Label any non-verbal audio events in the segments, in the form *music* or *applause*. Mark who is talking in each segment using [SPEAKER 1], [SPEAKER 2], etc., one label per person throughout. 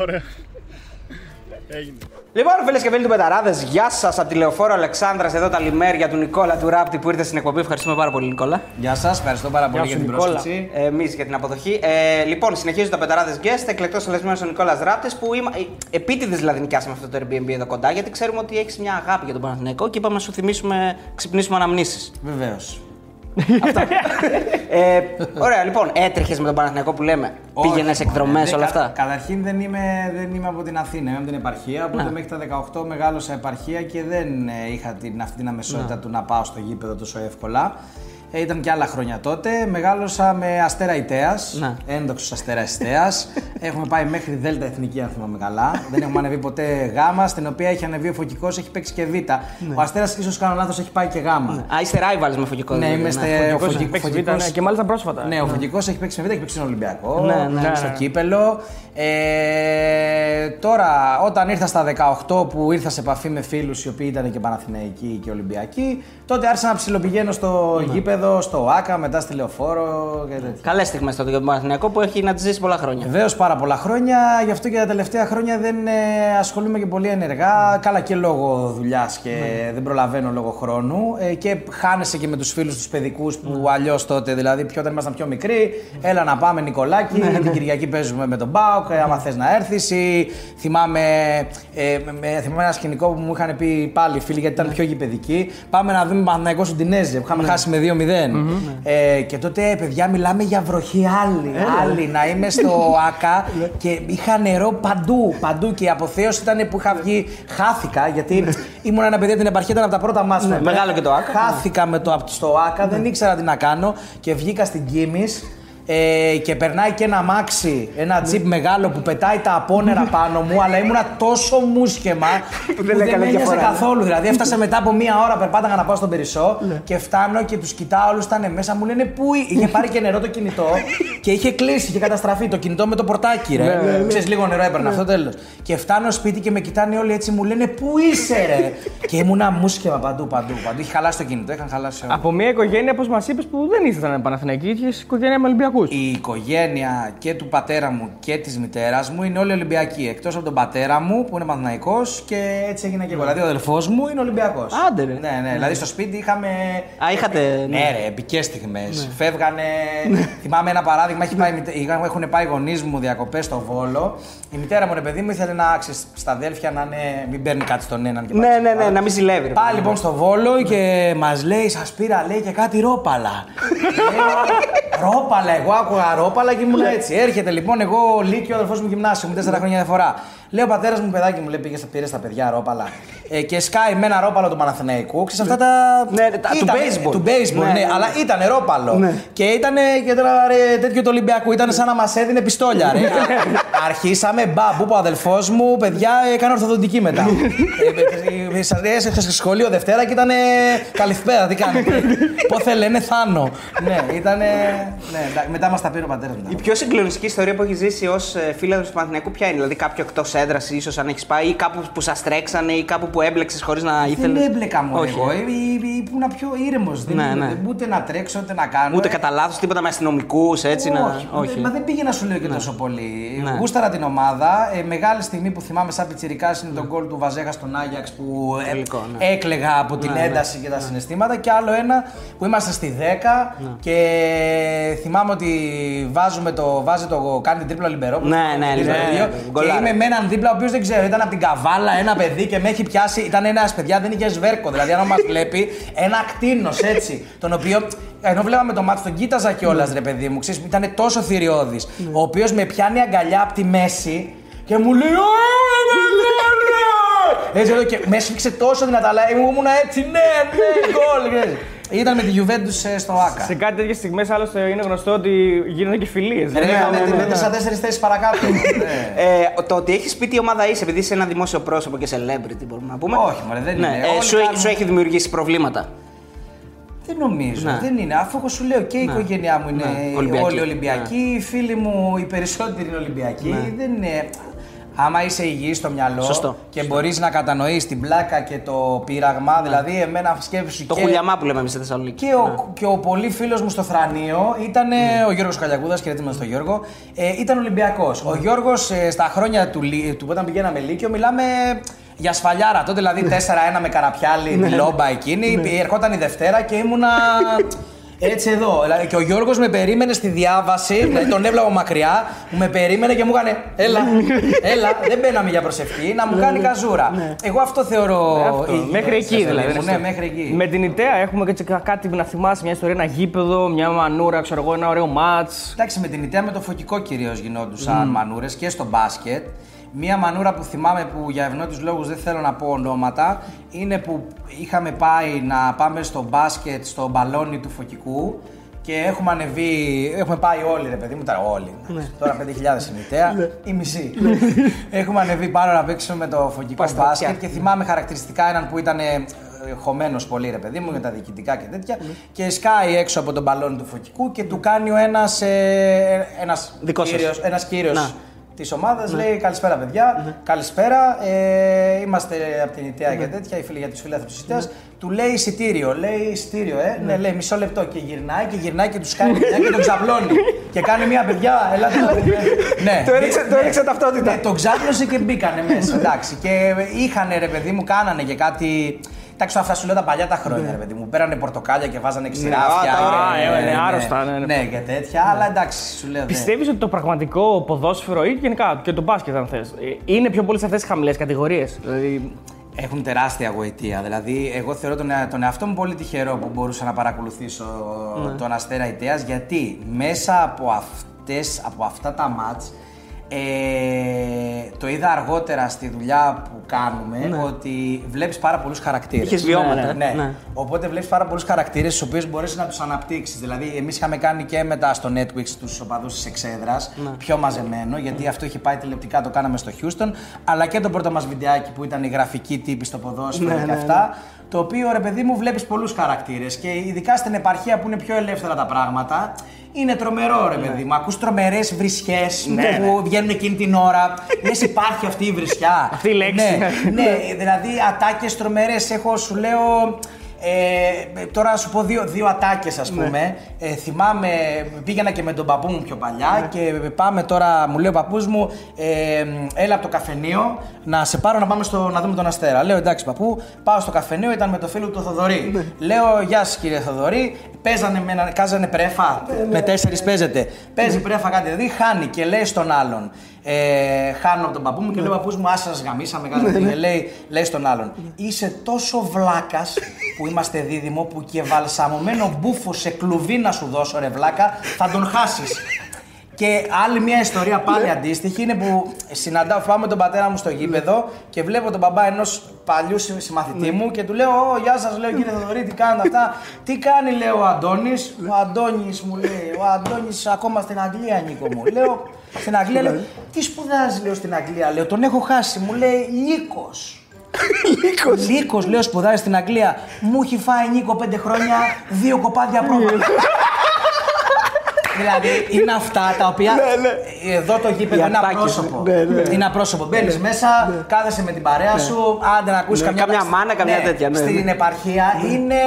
[SPEAKER 1] Ωραία. Έγινε.
[SPEAKER 2] Λοιπόν, φίλες και φίλοι του Πεταράδες, γεια σας από τη λεωφόρο Αλεξάνδρας. Εδώ τα λιμέρια του Νικόλα του Ράπτη που ήρθε στην εκπομπή. Ευχαριστούμε πάρα πολύ, Νικόλα.
[SPEAKER 3] Γεια σας, ευχαριστώ πάρα πολύ
[SPEAKER 4] Γεια
[SPEAKER 3] για
[SPEAKER 4] σου,
[SPEAKER 3] την
[SPEAKER 4] Νικόλα.
[SPEAKER 3] πρόσκληση.
[SPEAKER 2] Εμείς για την αποδοχή. Ε, λοιπόν, συνεχίζω τα Πεταράδες Guest. Εκλεκτός ελεσμένο ο Νικόλας Ράπτης που είμα... επίτηδες δηλαδή νοικιάσαμε αυτό το Airbnb εδώ κοντά γιατί ξέρουμε ότι έχεις μια αγάπη για τον Παναθηναϊκό και είπαμε να σου θυμίσουμε, ξυπνήσουμε αναμνήσεις.
[SPEAKER 3] Βεβαίως. *laughs*
[SPEAKER 2] ε, ωραία, λοιπόν, έτρεχες με τον Παναθηναϊκό που λέμε. Πήγαινες εκδρομές, όλα αυτά;
[SPEAKER 3] Καταρχήν δεν είμαι, δεν είμαι από την Αθήνα, είμαι από την επαρχία. Οπότε
[SPEAKER 2] Ναι.
[SPEAKER 3] μέχρι τα 18 μεγάλωσα επαρχία και δεν ε, είχα την, αυτή την αμεσότητα του να πάω στο γήπεδο τόσο εύκολα. Ε, ήταν και άλλα χρόνια τότε. Μεγάλωσα με Αστέρα Ιταία.
[SPEAKER 2] Ναι.
[SPEAKER 3] Ένδοξος Αστέρα Ιταία. *laughs* έχουμε πάει μέχρι Δέλτα Εθνική, αν θυμάμαι καλά. δεν έχουμε ανεβεί ποτέ Γάμα, στην οποία έχει ανεβεί ο Φωκικός, έχει παίξει και Β. Ο Αστέρας, ίσως κάνω λάθος, έχει πάει και Γάμα.
[SPEAKER 2] Α, είστε rivals με φωκικό.
[SPEAKER 3] Ναι,
[SPEAKER 2] δηλαδή,
[SPEAKER 3] είμαστε.
[SPEAKER 2] ναι.
[SPEAKER 3] ο
[SPEAKER 4] Φωκικός έχει
[SPEAKER 3] Φωκι-
[SPEAKER 4] παίξει
[SPEAKER 3] Φωκικός-
[SPEAKER 4] β', ναι, και μάλιστα πρόσφατα.
[SPEAKER 3] Ναι, ο Φωκικός έχει παίξει με Β, έχει παίξει στον Ολυμπιακό.
[SPEAKER 2] Ναι, ναι,
[SPEAKER 3] στο
[SPEAKER 4] ναι.
[SPEAKER 3] κύπελο. Ε, τώρα, όταν ήρθα στα 18 που ήρθα σε επαφή με φίλους οι οποίοι ήταν και Παναθηναϊκοί και Ολυμπιακοί, τότε άρχισα να ψιλοπηγαίνω στο
[SPEAKER 2] Ναι.
[SPEAKER 3] Γήπεδο, στο ΆΚΑ, μετά στη Λεωφόρο και τέτοια.
[SPEAKER 2] Καλές στιγμές τότε για τον Παναθηναϊκό που έχει να τη ζήσει πολλά χρόνια.
[SPEAKER 3] Βεβαίως πάρα πολλά χρόνια, γι' αυτό και τα τελευταία χρόνια δεν ε, ασχολούμαι και πολύ ενεργά. Καλά και λόγω δουλειάς και δεν προλαβαίνω λόγω χρόνου. Ε, και χάνεσαι και με τους φίλους τους παιδικούς που αλλιώς τότε, δηλαδή πιο όταν ήμασταν πιο μικροί, έλα να πάμε Νικολάκη, την Κυριακή παίζουμε με τον Μπάουκ, ε, άμα θες να έρθεις. Θυμάμαι, ε, με- με- θυμάμαι ένα σκηνικό που μου είχαν πει πάλι οι φίλοι γιατί ήταν πιο γηπαιδικοί. Πάμε να δούμε Παναγικό στον Τινέζε που είχαμε χάσει με 2-0. Ε, και τότε, παιδιά, μιλάμε για βροχή άλλη. άλλη να είμαι στο *laughs* ΑΚΑ και είχα νερό παντού. Παντού και η αποθέωση ήταν που είχα βγει. Χάθηκα γιατί ήμουν ένα παιδί από την επαρχία, ήταν από τα πρώτα μάτια.
[SPEAKER 2] Ναι, μεγάλο και το ΆΚΑ.
[SPEAKER 3] Χάθηκα με το, στο ΑΚΑ, δεν ήξερα τι να κάνω και βγήκα στην Κίμης ε, και περνάει και ένα αμάξι, ένα τζιπ μεγάλο που πετάει τα απόνερα πάνω μου, αλλά ήμουνα τόσο μουσκεμα *laughs* που δεν,
[SPEAKER 2] έκανε
[SPEAKER 3] με ένοιαζε
[SPEAKER 2] διαφορά.
[SPEAKER 3] καθόλου. Δηλαδή, έφτασα μετά από μία ώρα, περπάταγα να πάω στον Περισσό και φτάνω και τους κοιτάω όλους, ήταν μέσα, μου λένε Πού εί- είχε πάρει και νερό το κινητό και είχε κλείσει, είχε καταστραφεί το κινητό με το πορτάκι, ρε. Ξέρεις, λίγο νερό έπαιρνε αυτό τέλος. Και φτάνω σπίτι και με κοιτάνε όλοι έτσι, μου λένε Πού είσαι, ρε; και ήμουνα μουσκεμα παντού, παντού, παντού. Είχε χαλάσει το κινητό, είχαν χαλάσει όλα.
[SPEAKER 4] Από μια οικογένεια, όπως μας είπες, που δεν ήσασταν Παναθηναϊκοί, είχες οικογένεια με Ολυμπιακούς.
[SPEAKER 3] Η οικογένεια και του πατέρα μου και της μητέρας μου είναι όλοι Ολυμπιακοί. Εκτός από τον πατέρα μου που είναι Παναθηναϊκός και έτσι έγινα και εγώ. Δηλαδή ο αδελφός μου είναι Ολυμπιακός.
[SPEAKER 2] Άντε, ρε.
[SPEAKER 3] Ναι, ναι, δηλαδή στο σπίτι είχαμε.
[SPEAKER 2] Α, είχατε.
[SPEAKER 3] Ναι, ρε, επικές στιγμές. Φεύγανε. Θυμάμαι ένα παράδειγμα. Έχει πάει, η μητε- είχα- έχουν πάει οι γονείς μου διακοπές στο Βόλο. Η μητέρα μου, ρε παιδί μου, ήθελε να ξέρεις, στα αδέλφια να είναι. Μην παίρνει κάτι στον έναν και
[SPEAKER 2] Ναι,
[SPEAKER 3] πάει
[SPEAKER 2] ναι,
[SPEAKER 3] στον
[SPEAKER 2] ναι,
[SPEAKER 3] άλλο.
[SPEAKER 2] να μην ζηλεύει. ρε
[SPEAKER 3] Πάει
[SPEAKER 2] παιδί.
[SPEAKER 3] λοιπόν στο Βόλο και μας λέει: Σας πήρα λέει και κάτι ρόπαλα. *laughs* Λέω, ρόπαλα, εγώ άκουγα ρόπαλα και ήμουν έτσι. Έρχεται λοιπόν εγώ Λύκειο, ο αδελφό μου γυμνάσιο, μου τέσσερα χρόνια διαφορά. Λέω πατέρας μου, παιδάκι μου, λέει πήγες πήρες στα παιδιά ρόπαλα. Ε, και σκάει με ένα ρόπαλο του Παναθηναϊκού. Ξέρεις αυτά τα.
[SPEAKER 2] Ναι, τα- του
[SPEAKER 3] Ήτανε-
[SPEAKER 2] baseball.
[SPEAKER 3] Του baseball,
[SPEAKER 2] Ναι,
[SPEAKER 3] ναι,
[SPEAKER 2] ναι,
[SPEAKER 3] αλλά ήταν ρόπαλο.
[SPEAKER 2] Ναι.
[SPEAKER 3] Και ήταν και τώρα ρε, τέτοιο του Ολυμπιακού. Ήταν σαν να μας έδινε πιστόλια. Ρε. *laughs* Αρχίσαμε μπαμπού που ο αδελφός μου, παιδιά, έκανε ορθοδοντική μετά. ε, ε, Σας λέει, στο σχολείο Δευτέρα και ήταν καλησπέρα. Τι κάνετε. Πώ θέλει, είναι θάνο. ναι, ήταν. Ναι, εντάξει, μετά μας τα πήρε ο πατέρας μου.
[SPEAKER 2] Η πιο συγκλονιστική ιστορία που έχει ζήσει ως φίλος του Παναθηναϊκού ποια είναι, δηλαδή κάποιο εκτός έδρα, ίσως αν έχεις πάει, ή κάπου που σας τρέξανε, ή κάπου που έμπλεξες χωρίς να
[SPEAKER 3] Δεν
[SPEAKER 2] ήθελες.
[SPEAKER 3] έμπλεκα μόνο
[SPEAKER 2] Όχι,
[SPEAKER 3] εγώ.
[SPEAKER 2] ε.
[SPEAKER 3] Ε, ε, ε, Ήμουν πιο ήρεμος.
[SPEAKER 2] Ναι, ναι.
[SPEAKER 3] Ούτε να τρέξω, ούτε να κάνω.
[SPEAKER 2] Ούτε
[SPEAKER 3] Ε,
[SPEAKER 2] κατά λάθος τίποτα με αστυνομικούς, έτσι να.
[SPEAKER 3] Όχι, Μα δεν πήγε να σου λέω και τόσο πολύ.
[SPEAKER 2] Ναι.
[SPEAKER 3] Γούσταρα την ομάδα. Ε, μεγάλη στιγμή που θυμάμαι σαν πιτσιρικά είναι τον γκολ του Βαζέχα στον Άγιαξ που ε,
[SPEAKER 2] Τελικό, ναι.
[SPEAKER 3] έκλεγα από την ένταση και τα συναισθήματα. Και άλλο ένα που είμαστε στη 10
[SPEAKER 2] Ναι.
[SPEAKER 3] και θυμάμαι ότι βάζουμε το, βάζει το, κάνει την τρίπλα Λιμπερό.
[SPEAKER 2] Ναι, ναι, Λιμπερό, ναι,
[SPEAKER 3] Και
[SPEAKER 2] γκολάρα.
[SPEAKER 3] είμαι με έναν δίπλα ο οποίος δεν ξέρω, ήταν από την καβάλα ένα παιδί και με έχει πιάσει. Ήταν ένας παιδιά, δεν είχε σβέρκο. Δηλαδή, αν μας βλέπει, ένα κτίνος έτσι. Τον οποίο ενώ βλέπαμε το μάτι, τον κοίταζα κιόλας, ρε παιδί μου. Ξέρεις, ήταν τόσο θηριώδης.
[SPEAKER 2] Ναι.
[SPEAKER 3] Ο οποίος με πιάνει αγκαλιά από τη μέση και μου λέει «Ω, έτσι εδώ και με έσφιξε τόσο δυνατά, αλλά εγώ ήμουν έτσι, ναι, ναι, γκολ. Ξέρεις. Ήταν με τη Juventus ε, στο Άκα.
[SPEAKER 4] Σε κάτι τέτοιες στιγμές, άλλωστε, είναι γνωστό ότι γίνονται και φιλίες.
[SPEAKER 3] Ρε, ναι, μέτρησα τέσσερις θέσεις παρακάτω. Ναι.
[SPEAKER 2] Ε, το ότι έχεις πει τι ομάδα είσαι, επειδή είσαι ένα δημόσιο πρόσωπο και celebrity, μπορούμε να πούμε.
[SPEAKER 3] Όχι, μωρέ, δεν
[SPEAKER 2] ναι,
[SPEAKER 3] είναι.
[SPEAKER 2] ε,
[SPEAKER 3] Όλοι
[SPEAKER 2] σου,
[SPEAKER 3] κάνουν-
[SPEAKER 2] σου έχει δημιουργήσει προβλήματα.
[SPEAKER 3] Δεν νομίζω,
[SPEAKER 2] Ναι.
[SPEAKER 3] δεν είναι. Αφού εγώ σου λέω και η οικογένειά μου είναι
[SPEAKER 2] Ναι, Ολυμπιακή.
[SPEAKER 3] όλοι Ολυμπιακοί, οι φίλοι μου οι περισσότεροι είναι Ολυμπιακοί. Δεν είναι. Άμα είσαι υγιής στο μυαλό
[SPEAKER 2] Σωστό.
[SPEAKER 3] και μπορείς να κατανοείς την πλάκα και το πείραγμα, δηλαδή εμένα σκέψου
[SPEAKER 2] Το
[SPEAKER 3] και,
[SPEAKER 2] χουλιαμά που λέμε εμείς στη Θεσσαλονίκη.
[SPEAKER 3] και, ο, και ο πολύ φίλος μου στο Θρανείο ήταν
[SPEAKER 2] Ναι.
[SPEAKER 3] ο Γιώργος Καλιακούδας, χαιρετίζουμε στον Γιώργο. Ε, ήταν Ολυμπιακός. Ο Γιώργος ε, στα χρόνια του, Λύ- του που όταν πηγαίναμε Λύκειο, μιλάμε για σφαλιάρα. Τότε δηλαδή *laughs* 4-1 με καραπιάλι,
[SPEAKER 2] Ναι.
[SPEAKER 3] τη λόμπα εκείνη. Ερχόταν η Δευτέρα και ήμουνα. *laughs* Έτσι εδώ. Δηλαδή, και ο Γιώργος με περίμενε στη διάβαση, δηλαδή τον έβλεπα από μακριά, μου με περίμενε και μου έκανε Έλα, έλα, δεν μπαίναμε για προσευχή, να μου κάνει καζούρα. Εγώ αυτό θεωρώ.
[SPEAKER 4] Ναι, Αυτό,
[SPEAKER 3] υγιές,
[SPEAKER 4] μέχρι εκεί
[SPEAKER 3] παιδί
[SPEAKER 4] δηλαδή.
[SPEAKER 3] μου, Ναι, μέχρι εκεί.
[SPEAKER 4] Με την ιδέα έχουμε και κα- κάτι να θυμάσαι, μια ιστορία, ένα γήπεδο, μια μανούρα, ξέρω εγώ, ένα ωραίο μάτς.
[SPEAKER 3] Εντάξει, με την ιδέα με το φωτικό κυρίως γινόντουσαν μανούρες και στο μπάσκετ. Μία μανούρα που θυμάμαι που για ευνόητους λόγους δεν θέλω να πω ονόματα είναι που είχαμε πάει να πάμε στο μπάσκετ στο μπαλόνι του φωτικού και έχουμε ανεβεί, έχουμε πάει όλοι ρε παιδί μου, τώρα όλοι. Τώρα 5.000 είναι η ιδέα, η μισή. έχουμε ανεβεί πάνω να παίξουμε με το φωτικό
[SPEAKER 2] Πάει στα
[SPEAKER 3] μπάσκετ
[SPEAKER 2] αυτιά.
[SPEAKER 3] και θυμάμαι χαρακτηριστικά έναν που ήταν χωμένος πολύ ρε παιδί μου για τα διοικητικά και τέτοια και σκάει έξω από τον μπαλόνι του φωτικού και του κάνει ο ένας, ε, ένας
[SPEAKER 2] Δικός σας.
[SPEAKER 3] κύριος, ένας κύριος
[SPEAKER 2] Να.
[SPEAKER 3] Της ομάδας λέει καλησπέρα παιδιά, καλησπέρα. Ε, είμαστε από την Ιταία και τέτοια, οι φίλοι για τους φίλου τη Ιταία. Του λέει εισιτήριο, λέει εισιτήριο, ε. Ναι, λέει μισό λεπτό και γυρνάει και γυρνάει και τους κάνει μια και τον ξαπλώνει. *laughs* και κάνει μια παιδιά, ελάτε να δείτε. ναι,
[SPEAKER 2] Το έριξε- το
[SPEAKER 3] ναι,
[SPEAKER 2] έριξε ταυτότητα.
[SPEAKER 3] Ναι, τον ξάπλωσε και μπήκανε μέσα. Εντάξει. Και είχαν ρε παιδί μου, κάνανε και κάτι. Εντάξει, αυτά σου λέω τα παλιά τα χρόνια, ρε παιδί μου. Πέρανε πορτοκάλια και βάζανε ξηράφια.
[SPEAKER 2] α,
[SPEAKER 3] και-
[SPEAKER 4] ε, ναι,
[SPEAKER 3] ναι,
[SPEAKER 4] άρρωστα, ναι, ναι.
[SPEAKER 3] Ναι, και τέτοια. Αλλά εντάξει, σου λέω. δεν-
[SPEAKER 4] Πιστεύεις ότι το πραγματικό ποδόσφαιρο ή γενικά και το μπάσκετ, αν θες, είναι πιο πολύ σε αυτές τις χαμηλές κατηγορίες; Δηλαδή,
[SPEAKER 3] Έχουν τεράστια γοητεία. Δηλαδή, εγώ θεωρώ τον, ε- τον εαυτό μου πολύ τυχερό που μπορούσα να παρακολουθήσω τον Αστέρα Ιτέας γιατί μέσα από, αυτές, από αυτά τα μάτς ε, το είδα αργότερα στη δουλειά που κάνουμε ότι βλέπεις πάρα πολλούς χαρακτήρες.
[SPEAKER 2] Είχες βιώματα,
[SPEAKER 3] Ναι,
[SPEAKER 2] ε.
[SPEAKER 3] ναι.
[SPEAKER 2] Ναι.
[SPEAKER 3] Οπότε βλέπεις πάρα πολλούς χαρακτήρες στους οποίους μπορείς να τους αναπτύξεις. Δηλαδή, εμείς είχαμε κάνει και μετά στο Netflix τους οπαδούς της Εξέδρας, πιο μαζεμένο, γιατί αυτό είχε πάει τηλεοπτικά, το κάναμε στο Houston, αλλά και το πρώτο μας βιντεάκι που ήταν η γραφική τύπη στο ποδόσφαιρο
[SPEAKER 2] Ναι,
[SPEAKER 3] και
[SPEAKER 2] ναι,
[SPEAKER 3] αυτά. Το οποίο ρε παιδί μου βλέπεις πολλούς χαρακτήρες και ειδικά στην επαρχία που είναι πιο ελεύθερα τα πράγματα. Είναι τρομερό ρε παιδί μου. Ακούς τρομερές βρισιές που βγαίνουν εκείνη την ώρα. Λες υπάρχει αυτή η βρισιά.
[SPEAKER 4] Αυτή η λέξη.
[SPEAKER 3] Ναι, ναι, δηλαδή ατάκες τρομερές. Έχω σου λέω ε, τώρα να σου πω δύο, δύο ατάκες ας πούμε. Ε, θυμάμαι, πήγαινα και με τον παππού μου πιο παλιά και πάμε τώρα, μου λέει ο παππούς μου, ε, έλα από το καφενείο να σε πάρω να πάμε στο, να δούμε τον Αστέρα. Λέω εντάξει παππού, πάω στο καφενείο, ήταν με το φίλο του το Θοδωρή. Λέω γεια σας κύριε Θοδωρή, παίζανε με ένα, κάζανε πρέφα, με τέσσερις παίζετε. Παίζει πρέφα κάτι δηλαδή, χάνει και λέει στον άλλον. Ε, χάνω από τον παππού μου και λέω παππούς μου άσε σας γαμίσαμε κάτι τέτοιο. λέει, λέει στον άλλον είσαι τόσο βλάκας που είμαστε δίδυμο που και βαλσαμωμένο μπούφο σε κλουβί να σου δώσω ρε βλάκα θα τον χάσεις και άλλη μια ιστορία πάλι αντίστοιχη είναι που συναντάω, πάμε τον πατέρα μου στο γήπεδο και βλέπω τον μπαμπά ενός παλιού συ- συμμαθητή μου και του λέω: Ω, Γεια σας, λέω κύριε Θοδωρή, τι κάνετε αυτά; τι κάνει, λέω ο Αντώνης. Ο Αντώνης μου λέει: Ο Αντώνης ακόμα στην Αγγλία, Νίκο μου. λέω: Στην Αγγλία, λέω: Τι σπουδάζει, λέω στην Αγγλία, λέω: Τον έχω χάσει. Μου λέει: Λύκο. Λύκο, λέω, σπουδάζει στην Αγγλία. Μου έχει φάει Νίκο πέντε χρόνια δύο κοπάδια πρόβατα. Δηλαδή *laughs* είναι αυτά τα οποία. Εδώ το γήπεδο
[SPEAKER 2] Οι
[SPEAKER 3] είναι
[SPEAKER 2] ατάκες,
[SPEAKER 3] απρόσωπο.
[SPEAKER 2] ναι, ναι.
[SPEAKER 3] Είναι απρόσωπο. Μπαίνεις μέσα, κάθεσαι με την παρέα σου, άντε να ακούσεις
[SPEAKER 2] Ναι,
[SPEAKER 3] καμιά.
[SPEAKER 2] καμιά μάνα, καμιά
[SPEAKER 3] Ναι,
[SPEAKER 2] τέτοια, ναι,
[SPEAKER 3] Στην
[SPEAKER 2] ναι.
[SPEAKER 3] επαρχία είναι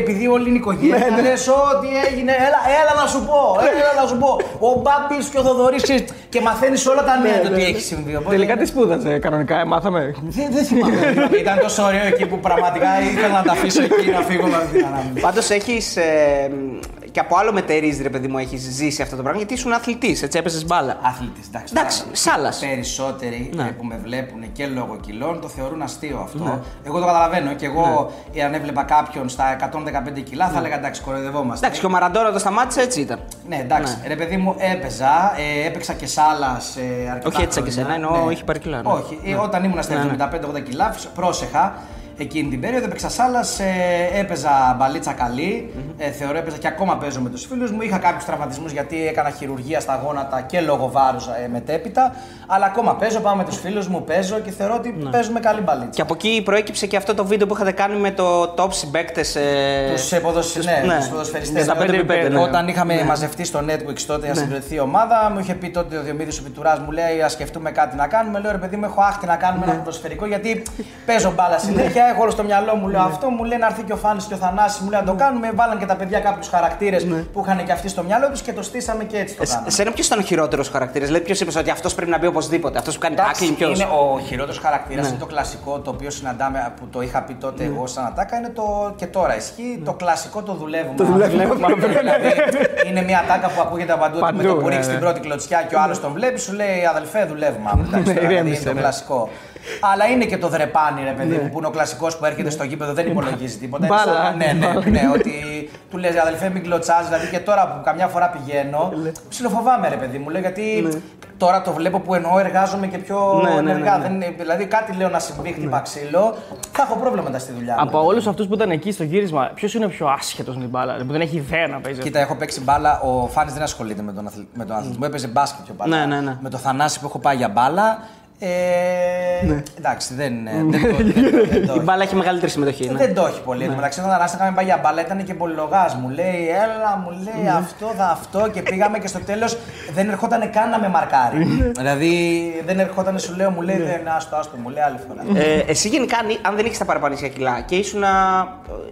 [SPEAKER 3] επειδή όλη είναι οικογένεια. Ναι, λες, ό,τι έγινε, έλα, έλα να σου πω, έλα να σου πω. Ο Μπάμπης και ο Θοδωρής και μαθαίνεις όλα τα νέα του τι έχει συμβεί. Οπότε-
[SPEAKER 4] τελικά τι σπούδαζε κανονικά, ε, μάθαμε;
[SPEAKER 3] δεν, δεν θυμάμαι. *laughs* Δηλαδή, Ήταν τόσο ωραίο εκεί που πραγματικά ήθελα να τα αφήσω εκεί να φύγω με αυτή την ανάμνηση.
[SPEAKER 2] Πάντως έχεις. Ε, και από άλλο μετερίζει, ρε παιδί μου, έχεις ζήσει αυτό το πράγμα γιατί ήσουν αθλητής, έτσι έπαιζες μπάλα.
[SPEAKER 3] Αθλητής, εντάξει.
[SPEAKER 2] Εντάξει,
[SPEAKER 3] τώρα,
[SPEAKER 2] σάλας.
[SPEAKER 3] Περισσότεροι
[SPEAKER 2] Ναι.
[SPEAKER 3] ε, που με βλέπουν και λόγω κιλών το θεωρούν αστείο αυτό. Εγώ το καταλαβαίνω και εγώ,
[SPEAKER 2] Ναι.
[SPEAKER 3] εάν έβλεπα κάποιον στα 115 κιλά, θα έλεγα εντάξει, κοροϊδευόμαστε.
[SPEAKER 2] Εντάξει, και ο Μαραντόνα το σταμάτησε έτσι ήταν.
[SPEAKER 3] Ναι, εντάξει. Ρε παιδί μου, έπαιζα. Ε, έπαιξα και σάλας ε, αρκετά
[SPEAKER 2] Όχι έτσι σαν και
[SPEAKER 3] χρόνια.
[SPEAKER 2] εσένα, εννοώ, όχι πάρει κιλά, ναι.
[SPEAKER 3] Όχι. Ε, όταν ήμουν στα
[SPEAKER 2] Ναι, ναι.
[SPEAKER 3] 75-80 κιλά, φυσ- πρόσεχα. Εκείνη την περίοδο. Έπαιξα σάλας, ε, έπαιζα μπαλίτσα καλή. Ε, θεωρώ έπαιζα και ακόμα παίζω με τους φίλους μου. Είχα κάποιους τραυματισμούς γιατί έκανα χειρουργία στα γόνατα και λόγω βάρους ε, μετέπειτα. Αλλά ακόμα παίζω, πάω με τους φίλους μου, παίζω και θεωρώ ότι παίζουμε καλή μπαλίτσα.
[SPEAKER 2] Και από εκεί προέκυψε και αυτό το βίντεο που είχατε κάνει με το top συμπαίκτες. Ε...
[SPEAKER 3] Τους ε, ποδοσ... ναι,
[SPEAKER 2] ναι.
[SPEAKER 3] τους ποδοσφαιριστές.
[SPEAKER 2] Στα
[SPEAKER 3] Όταν-
[SPEAKER 2] 5x5, ναι.
[SPEAKER 3] Όταν είχαμε μαζευτεί στο Netflix τότε για να συγκροτηθεί η ομάδα, μου είχε πει τότε ο Διομήδης ο Πιτουράς, μου λέει: Α σκεφτούμε κάτι να κάνουμε. Λέω ρε παιδί μου, έχω άχτη να κάνουμε ένα ποδοσφαιρικό γιατί παίζω μπάλα συνέχεια. Έχω όλο στο μυαλό μου, λέω αυτό. Μου λέει να έρθει και ο Φάνης και ο Θανάσης, μου λέει να το κάνουμε. Βάλαν και τα παιδιά κάποιους χαρακτήρες που είχαν και αυτοί στο μυαλό τους και το στήσαμε και έτσι το κάναμε.
[SPEAKER 2] Εσένα ποιος ήταν ο χειρότερος χαρακτήρας, δηλαδή ποιος είπες ότι αυτός πρέπει να μπει οπωσδήποτε, αυτός που κάνει
[SPEAKER 3] Εντάξει,
[SPEAKER 2] τάκλινγκ, ποιος;
[SPEAKER 3] είναι ο χειρότερος χαρακτήρας. Είναι το κλασικό το οποίο συναντάμε, που το είχα πει τότε εγώ σαν ατάκα. Είναι το και τώρα ισχύει. Το κλασικό το δουλεύουμε. Το δηλαδή, είναι μια ατάκα που ακούγεται παντού. ότι
[SPEAKER 4] Παντού,
[SPEAKER 3] με το που
[SPEAKER 4] ναι,
[SPEAKER 3] ρίξεις
[SPEAKER 4] ναι.
[SPEAKER 3] την πρώτη κλωτσιά και ο άλλος τον βλέπεις, σου λέει αδελφέ, δουλεύουμε. αύριο». Εντάξει, τώρα, δηλαδή,
[SPEAKER 4] ηρέμησε,
[SPEAKER 3] είναι το
[SPEAKER 4] ναι.
[SPEAKER 3] κλασικό. Αλλά είναι και το δρεπάνι, ρε παιδί μου, που είναι ο κλασικός που έρχεται στο γήπεδο, δεν υπολογίζει τίποτα. Είναι
[SPEAKER 4] Μπάλα.
[SPEAKER 3] σαν- Ναι, ναι, ναι, ότι του λες αδελφέ μην κλωτσάζει. Δηλαδή και τώρα που καμιά φορά πηγαίνω, ψιλοφοβάμαι ρε παιδί μου, λέω γιατί τώρα το βλέπω που εννοώ εργάζομαι και πιο
[SPEAKER 2] Ναι, ναι, ναι,
[SPEAKER 3] ενεργά.
[SPEAKER 2] ναι.
[SPEAKER 3] Δεν είναι- δηλαδή κάτι λέω να συμβεί, χτύπα ξύλο, θα έχω πρόβλημα μετά στη δουλειά μου.
[SPEAKER 4] Από όλους αυτούς που ήταν εκεί στο γύρισμα, ποιος είναι ο πιο άσχετος με την μπάλα, που δεν έχει ιδέα να παίζει.
[SPEAKER 3] Κοίτα, έχω παίξει μπάλα. Ο Φάνης δεν ασχολείται με τον, αθλη... με τον αθλητισμό, έπαιζε μπάσκετ πιο παλιά.
[SPEAKER 2] Ναι, ναι, ναι.
[SPEAKER 3] Με το Θανάση που έχω πάει για μπάλα. Ε, Εντάξει, δεν, ε, δεν, το, δεν, το- δεν το
[SPEAKER 2] Η μπάλα έχει μεγαλύτερη συμμετοχή. Ναι.
[SPEAKER 3] Δεν το έχει πολύ. Εν τω μεταξύ, όταν Θανάση είχαμε πάει για μπάλα, ήταν και πολυλογάς. Μου λέει, Έλα, μου λέει
[SPEAKER 2] Ναι.
[SPEAKER 3] αυτό, θα αυτό. Και πήγαμε και στο τέλος δεν ερχόταν καν να με μαρκάρει.
[SPEAKER 2] Ναι.
[SPEAKER 3] δηλαδή, δεν ερχόταν, σου λέω, μου λέει, Δεν, άστο, άστο, μου λέει άλλη φορά.
[SPEAKER 2] Ε, εσύ γενικά, αν- αν δεν είχες τα παραπανήσια κιλά και ήσουν,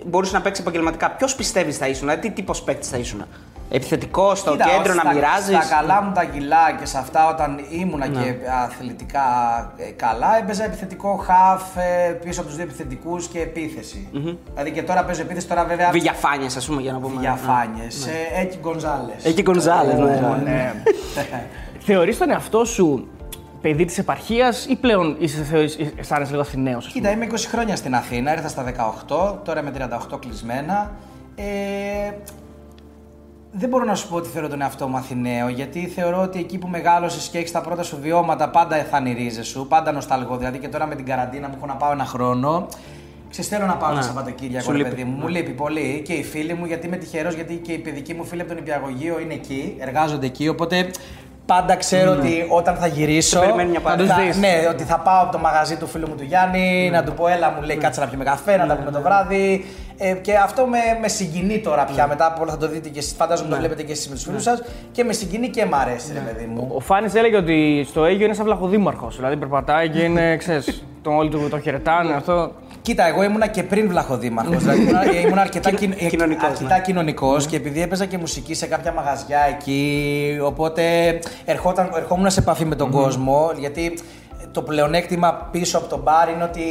[SPEAKER 2] μπορούσες να παίξεις επαγγελματικά, ποιος πιστεύεις θα ήσουν, δηλαδή, τι τύπος παίκτης θα ήσουν. Επιθετικό στο
[SPEAKER 3] Κοίτα,
[SPEAKER 2] κέντρο
[SPEAKER 3] στα-
[SPEAKER 2] να μοιράζεις.
[SPEAKER 3] Στα καλά μου τα κιλά και σε αυτά όταν ήμουνα
[SPEAKER 2] Ναι.
[SPEAKER 3] και αθλητικά ε, καλά, έπαιζα επιθετικό χαφ ε, πίσω από τους δύο επιθετικούς και επιθεση Δηλαδή και τώρα παίζω επίθεση, τώρα βέβαια.
[SPEAKER 2] Βηγιαφάνιε, ας πούμε, για να πούμε.
[SPEAKER 3] Διαφάνειε. Έκη Γκονζάλες.
[SPEAKER 2] Εκεί Γκονζάλες, ναι.
[SPEAKER 4] Ναι. *laughs* Θεωρείς τον εαυτό σου παιδί της επαρχίας ή πλέον είσαι, θεωρείς, αισθάνεσαι λίγο Αθηναίος.
[SPEAKER 3] Κοίτα, είμαι 20 χρόνια στην Αθήνα, ήρθα στα 18, τώρα είμαι 38 κλεισμένα. Ε, δεν μπορώ να σου πω ότι θεωρώ τον εαυτό μου Αθηναίο, γιατί θεωρώ ότι εκεί που μεγάλωσες και έχεις τα πρώτα σου βιώματα, πάντα θα είναι οι ρίζες σου, πάντα νοσταλγώ. Δηλαδή και τώρα με την καραντίνα μου έχω να πάω ένα χρόνο. Ξέρεις, θέλω να πάω ένα Σαββατοκύριακο,
[SPEAKER 2] Σου
[SPEAKER 3] ρε
[SPEAKER 2] λείπει.
[SPEAKER 3] παιδί μου. Μου λείπει πολύ και οι φίλοι μου, γιατί είμαι τυχερός, γιατί και οι παιδικοί μου φίλοι από τον Υπηαγωγείο είναι εκεί, εργάζονται εκεί. Οπότε πάντα ξέρω ότι όταν θα γυρίσω.
[SPEAKER 2] Σε περιμένει μια παρέα.
[SPEAKER 3] θα-
[SPEAKER 4] Θα τους δεις.
[SPEAKER 3] ναι, ότι θα πάω από το μαγαζί του φίλου μου του Γιάννη, να του πω έλα μου λέει κάτσε να πιούμε καφέ, να τα πούμε το βράδυ. Ε, και αυτό με, με συγκινεί τώρα πια. Μετά από όλα θα το δείτε και εσείς, φαντάζομαι το βλέπετε και εσείς με τους φίλους σας. Και με συγκινεί και μ' αρέσει, ρε παιδί μου.
[SPEAKER 4] Ο Φάνης έλεγε ότι στο Αίγιο είναι σαν βλαχοδήμαρχος. Δηλαδή περπατάει και είναι, *laughs* ξέρεις, τον όλοι του το χαιρετάνε αυτό.
[SPEAKER 3] Κοίτα, εγώ ήμουνα και πριν βλαχοδήμαρχος. δηλαδή ήμουνα, ήμουνα *laughs* αρκετά,
[SPEAKER 2] Κοινο-
[SPEAKER 3] κοινο-
[SPEAKER 2] κοινωνικός, ναι.
[SPEAKER 3] αρκετά κοινωνικός και επειδή έπαιζα και μουσική σε κάποια μαγαζιά εκεί. Οπότε ερχόταν, ερχόμουν σε επαφή με τον κόσμο. Γιατί το πλεονέκτημα πίσω από τον μπαρ είναι ότι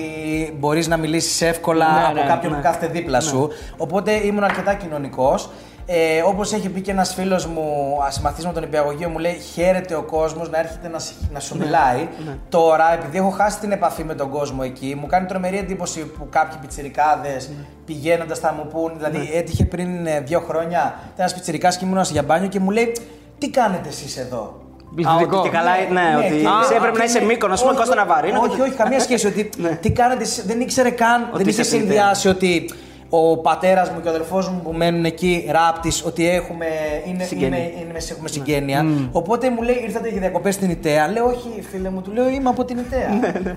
[SPEAKER 3] μπορείς να μιλήσεις εύκολα
[SPEAKER 4] Ναι,
[SPEAKER 3] από
[SPEAKER 4] ναι,
[SPEAKER 3] κάποιον
[SPEAKER 2] ναι.
[SPEAKER 3] που κάθεται δίπλα σου. Οπότε ήμουν αρκετά κοινωνικός. Ε, Όπως έχει πει και ένας φίλος μου, συμμαθή με τον υπηαγωγείο, μου λέει: Χαίρεται ο κόσμος να έρχεται να, σ- να σου μιλάει. Τώρα, επειδή έχω χάσει την επαφή με τον κόσμο εκεί, μου κάνει τρομερή εντύπωση που κάποιοι πιτσιρικάδες πηγαίνοντας θα μου πούν. Δηλαδή, έτυχε πριν ε, δύο χρόνια ένας πιτσιρικάς και ήμουν για μπάνιο και μου λέει: Τι κάνετε εσείς εδώ;
[SPEAKER 2] Α,
[SPEAKER 4] Πληθυντικό.
[SPEAKER 2] ότι και καλά, ναι,
[SPEAKER 3] Ναι,
[SPEAKER 2] ότι
[SPEAKER 3] και-
[SPEAKER 2] εσύ
[SPEAKER 3] Α,
[SPEAKER 2] έπρεπε να
[SPEAKER 3] και
[SPEAKER 2] είσαι
[SPEAKER 3] ναι.
[SPEAKER 2] μήκονο, ας πούμε,
[SPEAKER 3] Όχι,
[SPEAKER 2] Κώστα Ναβαρίνο.
[SPEAKER 3] Όχι, όχι, καμία σχέση. Ότι τι κάνετε εσείς, δεν ήξερε καν, δεν είχε
[SPEAKER 2] είσαι
[SPEAKER 3] συνδυάσει ότι ο πατέρας μου και ο αδελφό μου που μένουν εκεί, ράπτης, ότι έχουμε, είναι,
[SPEAKER 2] Συγγένεια.
[SPEAKER 3] είμαι, είναι, έχουμε συγγένεια. Οπότε μου λέει, ήρθατε για διακοπές στην Ιταία. Λέω, Όχι, φίλε μου, του λέω, Είμαι από την Ιταία.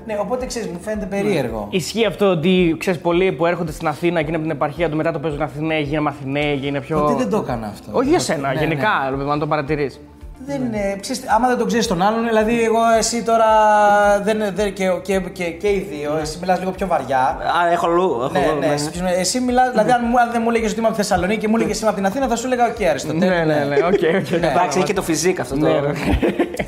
[SPEAKER 3] ναι, οπότε ξέρεις, μου φαίνεται περίεργο.
[SPEAKER 4] Ισχύει αυτό ότι ξέρεις πολλοί που έρχονται στην Αθήνα και είναι από την επαρχία του μετά το παίζουν Αθηναίοι, γίναμε Αθηναίοι και είναι πιο.
[SPEAKER 3] Ότι δεν το έκανα αυτό.
[SPEAKER 4] Όχι για σένα,
[SPEAKER 3] Ναι, ναι.
[SPEAKER 4] γενικά, αν το παρατηρείς.
[SPEAKER 3] Δεν είναι. Ξέρεις, άμα δεν το ξέρεις τον άλλον, δηλαδή εγώ εσύ τώρα. Δεν, δεν, και, και, και, και οι δύο, εσύ μιλάς λίγο πιο βαριά.
[SPEAKER 2] Α, έχω λου. έχω
[SPEAKER 3] Ναι,
[SPEAKER 2] λου,
[SPEAKER 3] ναι, εσύ, εσύ μιλάς, δηλαδή αν, μου- αν δεν μου έλεγες ότι είμαι από τη Θεσσαλονίκη και μου έλεγες είμαι από την Αθήνα, θα σου έλεγα οκ, Αριστοτέλη.
[SPEAKER 4] Ναι, ναι, ναι, οκ, οκ.
[SPEAKER 2] Εντάξει, έχει και το φυσικό αυτό.
[SPEAKER 4] Ναι,
[SPEAKER 2] το-
[SPEAKER 4] ναι.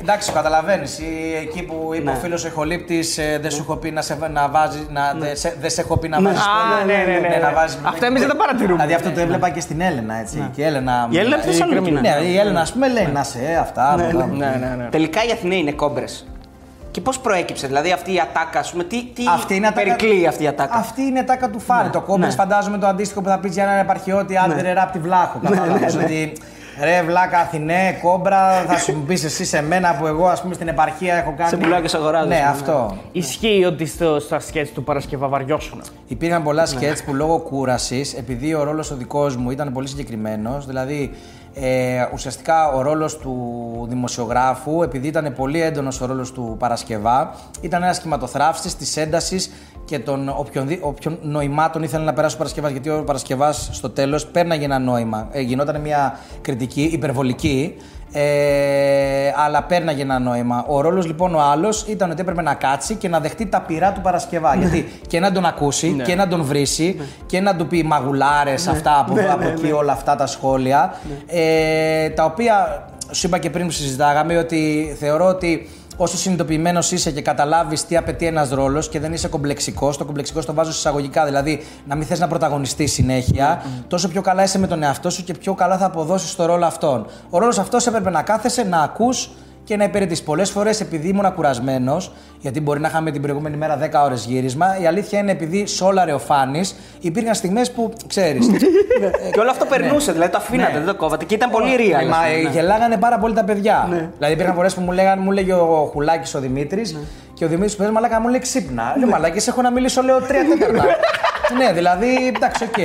[SPEAKER 3] Εντάξει, καταλαβαίνεις. Εκεί που είπε
[SPEAKER 2] Ναι.
[SPEAKER 3] ο φίλος ο Ηχολήπτη, δεν σου έχω πει να, σε, να βάζει. Να, δεν σε, δεν σε έχω πει να βάζεις.
[SPEAKER 4] Α, ναι, ναι, ναι, ναι.
[SPEAKER 3] να βάζεις-
[SPEAKER 4] Αυτά εμείς δεν τα παρατηρούμε.
[SPEAKER 3] Δηλαδή αυτό το έβλεπα και στην Έλενα. Έτσι, και η Έλενα
[SPEAKER 2] Η Έλληνα από τη Θεσσαλονίκη.
[SPEAKER 4] Κρεμίνα.
[SPEAKER 2] είναι.
[SPEAKER 3] Ναι, η Έλενα, ας πούμε, λέει να σε ε, αυτά. αυτά.
[SPEAKER 4] Ναι, ναι, ναι.
[SPEAKER 2] Τελικά οι Αθηναίοι είναι κόμπρες. Και πώς προέκυψε, δηλαδή αυτή η ατάκα, ας πούμε, τι, τι
[SPEAKER 3] Αυτή είναι ατάκα-
[SPEAKER 2] περικλεί αυτή η ατάκα;
[SPEAKER 3] Αυτή είναι η ατάκα του Φάρη. Το κόμπρες
[SPEAKER 2] ναι.
[SPEAKER 3] φαντάζομαι το αντίστοιχο που θα πεις για έναν επαρχιώτη άντερε ράπ τη βλάχο. Κατάλαβες ότι Ρε βλάκα Αθηνέ, κόμπρα, θα σου πεις εσύ σε μένα που εγώ ας πούμε στην επαρχία έχω κάνει.
[SPEAKER 2] Σε πουλάω και σε αγοράζω,
[SPEAKER 3] Ναι,
[SPEAKER 2] ναι.
[SPEAKER 3] αυτό.
[SPEAKER 4] Ισχύει ότι στο, στα σκέτς του Παρασκευά βαριώσουν.
[SPEAKER 3] Υπήρχαν πολλά σκέτς που λόγω κούρασης, επειδή ο ρόλος ο δικός μου ήταν πολύ συγκεκριμένος, δηλαδή ε, ουσιαστικά ο ρόλος του δημοσιογράφου, επειδή ήταν πολύ έντονος ο ρόλος του Παρασκευά, ήταν ένας σχηματοθράφστη της έντασης και των όποιον, όποιον νοημάτων ήθελε να περάσει ο Παρασκευάς. Γιατί ο Παρασκευάς στο τέλος πέρναγε ένα νόημα. Ε, γινόταν μια κριτική υπερβολική, ε, αλλά πέρναγε ένα νόημα. Ο ρόλος λοιπόν ο άλλος ήταν ότι έπρεπε να κάτσει και να δεχτεί τα πειρά του Παρασκευά. Γιατί και να τον ακούσει και να τον βρίσει και να του πει μαγουλάρες αυτά από, από εκεί, όλα αυτά τα σχόλια. Ε, τα οποία σου είπα και πριν που συζητάγαμε ότι θεωρώ ότι όσο συνειδητοποιημένος είσαι και καταλάβεις τι απαιτεί ένας ρόλος και δεν είσαι κομπλεξικός, το κομπλεξικό το βάζω εισαγωγικά, δηλαδή να μην θες να πρωταγωνιστείς συνέχεια, τόσο πιο καλά είσαι με τον εαυτό σου και πιο καλά θα αποδώσεις το ρόλο αυτόν. Ο ρόλος αυτός έπρεπε να κάθεσαι, να ακούς και να υπηρετεί. Πολλές φορές επειδή ήμουν κουρασμένος, γιατί μπορεί να είχαμε την προηγούμενη μέρα 10 ώρες γύρισμα, η αλήθεια είναι επειδή σόλαρε ο Φάνης, υπήρχαν στιγμές που ξέρεις. *laughs*
[SPEAKER 2] Και όλο αυτό περνούσε, δηλαδή το αφήνατε,
[SPEAKER 3] Ναι.
[SPEAKER 2] δεν το κόβατε και ήταν πολύ real.
[SPEAKER 3] Μα
[SPEAKER 2] ας πούμε,
[SPEAKER 3] ε,
[SPEAKER 2] ναι.
[SPEAKER 3] γελάγανε πάρα πολύ τα παιδιά. Δηλαδή υπήρχαν φορές που μου, λέγαν, μου λέγε ο Χουλάκης ο Δημήτρης και ο Δημήτρης που λέει Μαλάκα μου λέει ξύπνα. Λέω Μαλάκα, έχω να μιλήσω, λέω τρία τέταρτα. *laughs* ναι, δηλαδή εντάξει, οκ.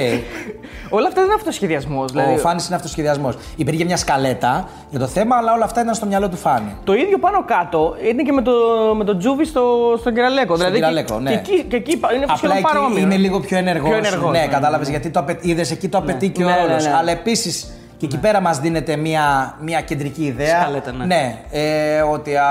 [SPEAKER 4] Όλα αυτά δεν είναι αυτοσχεδιασμός. Δηλαδή,
[SPEAKER 3] Ο Φάνης είναι αυτοσχεδιασμός. Υπήρχε μια σκαλέτα για το θέμα, αλλά όλα αυτά ήταν στο μυαλό του Φάνη.
[SPEAKER 4] Το ίδιο πάνω κάτω είναι και με το, με το Τζούβι στο, στον Κυραλέκο. δηλαδή,
[SPEAKER 3] Κυραλέκο,
[SPEAKER 4] και,
[SPEAKER 3] ναι.
[SPEAKER 4] και, εκεί, και εκεί είναι
[SPEAKER 3] Απλά
[SPEAKER 4] σχεδόν
[SPEAKER 3] εκεί
[SPEAKER 4] παρόμοιο.
[SPEAKER 3] είναι λίγο πιο ενεργός.
[SPEAKER 4] Πιο ενεργός,
[SPEAKER 3] ναι,
[SPEAKER 4] ναι,
[SPEAKER 3] κατάλαβες γιατί το απαι... είδες εκεί το απαιτεί και ο
[SPEAKER 4] Ναι, ναι,
[SPEAKER 3] ρόλος.
[SPEAKER 4] ναι.
[SPEAKER 3] Αλλά επίσης και εκεί πέρα μας δίνεται μια, μια κεντρική ιδέα.
[SPEAKER 2] Σκαλέτα, ναι.
[SPEAKER 3] ε, ότι α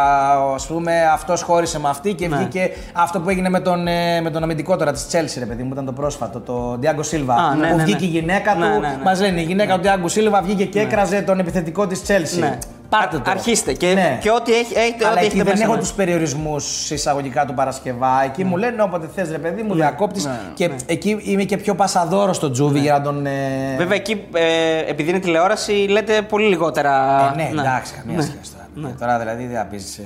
[SPEAKER 3] ας πούμε αυτός χώρισε με αυτή και
[SPEAKER 2] Ναι.
[SPEAKER 3] βγήκε αυτό που έγινε με τον, ε, με τον αμυντικό τώρα της Chelsea, ρε παιδί μου, ήταν το πρόσφατο, το Διάγκο Σίλβα.
[SPEAKER 2] Α, ναι,
[SPEAKER 3] που
[SPEAKER 2] ναι,
[SPEAKER 3] βγήκε
[SPEAKER 2] ναι.
[SPEAKER 3] η γυναίκα του.
[SPEAKER 2] Ναι, ναι, ναι.
[SPEAKER 3] Μας λένε η γυναίκα του Διάγκο Σίλβα βγήκε και έκραζε τον επιθετικό της Chelsea.
[SPEAKER 2] Ναι.
[SPEAKER 3] Πάρτε το.
[SPEAKER 2] Αρχίστε και,
[SPEAKER 3] Ναι.
[SPEAKER 2] και ό,τι έχει, έχετε,
[SPEAKER 3] Αλλά
[SPEAKER 2] ό,τι
[SPEAKER 3] εκεί
[SPEAKER 2] έχετε
[SPEAKER 3] δεν
[SPEAKER 2] μέσα.
[SPEAKER 3] έχω
[SPEAKER 2] ναι.
[SPEAKER 3] τους περιορισμούς εισαγωγικά του Παρασκευά. Εκεί μου λένε όποτε θες, ρε παιδί μου, διακόπτη. Και εκεί είμαι και πιο πασαδόρος στο Τζούβι για να τον. ε,
[SPEAKER 2] Βέβαια εκεί, ε, επειδή είναι τηλεόραση, λέτε πολύ λιγότερα.
[SPEAKER 3] ε, ναι, εντάξει, καμία σχέση τώρα. Τώρα δηλαδή δεν θα πεις.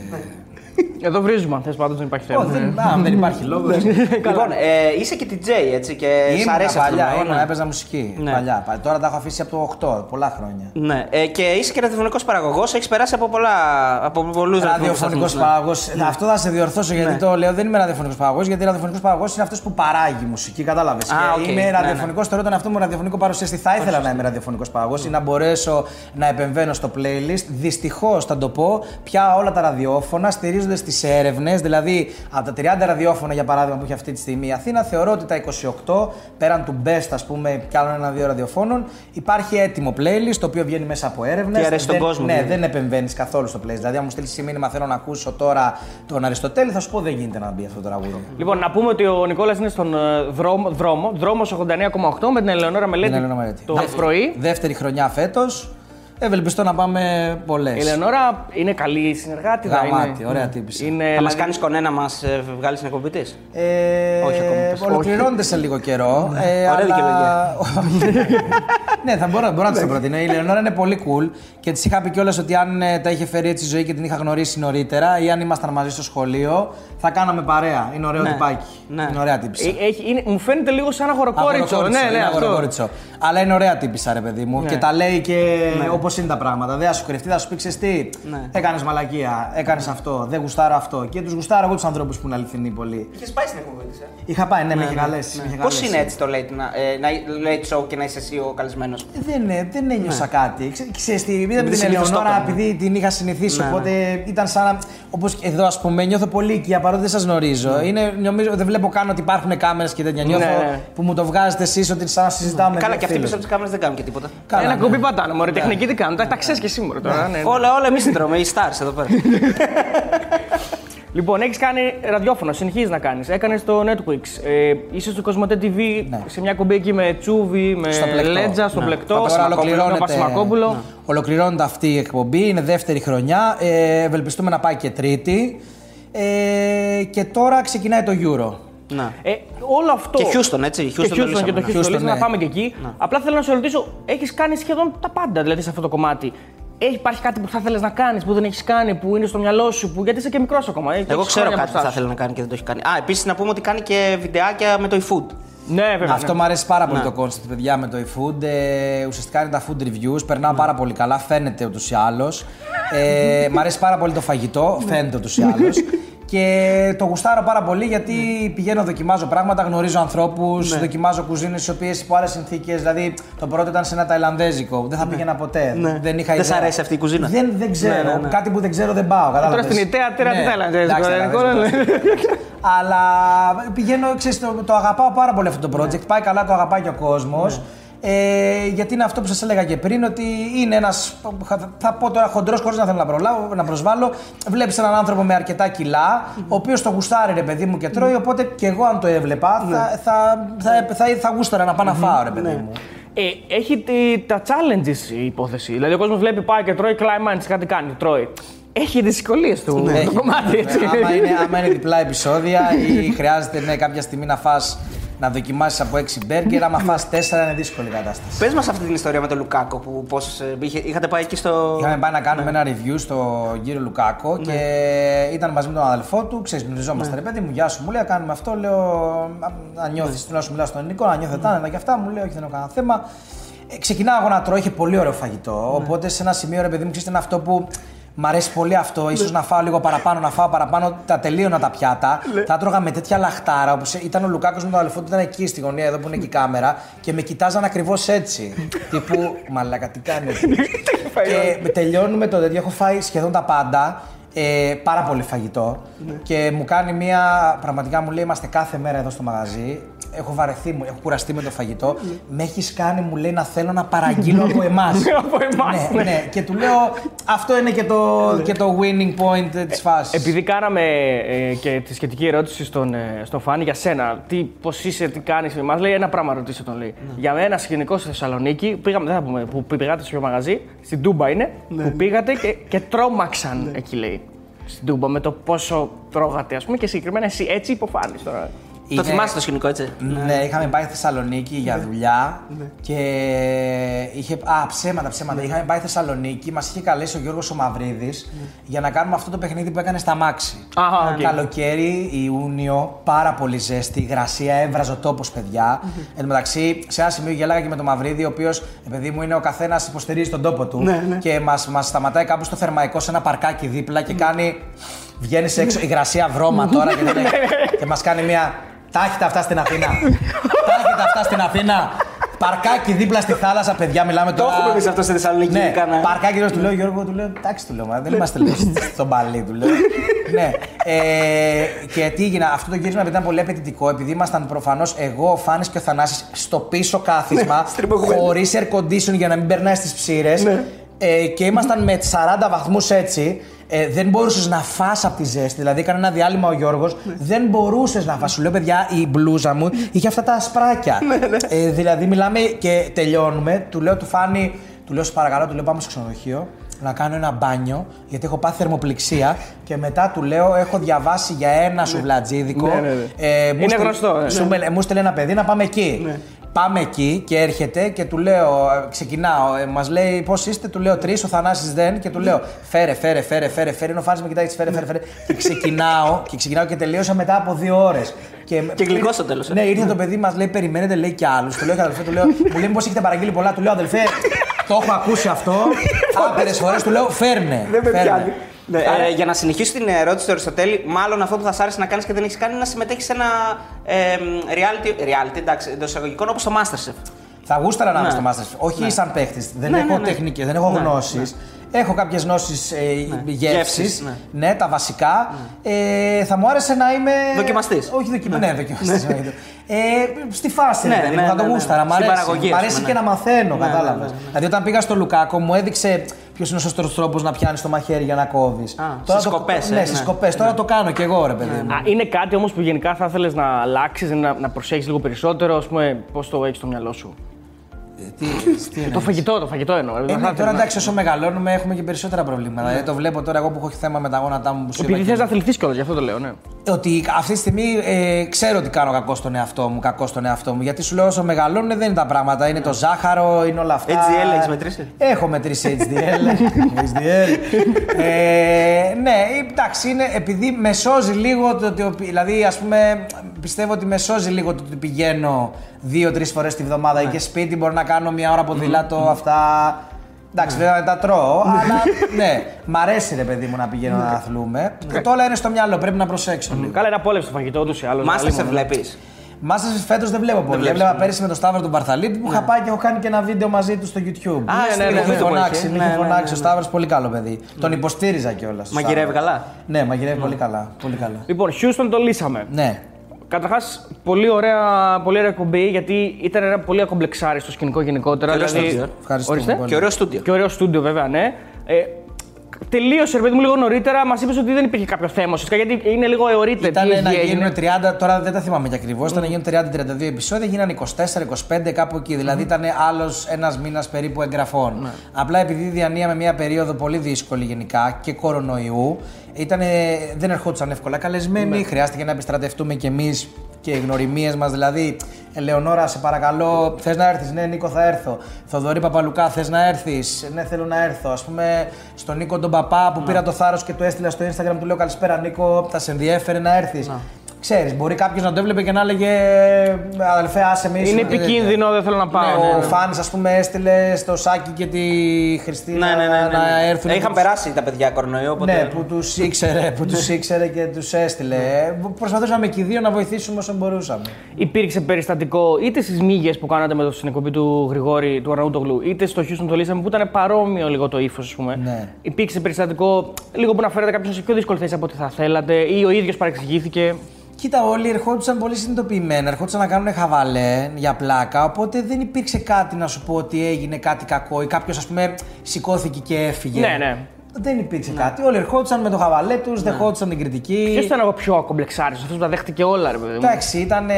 [SPEAKER 4] Εδώ βρίζουμε αν θες πάντως, δεν υπάρχει θέμα.
[SPEAKER 3] δεν, α, δεν υπάρχει λόγος. *laughs*
[SPEAKER 2] Λοιπόν, ε, είσαι και DJ έτσι και σ'
[SPEAKER 3] Ήμουνα
[SPEAKER 2] αρέσει αυτό.
[SPEAKER 3] παλιά,
[SPEAKER 2] το
[SPEAKER 3] ήμουνα,
[SPEAKER 2] ναι.
[SPEAKER 3] έπαιζα μουσική.
[SPEAKER 2] Ναι.
[SPEAKER 3] Παλιά, παλιά. Τώρα τα έχω αφήσει από το 8, πολλά χρόνια.
[SPEAKER 2] Ναι, ε, και είσαι και ραδιοφωνικό παραγωγός, έχεις περάσει από, πολλά, από πολλούς
[SPEAKER 3] Ραδιοφωνικός παραγωγός. Αυτό θα σε διορθώσω γιατί
[SPEAKER 2] Ναι.
[SPEAKER 3] το λέω. Δεν είμαι ραδιοφωνικός παραγωγός, γιατί ραδιοφωνικός παραγωγός είναι αυτός που παράγει μουσική, κατάλαβες.
[SPEAKER 2] Α, οκ.
[SPEAKER 3] Είμαι
[SPEAKER 2] Ναι,
[SPEAKER 3] ραδιοφωνικός, θεωρώ τον εαυτό μου ραδιοφωνικό παρουσιαστή. Θα ήθελα να είμαι ραδιοφωνικός παραγωγός ή να μπορέσω να επεμβαίνω στο playlist. Δυστυχώς θα το πω, πια όλα τα ραδιόφωνα στηρίζονται στις έρευνες. Δηλαδή, από τα 30 ραδιόφωνα για παράδειγμα που έχει αυτή τη στιγμή η Αθήνα, θεωρώ ότι τα 28 πέραν του best, ας πούμε, κι άλλων ένα-δύο ραδιοφώνων, υπάρχει έτοιμο playlist το οποίο βγαίνει μέσα από έρευνες.
[SPEAKER 2] Και αρέσει τον κόσμο,
[SPEAKER 3] Ναι,
[SPEAKER 2] δηλαδή.
[SPEAKER 3] δεν επεμβαίνεις καθόλου στο playlist. Δηλαδή, αν μου στείλεις μήνυμα, θέλω να ακούσω τώρα τον Αριστοτέλη, θα σου πω δεν γίνεται να μπει αυτό το τραγούδι.
[SPEAKER 4] Λοιπόν, να πούμε ότι ο Νικόλας είναι στον ε, δρόμο, δρόμος δρόμος 89,8 με την Ελεονόρα Μελέτη.
[SPEAKER 3] Είναι Ελένα Μαρέτη.
[SPEAKER 4] Το
[SPEAKER 3] Δεύτερη-
[SPEAKER 4] πρωί.
[SPEAKER 3] Δεύτερη χρονιά φέτος. Ευελπιστώ να πάμε πολλές.
[SPEAKER 4] Η Ελεονόρα είναι καλή συνεργάτη.
[SPEAKER 3] Γαμάτη, ωραία τύπησα.
[SPEAKER 4] Είναι,
[SPEAKER 2] Θα μας
[SPEAKER 4] δηλαδή,
[SPEAKER 2] κάνεις κονέ να μας βγάλεις στην εκπομπή της;
[SPEAKER 3] Ε,
[SPEAKER 2] Όχι ακόμα, πες.
[SPEAKER 3] Ολοκληρώνεται σε λίγο καιρό. ε,
[SPEAKER 2] Ωραία
[SPEAKER 3] αλλά... *laughs* ναι, θα μπορώ, μπορώ να τη το προτείνω. Η Λεωνόρα είναι πολύ cool και της είχα πει κιόλας ότι αν ε, τα είχε φέρει έτσι η ζωή και την είχα γνωρίσει νωρίτερα ή αν ήμασταν μαζί στο σχολείο, θα κάναμε παρέα. Είναι ωραίο
[SPEAKER 2] Ναι.
[SPEAKER 3] τυπάκι.
[SPEAKER 2] Ναι.
[SPEAKER 3] Είναι ωραία τύπησα.
[SPEAKER 4] ε, έχει, είναι, μου φαίνεται λίγο σαν αγοροκόριτσο.
[SPEAKER 3] Αγοροκόριτσο,
[SPEAKER 4] Ναι, ναι,
[SPEAKER 3] είναι
[SPEAKER 4] αυτό.
[SPEAKER 3] αγοροκόριτσο. Αλλά είναι ωραία τύπησα, ρε παιδί μου.
[SPEAKER 4] Ναι.
[SPEAKER 3] Και τα λέει και όπως είναι τα πράγματα. Δεν θα σου κρυφτεί, θα σου πει ξέρεις τι.
[SPEAKER 2] Ναι.
[SPEAKER 3] Έκανες μαλακία, έκανες αυτό, δεν γουστάρω αυτό. Και τους γουστάρω εγώ τους ανθρώπους που είναι αληθινοί πολύ.
[SPEAKER 2] Είχες πάει στην εκπομπή της.
[SPEAKER 3] Είχα πάει, ναι, με είχε καλέσει. με είχε
[SPEAKER 2] Πώς
[SPEAKER 3] καλέσει.
[SPEAKER 2] είναι έτσι το late, να, ε, να, late show και να είσαι εσύ ο καλεσμένος;
[SPEAKER 3] Δεν, ε, δεν ένιωσα κάτι. Ξέ- Ξέρεις τι, είδα με
[SPEAKER 2] Επειδή
[SPEAKER 3] την
[SPEAKER 2] συνήθως το
[SPEAKER 3] Ελεονόρα
[SPEAKER 2] έκανα.
[SPEAKER 3] επειδή την είχα συνηθίσει.
[SPEAKER 2] Ναι,
[SPEAKER 3] οπότε ήταν σαν να. Όπως εδώ, ας πούμε, νιώθω πολύ οικία παρότι δεν σας γνωρίζω. Είναι, νομίζω, δεν βλέπω καν ότι υπάρχουν κάμερες και τέτοια. Νιώθω
[SPEAKER 4] Ναι, ναι.
[SPEAKER 3] που μου το βγάζετε εσείς ότι σαν να συζητάμε.
[SPEAKER 2] Καλά,
[SPEAKER 3] δύο
[SPEAKER 2] και αυτοί
[SPEAKER 3] φίλους.
[SPEAKER 2] πίσω από τις κάμερες δεν κάνουν και τίποτα.
[SPEAKER 3] Καλά,
[SPEAKER 4] Ένα
[SPEAKER 3] ναι.
[SPEAKER 4] κουμπί πατάνε, μωρέ, τεχνική τι κάνουν. Τα, τα ξέρεις και εσύ, μωρέ, τώρα. ναι.
[SPEAKER 2] Όλα, όλα εμείς την τρώμε, οι stars εδώ πέρα. *laughs*
[SPEAKER 4] Λοιπόν, έχεις κάνει ραδιόφωνο, συνεχίζεις να κάνεις. Έκανες στο Netflix. Ε, είσαι στο Κοσμοτέ TV
[SPEAKER 3] Ναι.
[SPEAKER 4] σε μια κομπή εκεί με Τσούβι, με
[SPEAKER 3] Στο πλεκτό.
[SPEAKER 4] Λέτζα, στο
[SPEAKER 2] Ναι.
[SPEAKER 4] πλεκτό.
[SPEAKER 3] Τώρα
[SPEAKER 4] με
[SPEAKER 3] ολοκληρώνεται,
[SPEAKER 4] Πασημακόπουλο.
[SPEAKER 3] ολοκληρώνεται αυτή η εκπομπή, είναι δεύτερη χρονιά. Ε, ευελπιστούμε να πάει και τρίτη. Ε, και τώρα ξεκινάει το Euro.
[SPEAKER 2] Να.
[SPEAKER 4] Ε, όλο αυτό.
[SPEAKER 2] Και Houston, έτσι, Houston
[SPEAKER 4] και
[SPEAKER 2] το
[SPEAKER 4] Houston,
[SPEAKER 2] λύσαμε,
[SPEAKER 4] και το
[SPEAKER 2] ναι.
[SPEAKER 4] Houston,
[SPEAKER 3] Houston,
[SPEAKER 4] λύσαμε,
[SPEAKER 3] ναι.
[SPEAKER 4] να πάμε και εκεί. Απλά θέλω να σε ρωτήσω, έχεις κάνει σχεδόν τα πάντα δηλαδή σε αυτό το κομμάτι; Έχει υπάρχει κάτι που θα ήθελε να κάνεις, που δεν έχεις κάνει, που είναι στο μυαλό σου, που, γιατί είσαι και μικρός ακόμα. ε, και
[SPEAKER 2] Εγώ
[SPEAKER 4] έχεις
[SPEAKER 2] ξέρω
[SPEAKER 4] χρόνια
[SPEAKER 2] κάτι που
[SPEAKER 4] μπροστά
[SPEAKER 2] θα
[SPEAKER 4] σου.
[SPEAKER 2] ήθελε να κάνει και δεν το έχει κάνει. Α, επίσης να πούμε ότι κάνει και βιντεάκια με το eFood.
[SPEAKER 4] Ναι, βέβαια.
[SPEAKER 3] Αυτό
[SPEAKER 4] ναι.
[SPEAKER 3] μου αρέσει πάρα πολύ το concept, παιδιά, με το eFood. Ε, ουσιαστικά είναι τα food reviews. Περνάω πάρα πολύ καλά, φαίνεται ούτως ή άλλως. Ε, μ' αρέσει πάρα πολύ το φαγητό, φαίνεται ούτως ή άλλως. *laughs* Και το γουστάρω πάρα πολύ γιατί πηγαίνω, δοκιμάζω πράγματα, γνωρίζω ανθρώπους, δοκιμάζω κουζίνες οι οποίες υπό άλλες συνθήκες. Δηλαδή, το πρώτο ήταν σε ένα Ταϊλανδέζικο. Δεν θα πήγαινα ποτέ.
[SPEAKER 2] Ναι.
[SPEAKER 3] Δεν είχα
[SPEAKER 2] Δεν σ'
[SPEAKER 3] ιδέα.
[SPEAKER 2] αρέσει αυτή η κουζίνα;
[SPEAKER 3] Δεν, δεν ξέρω.
[SPEAKER 2] Ναι, ναι, ναι.
[SPEAKER 3] Κάτι που δεν ξέρω δεν πάω.
[SPEAKER 4] Τώρα
[SPEAKER 3] κατάλαβες.
[SPEAKER 4] στην Ιταία τέρα τι Ταϊλανδέζικο,
[SPEAKER 3] εντάξει,
[SPEAKER 4] ελληνικό,
[SPEAKER 3] Ταϊλανδέζικο.
[SPEAKER 4] ναι.
[SPEAKER 3] Αλλά πηγαίνω, ξέρεις, το, το αγαπάω πάρα πολύ αυτό το project. Πάει καλά, το αγαπάει και ο κόσμος. Ε, γιατί είναι αυτό που σας έλεγα και πριν, ότι είναι ένας. Θα πω τώρα χοντρός, χωρίς να θέλω να, προλάβω, να προσβάλλω. Βλέπεις έναν άνθρωπο με αρκετά κιλά, ο οποίος το γουστάρει, ρε παιδί μου, και τρώει. Οπότε και εγώ, αν το έβλεπα, θα, θα, θα, θα, θα γούσταρα να πάω να φάω, ρε παιδί μου.
[SPEAKER 4] Ε, έχει τη- τα challenges η υπόθεση. Δηλαδή, ο κόσμος βλέπει πάει και τρώει, κλάιμαντ, κάτι κάνει, τρώει. Έχει δυσκολίες του το
[SPEAKER 3] Έχει.
[SPEAKER 4] κομμάτι, έτσι.
[SPEAKER 3] Ναι, άμα, είναι, άμα είναι διπλά επεισόδια ή χρειάζεται ναι, κάποια στιγμή να φας να δοκιμάσεις από 6 μπέργκερ, άμα φας 4 είναι δύσκολη η κατάσταση.
[SPEAKER 2] Πες μας αυτή την ιστορία με τον Λουκάκο που πώς, ε, είχε- είχατε πάει εκεί στο.
[SPEAKER 3] Είχαμε πάει να κάνουμε ένα review στο κύριο Λουκάκο και ήταν μαζί με τον αδελφό του. Ξέρεις, γνωριζόμαστε ρε παιδί μου, γεια σου. Μου λέει, κάνουμε αυτό. Λέω, «Α, αν νιώθεις, τουλάχιστον σου μιλάω στον ελληνικό, αν νιώθετε άνετα και αυτά. Μου λέει, όχι, δεν έχω κανένα θέμα. Ε, ξεκινάω εγώ να τρώω, είχε πολύ ωραίο φαγητό. Οπότε σε ένα σημείο, ρε παιδί μου, ξέρεις, ήταν αυτό που Μ' αρέσει πολύ αυτό. σω να φάω λίγο παραπάνω, να φάω παραπάνω. Τα τελείωνα τα πιάτα. τα έτρωγα με τέτοια λαχτάρα. Όπως ήταν ο Λουκάκος με τον αδελφό του, ήταν εκεί στη γωνία, εδώ που είναι και η κάμερα. Και με κοιτάζαν ακριβώς έτσι. *laughs* τύπου, μαλάκα, τι κάνετε. και τελειώνουμε το τέτοιο. Έχω φάει σχεδόν τα πάντα. Ε, πάρα πολύ φαγητό. Και μου κάνει μία. Πραγματικά μου λέει: Είμαστε κάθε μέρα εδώ στο μαγαζί. Έχω βαρεθεί, μου, έχω κουραστεί με το φαγητό. Με έχεις κάνει, μου λέει, να θέλω να παραγγείλω από εμάς.
[SPEAKER 4] Από εμάς,
[SPEAKER 3] ναι, ναι. Και του λέω: Αυτό είναι και το, και το winning point της φάσης.
[SPEAKER 4] Επειδή κάναμε ε, και τη σχετική ερώτηση στον, ε, στον Φάνη για σένα, τι, πώς είσαι, τι κάνεις, μας λέει ένα πράγμα ρωτήσε τον λέει. Για μένα σκηνικό στη Θεσσαλονίκη, πήγαμε, δεν θα πούμε, που πήγατε στο μαγαζί, στην Τούμπα είναι, που πήγατε και, και τρόμαξαν εκεί λέει. Στην Τούμπα με το πόσο τρώγατε, ας πούμε, και συγκεκριμένα εσύ έτσι υποφάνεις τώρα.
[SPEAKER 2] Το
[SPEAKER 3] Είναι-
[SPEAKER 2] θυμάσαι το σκηνικό, έτσι;
[SPEAKER 3] Ναι, είχαμε πάει στη Θεσσαλονίκη για δουλειά και είχε. Α, ψέματα, ψέματα. Είχαμε πάει στη Θεσσαλονίκη, μας είχε καλέσει ο Γιώργος ο Μαυρίδης για να κάνουμε αυτό το παιχνίδι που έκανε στα ταξί.
[SPEAKER 4] Αχα, οκ.
[SPEAKER 3] Καλοκαίρι, Ιούνιο, πάρα πολύ ζέστη, υγρασία, έβραζε ο τόπος, παιδιά. Εν τω μεταξύ, σε ένα σημείο γέλαγα και με τον Μαυρίδη, ο οποίος, επειδή μου είναι ο καθένας υποστηρίζει τον τόπο του και μα μας σταματάει κάπου στο θερμαϊκό σε ένα παρκάκι δίπλα και κάνει. Βγαίνει έξω, υγρασία βρώμα *laughs* τώρα και, δεν- και μας κάνει μια. Τα έχετε αυτά στην Αθήνα. Τα έχετε αυτά στην Αθήνα. Παρκάκι δίπλα στη θάλασσα, παιδιά, μιλάμε
[SPEAKER 2] Το
[SPEAKER 3] τώρα.
[SPEAKER 2] έχουμε εμείς αυτό στη Θεσσαλονίκη.
[SPEAKER 3] Ναι,
[SPEAKER 2] κάνα-
[SPEAKER 3] παρκάκι τώρα του λέω Γιώργο, του λέω εντάξει του λέω, μα δεν είμαστε λέω στον παλί του λέω. ναι. Ε, και τι έγινε, αυτό το γύρισμα ήταν πολύ απαιτητικό επειδή ήμασταν προφανώς εγώ, ο Φάνης και ο Θανάσης στο πίσω κάθισμα,
[SPEAKER 2] στριμωγμένοι.
[SPEAKER 3] χωρίς air condition για να μην περνάει στις ψήρες. Ε, και ήμασταν με 40 βαθμούς έτσι. Ε, δεν μπορούσες να φας από τη ζέστη. Δηλαδή, έκανε ένα διάλειμμα ο Γιώργος. Δεν μπορούσες να φας. Σου λέω, παιδιά, η μπλούζα μου είχε αυτά τα ασπράκια. ε, δηλαδή, μιλάμε και τελειώνουμε. Του λέω, του φάνη, του λέω, σου παρακαλώ, του λέω, πάμε στο ξενοδοχείο να κάνω ένα μπάνιο, γιατί έχω πάθει θερμοπληξία. Και μετά του λέω, έχω διαβάσει για ένα σουβλατζίδικο.
[SPEAKER 4] Ναι, ναι, ναι.
[SPEAKER 3] Ε, μου
[SPEAKER 4] Είναι
[SPEAKER 3] στείλ-
[SPEAKER 4] γνωστό, ναι.
[SPEAKER 3] σου με- μου στείλε ένα παιδί να πάμε εκεί. Πάμε εκεί και έρχεται και του λέω, ε, ξεκινάω. Ε, Μας λέει πώς είστε, του λέω τρεις, ο Θανάσης δεν. Και του λέω φέρε, φέρε, φέρε, φέρε, φέρε. Είναι ο Φάνης με κοιτάει, φέρε, φέρε, φέρε. και ξεκινάω και ξεκινάω και τελείωσα μετά από δύο ώρες. Και,
[SPEAKER 2] Και γλυκό στο τέλος, ε.
[SPEAKER 3] Ναι, ήρθε το παιδί, μας λέει, περιμένετε, λέει κι άλλους. Του λέω, «Και αδελφέ, του λέω, μου λέει, πώ έχετε παραγγείλει πολλά. Του λέω, αδελφέ, το έχω ακούσει αυτό. *laughs* Άπειρε φορές του λέω, φέρνε.
[SPEAKER 2] Δεν με
[SPEAKER 3] φέρνε».
[SPEAKER 2] πιάνει. Ναι, ε, για να συνεχίσω την ερώτηση του Αριστοτέλη, μάλλον αυτό που θα σ' άρεσε να κάνεις και δεν έχεις κάνει είναι να συμμετέχεις σε ένα ε, reality, reality εντάξει, εντός εισαγωγικών όπως το Masterchef.
[SPEAKER 3] Θα γούσταρα να είμαι
[SPEAKER 2] Ναι.
[SPEAKER 3] στο Masterchef. Όχι σαν παίχτης. Δεν
[SPEAKER 2] Ναι,
[SPEAKER 3] έχω
[SPEAKER 2] ναι, ναι.
[SPEAKER 3] τεχνικές, δεν έχω
[SPEAKER 2] Ναι,
[SPEAKER 3] γνώσεις. Έχω κάποιες γνώσεις ε, γεύση.
[SPEAKER 2] Γεύσεις, ναι.
[SPEAKER 3] Ναι. τα βασικά. Ε, θα μου άρεσε να είμαι.
[SPEAKER 2] Δοκιμαστής.
[SPEAKER 3] Όχι δοκιμαστή. Ναι, δοκιμαστής. Ε, στη φάση,
[SPEAKER 2] Ναι,
[SPEAKER 3] ναι, παιδί μου,
[SPEAKER 2] ναι,
[SPEAKER 3] θα το
[SPEAKER 2] ναι, ναι.
[SPEAKER 3] γούσταρα. Μ'
[SPEAKER 2] Στην
[SPEAKER 3] αρέσει,
[SPEAKER 2] παραγωγή,
[SPEAKER 3] μ'
[SPEAKER 2] ας
[SPEAKER 3] αρέσει
[SPEAKER 2] πούμε,
[SPEAKER 3] και
[SPEAKER 2] ναι.
[SPEAKER 3] να μαθαίνω,
[SPEAKER 2] Ναι, ναι,
[SPEAKER 3] κατάλαβες.
[SPEAKER 2] ναι, ναι.
[SPEAKER 3] Δηλαδή, όταν πήγα στο Λουκάκο, μου έδειξε ποιος είναι ο σωστός τρόπος να πιάνεις το μαχαίρι για να κόβεις.
[SPEAKER 2] στις σκοπές, ε,
[SPEAKER 3] Ναι,
[SPEAKER 2] ναι.
[SPEAKER 3] στι σκοπές. Τώρα το κάνω κι εγώ, ρε παιδί μου.
[SPEAKER 4] Α, είναι κάτι όμως που γενικά θα ήθελε να αλλάξεις, να, να προσέχεις λίγο περισσότερο, ας πούμε, πώς το έχεις στο μυαλό σου;
[SPEAKER 3] Τι, τι
[SPEAKER 4] Το
[SPEAKER 3] εννοείς;
[SPEAKER 4] φαγητό, το φαγητό εννοώ.
[SPEAKER 3] Ε,
[SPEAKER 4] Δεν
[SPEAKER 3] ναι,
[SPEAKER 4] θα
[SPEAKER 3] τώρα
[SPEAKER 4] ήθελα να-
[SPEAKER 3] εντάξει, όσο μεγαλώνουμε έχουμε και περισσότερα προβλήματα. Δηλαδή, το βλέπω τώρα εγώ που έχω θέμα με τα γόνατά μου που σου
[SPEAKER 4] Επειδή
[SPEAKER 3] είπα
[SPEAKER 4] θες
[SPEAKER 3] και-
[SPEAKER 4] να θεληθεί κιόλας, γι' αυτό το λέω, ναι.
[SPEAKER 3] Ότι αυτή τη στιγμή ε, ξέρω ότι κάνω κακό στον εαυτό μου, κακό στον εαυτό μου. Γιατί σου λέω όσο μεγαλώνουν δεν είναι τα πράγματα. Είναι το ζάχαρο, είναι όλα αυτά.
[SPEAKER 2] HDL έχεις μετρήσει;
[SPEAKER 3] Έχω μετρήσει HDL. HDL. *laughs* ε, ναι, εντάξει, είναι επειδή με σώζει λίγο το ότι. Δηλαδή, ας πούμε, πιστεύω ότι με σώζει λίγο το ότι πηγαίνω δύο-τρει φορές τη βδομάδα ή και σπίτι. Μπορώ να κάνω μια ώρα ποδήλατο, αυτά. Εντάξει, βέβαια δεν τα τρώω, αλλά ναι, μ' αρέσει ρε παιδί μου να πηγαίνω να αθλούμε. Και το όλα είναι στο μυαλό, πρέπει να προσέξω λίγο.
[SPEAKER 4] Καλά, είναι απόλαυση το φαγητό ούτω ή άλλω.
[SPEAKER 2] Μάστερ σε βλέπεις.
[SPEAKER 3] Μάστερ φέτος δεν βλέπω πολύ.
[SPEAKER 2] βλέπεις,
[SPEAKER 3] Έβλεπα
[SPEAKER 2] ναι.
[SPEAKER 3] πέρυσι με τον Σταύρο τον Παρθαλίτη που είχα πάει και έχω κάνει και ένα βίντεο μαζί του στο YouTube.
[SPEAKER 2] Α, ναι, ναι,
[SPEAKER 3] με
[SPEAKER 2] ναι,
[SPEAKER 3] είχε
[SPEAKER 2] ναι,
[SPEAKER 3] φωνάξει,
[SPEAKER 2] ναι,
[SPEAKER 3] με είχε
[SPEAKER 2] ναι,
[SPEAKER 3] φωνάξει.
[SPEAKER 2] ναι,
[SPEAKER 3] Ο Σταύρος πολύ καλό παιδί. Τον υποστήριζα κιόλας.
[SPEAKER 2] Μαγειρεύει καλά.
[SPEAKER 3] Ναι, μαγειρεύει πολύ καλά. Πολύ καλά.
[SPEAKER 4] Λοιπόν, Houston το λύσαμε.
[SPEAKER 3] Ναι.
[SPEAKER 4] Καταρχάς, πολύ ωραία, πολύ ωραία εκπομπή γιατί ήταν ένα πολύ ακομπλεξάριστο σκηνικό γενικότερα.
[SPEAKER 2] Και ωραίο
[SPEAKER 4] δηλαδή-
[SPEAKER 2] στούντιο.
[SPEAKER 3] Ευχαριστούμε
[SPEAKER 4] Ορίστε.
[SPEAKER 3] πολύ.
[SPEAKER 2] Και ωραίο στούντιο.
[SPEAKER 4] Και ωραίο στούντιο, βέβαια, ναι. Ε, τελείωσε, ρε παιδί μου, λίγο νωρίτερα. Μας είπες ότι δεν υπήρχε κάποιος θέμα ουσιαστικά γιατί είναι λίγο αιωρείται.
[SPEAKER 3] Ήταν
[SPEAKER 4] τι
[SPEAKER 3] να
[SPEAKER 4] έγινε.
[SPEAKER 3] γίνουν 30, τώρα δεν τα θυμάμαι και ακριβώς, ήταν να γίνουν 30-32 επεισόδια, γίνανε 24-25 κάπου εκεί. Δηλαδή ήταν άλλος ένας μήνας περίπου εγγραφών.
[SPEAKER 4] Ναι.
[SPEAKER 3] Απλά επειδή διανύαμε μια περίοδο πολύ δύσκολη γενικά και κορονοϊού, ήτανε, δεν ερχόντουσαν εύκολα καλεσμένοι,
[SPEAKER 4] Ναι.
[SPEAKER 3] χρειάστηκε να επιστρατευτούμε κι εμείς και οι γνωριμίες μας. Δηλαδή, Ελεονόρα, σε παρακαλώ, θες να έρθεις; Ναι, Νίκο, θα έρθω. Θοδωρή Παπαλουκά, θες να έρθεις; Ναι, θέλω να έρθω. Α πούμε, στον Νίκο τον Παπά που πήρα το θάρρος και το έστειλα στο Instagram, του λέω Καλησπέρα, Νίκο, θα σε ενδιέφερε να έρθεις. Ξέρεις, μπορεί κάποιος να το έβλεπε και να έλεγε Αδελφέ, άσε με.
[SPEAKER 4] Είναι επικίνδυνο, δεν θέλω να πάω.
[SPEAKER 3] Ναι,
[SPEAKER 4] ναι,
[SPEAKER 3] ο
[SPEAKER 4] ναι.
[SPEAKER 3] Φάνης, ας πούμε, έστειλε στο Σάκη και τη Χριστίνα
[SPEAKER 2] Ναι, ναι, ναι. ναι,
[SPEAKER 3] να
[SPEAKER 2] ναι.
[SPEAKER 3] έρθουν.
[SPEAKER 2] Ε,
[SPEAKER 3] και
[SPEAKER 2] Είχαν
[SPEAKER 3] τους-
[SPEAKER 2] περάσει τα παιδιά κορονοϊό, οπότε.
[SPEAKER 3] Ναι, που τους ήξερε, που τους ήξερε και τους έστειλε. Ε, Προσπαθούσαμε και οι δύο να βοηθήσουμε όσο μπορούσαμε.
[SPEAKER 4] Υπήρξε περιστατικό είτε στις μύγες που κάνατε με το στην εκπομπή του Γρηγόρη του Αρναούτογλου, είτε στο Houston το λύσαμε που ήταν παρόμοιο λίγο το ύφος, ας πούμε.
[SPEAKER 3] Ναι.
[SPEAKER 4] Υπήρξε περιστατικό λίγο που να φέρετε κάποιον σε πιο δύσκολη θέση από ό,τι θα θέλατε ή ο ίδιος παρεξηγήθηκε;
[SPEAKER 3] Κοίτα, όλοι ερχόντουσαν πολύ συνειδητοποιημένοι, ερχόντουσαν να κάνουν χαβαλέ για πλάκα. Οπότε δεν υπήρξε κάτι να σου πω ότι έγινε κάτι κακό ή κάποιος, ας πούμε, σηκώθηκε και έφυγε.
[SPEAKER 4] Ναι, ναι.
[SPEAKER 3] Δεν υπήρξε κάτι. Όλοι ερχόντουσαν με το χαβαλέ τους, δεχόντουσαν την κριτική.
[SPEAKER 4] Ποιος ήταν ο πιο ακομπλεξάριστος, αυτός που τα δέχτηκε όλα, ρε παιδί μου.
[SPEAKER 3] Εντάξει, ήταν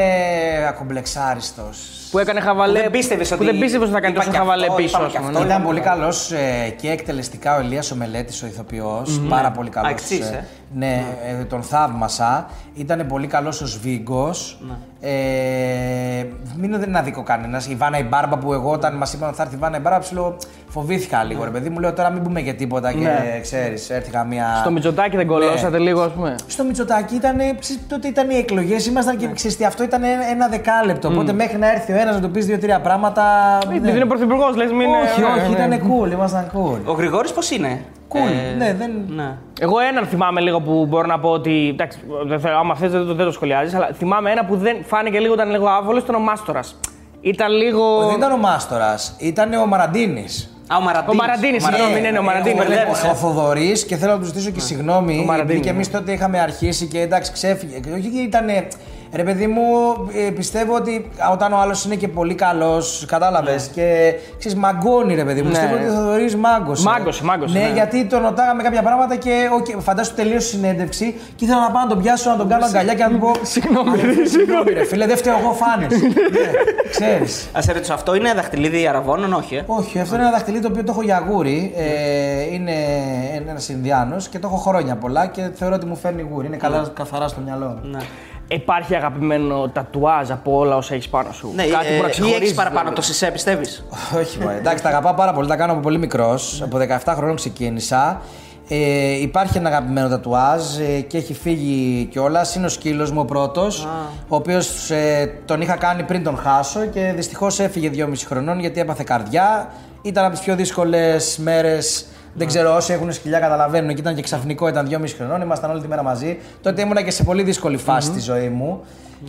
[SPEAKER 3] ακομπλεξάριστος.
[SPEAKER 4] Που έκανε χαβαλέ.
[SPEAKER 2] Που δεν πίστευες
[SPEAKER 4] που
[SPEAKER 2] ότι
[SPEAKER 4] δεν πίστευες ότι θα κάνει
[SPEAKER 2] είπα
[SPEAKER 4] τόσο
[SPEAKER 2] και
[SPEAKER 4] χαβαλέ
[SPEAKER 2] αυτό,
[SPEAKER 4] πίσω.
[SPEAKER 2] είπαμε
[SPEAKER 4] ας
[SPEAKER 2] και
[SPEAKER 4] πούμε,
[SPEAKER 2] αυτό.
[SPEAKER 4] ναι.
[SPEAKER 3] Ήταν πολύ καλός ε, και εκτελεστικά ο Ηλίας ο Μελέτης, ο ηθοποιός, Πάρα πολύ καλός.
[SPEAKER 2] εξής, ε.
[SPEAKER 3] Ναι, ε, τον θαύμασα. Ήταν πολύ καλός ο Σβίγκος. Ε, μην δεν αδικό κανένας. Η Βάνα η Μπάρμπα που εγώ όταν μας είπαν ότι θα έρθει η Βάνα η Μπάρμπα, ψηλό φοβήθηκα λίγο. Ρε παιδί μου, λέω τώρα μην πούμε και τίποτα και
[SPEAKER 4] Ναι.
[SPEAKER 3] ξέρεις, έρθει καμία.
[SPEAKER 4] Στο Μιτζοτάκι δεν κολώσατε λίγο, ας πούμε;
[SPEAKER 3] Στο Μητσοτάκι ήταν, ξέρεις, τότε ήταν οι εκλογές, ήμασταν και ξέρεις τι, αυτό ήταν ένα, ένα δεκάλεπτο. Οπότε μέχρι να έρθει ο ένας να του πεις δύο-τρία πράγματα.
[SPEAKER 4] Επειδή
[SPEAKER 3] ναι.
[SPEAKER 4] είναι πρωθυπουργός, λες, μην είναι.
[SPEAKER 3] Όχι,
[SPEAKER 4] ναι,
[SPEAKER 3] όχι,
[SPEAKER 4] ναι.
[SPEAKER 3] ήταν cool, ήμασταν cool.
[SPEAKER 2] Ο Γρηγόρης πώς είναι;
[SPEAKER 3] Cool, ναι, δεν.
[SPEAKER 2] Ναι.
[SPEAKER 4] Εγώ έναν θυμάμαι λίγο που μπορώ να πω ότι. Εντάξει, δεν θέλω, άμα θες δεν, το- δεν το σχολιάζεις, αλλά θυμάμαι ένα που δεν φάνηκε λίγο, ήταν λίγο άβολο, ήταν ο Μάστορας. Ήταν λίγο.
[SPEAKER 3] Δεν ήταν ο Μάστορας, ήταν ο Μαραντίνης.
[SPEAKER 2] Α, ο Μαραντίνης.
[SPEAKER 4] Ο Μαραντίνης, συγγνώμη, ναι, ναι, ο Μαραντίνης.
[SPEAKER 3] Ο,
[SPEAKER 2] μπερδεύεσαι.
[SPEAKER 3] ο Θοδωρής και θέλω να του ζητήσω και συγγνώμη, επειδή
[SPEAKER 4] Μαραντίνης,
[SPEAKER 3] και εμείς
[SPEAKER 4] ναι.
[SPEAKER 3] τότε είχαμε αρχίσει και εντάξει ξέφυγε. Και Όχι γιατί ήταν. Ρε παιδί μου, ε, πιστεύω ότι όταν ο άλλος είναι και πολύ καλός, κατάλαβες. Και ξέρεις, μαγκώνει ρε παιδί μου.
[SPEAKER 4] Ναι.
[SPEAKER 3] Πιστεύω ότι ο Θοδωρή μάγκωσε.
[SPEAKER 4] Μάγκωσε, μάγκωσε,
[SPEAKER 3] Ναι,
[SPEAKER 4] ναι.
[SPEAKER 3] γιατί τον ρωτάγαμε κάποια πράγματα και okay, φαντάσου τελείωσε η συνέντευξη και ήθελα να πάω να τον πιάσω, να τον κάνω αγκαλιά και να του πω. *laughs*
[SPEAKER 4] Συγγνώμη,
[SPEAKER 3] «Αδερφέ, Συγγνώμη, ρε φίλε, δεν φταίω εγώ, φάνε. *laughs* Ξέρεις.
[SPEAKER 2] Α σε ρωτήσω, αυτό είναι δαχτυλίδι αραβώνων, όχι. Ε;
[SPEAKER 3] Όχι, αυτό είναι ένα δαχτυλί το οποίο το έχω για γούρι. Ε, είναι ένας Ινδιάνος και το έχω χρόνια πολλά και θεωρώ ότι μου φέρνει γούρι. Είναι καλά, καθαρά στο μυαλό μου.
[SPEAKER 2] Ναι.
[SPEAKER 4] Υπάρχει αγαπημένο τατουάζ από όλα όσα έχεις πάνω σου;
[SPEAKER 2] Ναι,
[SPEAKER 4] Κάτι
[SPEAKER 2] ε,
[SPEAKER 4] που να
[SPEAKER 2] ή
[SPEAKER 4] ξεχωρίζεις.
[SPEAKER 2] έχει παραπάνω
[SPEAKER 4] δηλαδή.
[SPEAKER 2] το σισέ, πιστεύεις;
[SPEAKER 3] Όχι, μωρέ. εντάξει, τα αγαπάω πάρα πολύ. Τα κάνω από πολύ μικρός. Από 17 χρόνων ξεκίνησα. Ε, υπάρχει ένα αγαπημένο τατουάζ ε, και έχει φύγει κιόλας. Είναι ο σκύλος μου ο πρώτος, ο οποίος ε, τον είχα κάνει πριν τον χάσω και δυστυχώς έφυγε 2,5 χρονών γιατί έπαθε καρδιά. Ήταν από τις πιο δύσκολες μέρες. Δεν ξέρω όσοι έχουν σκυλιά καταλαβαίνουν και ήταν και ξαφνικό, ήταν 2,5 χρονών, ήμασταν όλη τη μέρα μαζί. Τότε ήμουνα και σε πολύ δύσκολη φάση στη ζωή μου.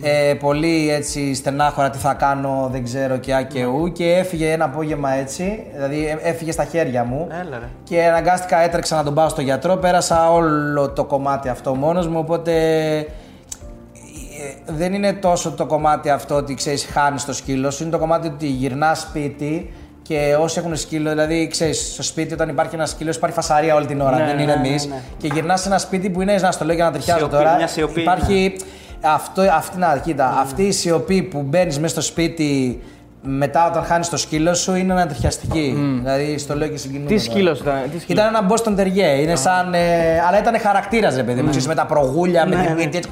[SPEAKER 3] Ε, πολύ έτσι στενάχωρα τι θα κάνω, δεν ξέρω και α και ου. Και έφυγε ένα απόγευμα έτσι, δηλαδή ε, έφυγε στα χέρια μου.
[SPEAKER 2] Έλα, ρε.
[SPEAKER 3] Και αναγκάστηκα, έτρεξα να τον πάω στο γιατρό. Πέρασα όλο το κομμάτι αυτό μόνος μου. Οπότε ε, δεν είναι τόσο το κομμάτι αυτό ότι ξέρεις, χάνεις το σκύλο σου. Είναι το κομμάτι ότι γυρνάς σπίτι και όσοι έχουν σκύλο, δηλαδή ξέρεις, στο σπίτι όταν υπάρχει ένα σκύλο, υπάρχει φασαρία όλη την ώρα.
[SPEAKER 4] Ναι,
[SPEAKER 3] δεν
[SPEAKER 4] ναι,
[SPEAKER 3] είναι
[SPEAKER 4] ναι,
[SPEAKER 3] εμείς.
[SPEAKER 2] ναι.
[SPEAKER 3] Και γυρνάς σε ένα σπίτι που είναι, να στο λέω για να τριχιάζω
[SPEAKER 2] Σιωπή,
[SPEAKER 3] τώρα.
[SPEAKER 2] μια σιωπή,
[SPEAKER 3] υπάρχει αυτό, αυτή, να, κοίτα, αυτή η σιωπή που μπαίνεις μέσα στο σπίτι μετά όταν χάνεις το σκύλο σου είναι ανατριχιαστική. Δηλαδή στο λέω και συγκινούμαι.
[SPEAKER 4] Τι σκύλος ήταν. Τι σκύλος;
[SPEAKER 3] Ήταν ένα Boston Terrier. Είναι σαν, ε, αλλά ήταν χαρακτήρας, ρε παιδί μου. Ξέρεις, Με τα προγούλια, με την γιατί έτσι,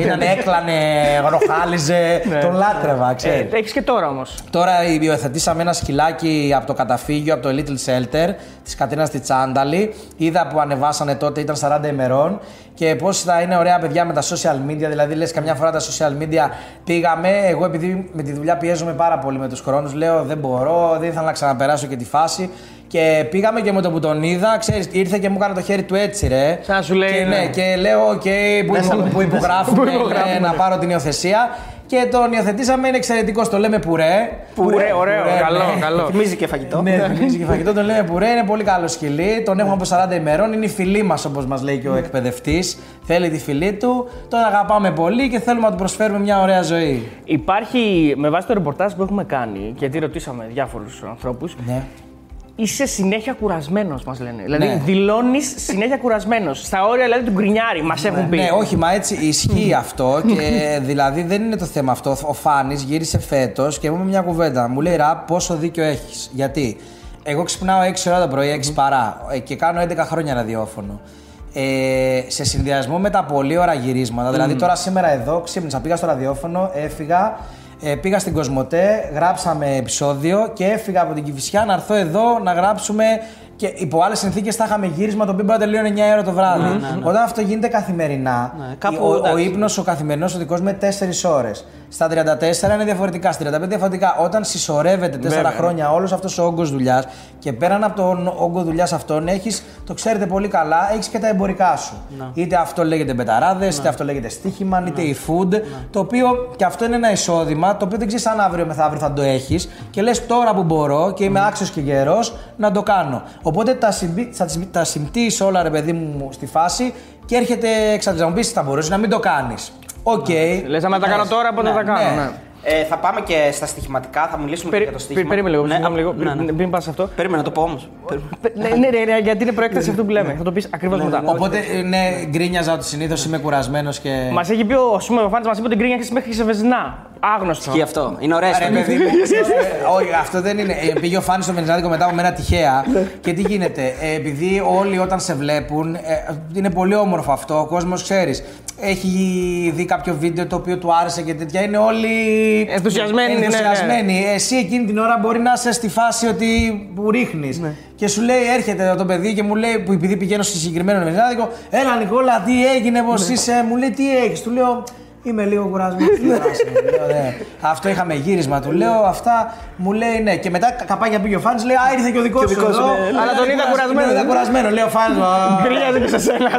[SPEAKER 3] Ήταν έκλανε, γροχάλιζε. τον λάτρευα, ξέρεις.
[SPEAKER 4] Έχεις και τώρα όμως.
[SPEAKER 3] Τώρα υιοθετήσαμε ένα σκυλάκι από το καταφύγιο, από το Little Shelter της Κατρίνα της Τσάνταλη. Είδα που ανεβάσανε τότε, ήταν 40 ημερών. Και πώς θα είναι ωραία παιδιά με τα social media. Δηλαδή, λες, καμιά φορά τα social media πήγαμε. Εγώ, επειδή με τη δουλειά πιέζομαι πάρα πολύ με τους χρόνους, λέω δεν μπορώ, δεν ήθελα να ξαναπεράσω και τη φάση. Και πήγαμε και με το που τον είδα, ξέρεις, ήρθε και μου έκανε το χέρι του έτσι, ρε.
[SPEAKER 4] Σαν να σου λέει,
[SPEAKER 3] Και, ναι,
[SPEAKER 4] ναι.
[SPEAKER 3] και λέω, οκ, που, υπο- που υπογράφουμε,
[SPEAKER 4] Που υπογράφουμε.
[SPEAKER 3] ναι, να πάρω την υιοθεσία. Και τον υιοθετήσαμε, είναι εξαιρετικό. Το λέμε πουρέ.
[SPEAKER 4] Πουρέ, ωραίο,
[SPEAKER 3] Πουρέ,
[SPEAKER 4] καλό,
[SPEAKER 3] ναι.
[SPEAKER 4] καλό.
[SPEAKER 2] Θυμίζει και φαγητό.
[SPEAKER 3] Ναι, θυμίζει και φαγητό, τον λέμε πουρέ, είναι πολύ καλό σκυλί. Τον έχουμε από 40 ημερών, είναι η φιλή μας όπως μας λέει και ο εκπαιδευτής. Θέλει τη φιλή του, τον αγαπάμε πολύ και θέλουμε να του προσφέρουμε μια ωραία ζωή.
[SPEAKER 4] Υπάρχει, με βάση το ρεπορτάζ που έχουμε κάνει, γιατί ρωτήσαμε διάφορους ανθρώπους,
[SPEAKER 3] Ναι.
[SPEAKER 4] Είσαι συνέχεια κουρασμένος, μας λένε. Δηλαδή,
[SPEAKER 3] Ναι.
[SPEAKER 4] δηλώνεις συνέχεια κουρασμένος. Στα όρια δηλαδή του γκρινιάρη, μας έχουν πει.
[SPEAKER 3] Ναι, όχι, μα έτσι ισχύει αυτό και δηλαδή δεν είναι το θέμα αυτό. Ο Φάνης γύρισε φέτος και μου είπε μια κουβέντα. Μου λέει Ρα, πόσο δίκιο έχεις; Γιατί; Εγώ ξυπνάω 6 ώρα το πρωί, 6 παρά ε, και κάνω 11 χρόνια ραδιόφωνο. Ε, σε συνδυασμό με τα πολύ ώρα γυρίσματα. Δηλαδή τώρα σήμερα εδώ ξύπνησα, πήγα στο ραδιόφωνο, έφυγα. Ε, πήγα στην Κοσμοτέ, γράψαμε επεισόδιο και έφυγα από την Κυφυσιά να έρθω εδώ να γράψουμε και υπό άλλες συνθήκες θα είχαμε γύρισμα το οποίο μπορεί να τελείωνε 9 ώρα το βράδυ. Όταν αυτό γίνεται καθημερινά,
[SPEAKER 2] Ναι, κάπου,
[SPEAKER 3] ο, ο
[SPEAKER 2] εντάξει.
[SPEAKER 3] ύπνος ο καθημερινός ο δικός με 4 ώρες. Στα 34 είναι διαφορετικά, στα 35 διαφορετικά. Όταν συσσωρεύεται 4
[SPEAKER 4] Βέβαια.
[SPEAKER 3] χρόνια όλος αυτός ο όγκος δουλειάς και πέραν από τον όγκο δουλειάς αυτόν έχεις, το ξέρετε πολύ καλά, έχεις και τα εμπορικά σου. Είτε αυτό λέγεται μπεταράδες, είτε αυτό λέγεται στοίχημα, είτε efood. Το οποίο και αυτό είναι ένα εισόδημα το οποίο δεν ξέρεις αν αύριο μεθαύριο θα το έχεις και λες τώρα που μπορώ και είμαι άξιος και γερός να το κάνω. Οπότε τα, συμπι... θα τις- τα συμπτύσσει όλα ρε παιδί μου στη φάση και έρχεται εξάντληση. Να μου πεις θα μπορούσε να μην το κάνεις. Οκ.
[SPEAKER 4] Λες, άμα τα κάνω τώρα, πότε
[SPEAKER 3] Ναι,
[SPEAKER 4] τα κάνω.
[SPEAKER 3] ναι.
[SPEAKER 4] ναι.
[SPEAKER 2] Ε, θα πάμε και στα στοιχηματικά, θα μιλήσουμε και
[SPEAKER 4] Περί-
[SPEAKER 2] για το στοίχημα.
[SPEAKER 4] Περίμενε λίγο,
[SPEAKER 2] Ναι,
[SPEAKER 4] συγγνώμη λίγο,
[SPEAKER 2] ναι, ναι.
[SPEAKER 4] πριν- πριν πας σε αυτό.
[SPEAKER 2] Περίμενα να το πω όμως.
[SPEAKER 4] Ναι, ναι, ναι, ναι, γιατί είναι προέκταση αυτού που λέμε. Θα το πεις ακριβώς μετά.
[SPEAKER 3] Οπότε ε, ναι, γκρίνιαζα ότι συνήθως είμαι κουρασμένος και.
[SPEAKER 4] Μας έχει πει ο Σούμε ο Φάνης, μας είπε ότι γκρίνια έχει μέχρι και σε βεζινά. Άγνωστο.
[SPEAKER 2] Και αυτό. Είναι ωραίο.
[SPEAKER 3] Ρε παιδί μου, ε, όχι, αυτό δεν είναι. Ε, Πήγε ο Φάνης στο Βενιζάδικο μετά από μένα τυχαία. και τι γίνεται, ε, επειδή όλοι όταν σε βλέπουν, ε, είναι πολύ όμορφο αυτό, ο κόσμος ξέρεις. Έχει δει κάποιο βίντεο το οποίο του άρεσε και τέτοια. Είναι όλοι
[SPEAKER 4] Ενθουσιασμένοι, ναι, ναι, ναι.
[SPEAKER 3] ενθουσιασμένοι. Εσύ εκείνη την ώρα μπορεί να είσαι στη φάση ότι που ρίχνεις. Και σου λέει, έρχεται το παιδί και μου λέει, που επειδή πηγαίνω στη συγκεκριμένο Βενιζάδικο, Έλα Νικόλα, τι έγινε, πώς είσαι. Μου λέει, τι έχεις. Του λέω, Είμαι λίγο κουρασμένος. Λέω, «Ναι». Αυτό είχαμε γύρισμα, του λέω αυτά. Μου λέει ναι. Και μετά καπάκια πήγε ο Φάνης, λέει Α, ήρθε και ο δικός σου.
[SPEAKER 2] δικός
[SPEAKER 3] εδώ».
[SPEAKER 2] σου, ναι, ναι.
[SPEAKER 4] Αλλά τον είδα κουρασμένο.
[SPEAKER 3] Τον είδα κουρασμένο, λέω Φάνης.
[SPEAKER 4] Γκρινιάζει και σε σένα.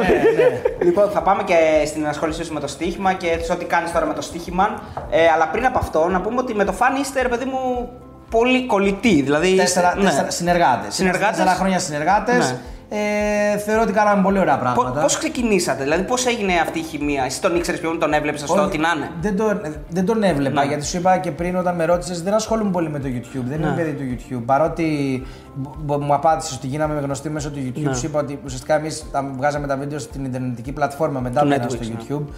[SPEAKER 2] Λοιπόν, θα πάμε και στην ασχόλησή σου με το στοίχημα και σε ό,τι κάνεις τώρα με το στοίχημα. Ε, αλλά πριν από αυτό, να πούμε ότι με το φαν είστε, ρε παιδί μου, πολύ κολλητοί. Δηλαδή,
[SPEAKER 3] Τέσσερα,
[SPEAKER 2] ναι.
[SPEAKER 3] τέσσερα συνεργάτες.
[SPEAKER 2] Συνεργάτες.
[SPEAKER 3] Τέσσερα χρόνια συνεργάτες.
[SPEAKER 2] Ναι.
[SPEAKER 3] Ε, θεωρώ ότι κάναμε πολύ ωραία πράγματα.
[SPEAKER 2] Πώς ξεκινήσατε, δηλαδή πώς έγινε αυτή η χημεία, εσύ τον ήξερες πιο τον έβλεπε στο
[SPEAKER 3] Όχι,
[SPEAKER 2] ό,τι να είναι;
[SPEAKER 3] Δεν τον, δεν τον έβλεπα
[SPEAKER 2] Ναι.
[SPEAKER 3] γιατί σου είπα και πριν όταν με ρώτησες, δεν ασχολούμαι πολύ με το YouTube. Δεν
[SPEAKER 2] Ναι.
[SPEAKER 3] είμαι παιδί του YouTube. Παρότι μπ- μπ- μου απάντησες ότι γίναμε γνωστοί μέσω του YouTube,
[SPEAKER 2] Ναι.
[SPEAKER 3] σου είπα ότι ουσιαστικά εμείς βγάζαμε τα βίντεο στην Ιντερνετική πλατφόρμα μετά
[SPEAKER 2] Του
[SPEAKER 3] μπαίνα
[SPEAKER 2] Netflix,
[SPEAKER 3] στο
[SPEAKER 2] ναι.
[SPEAKER 3] YouTube.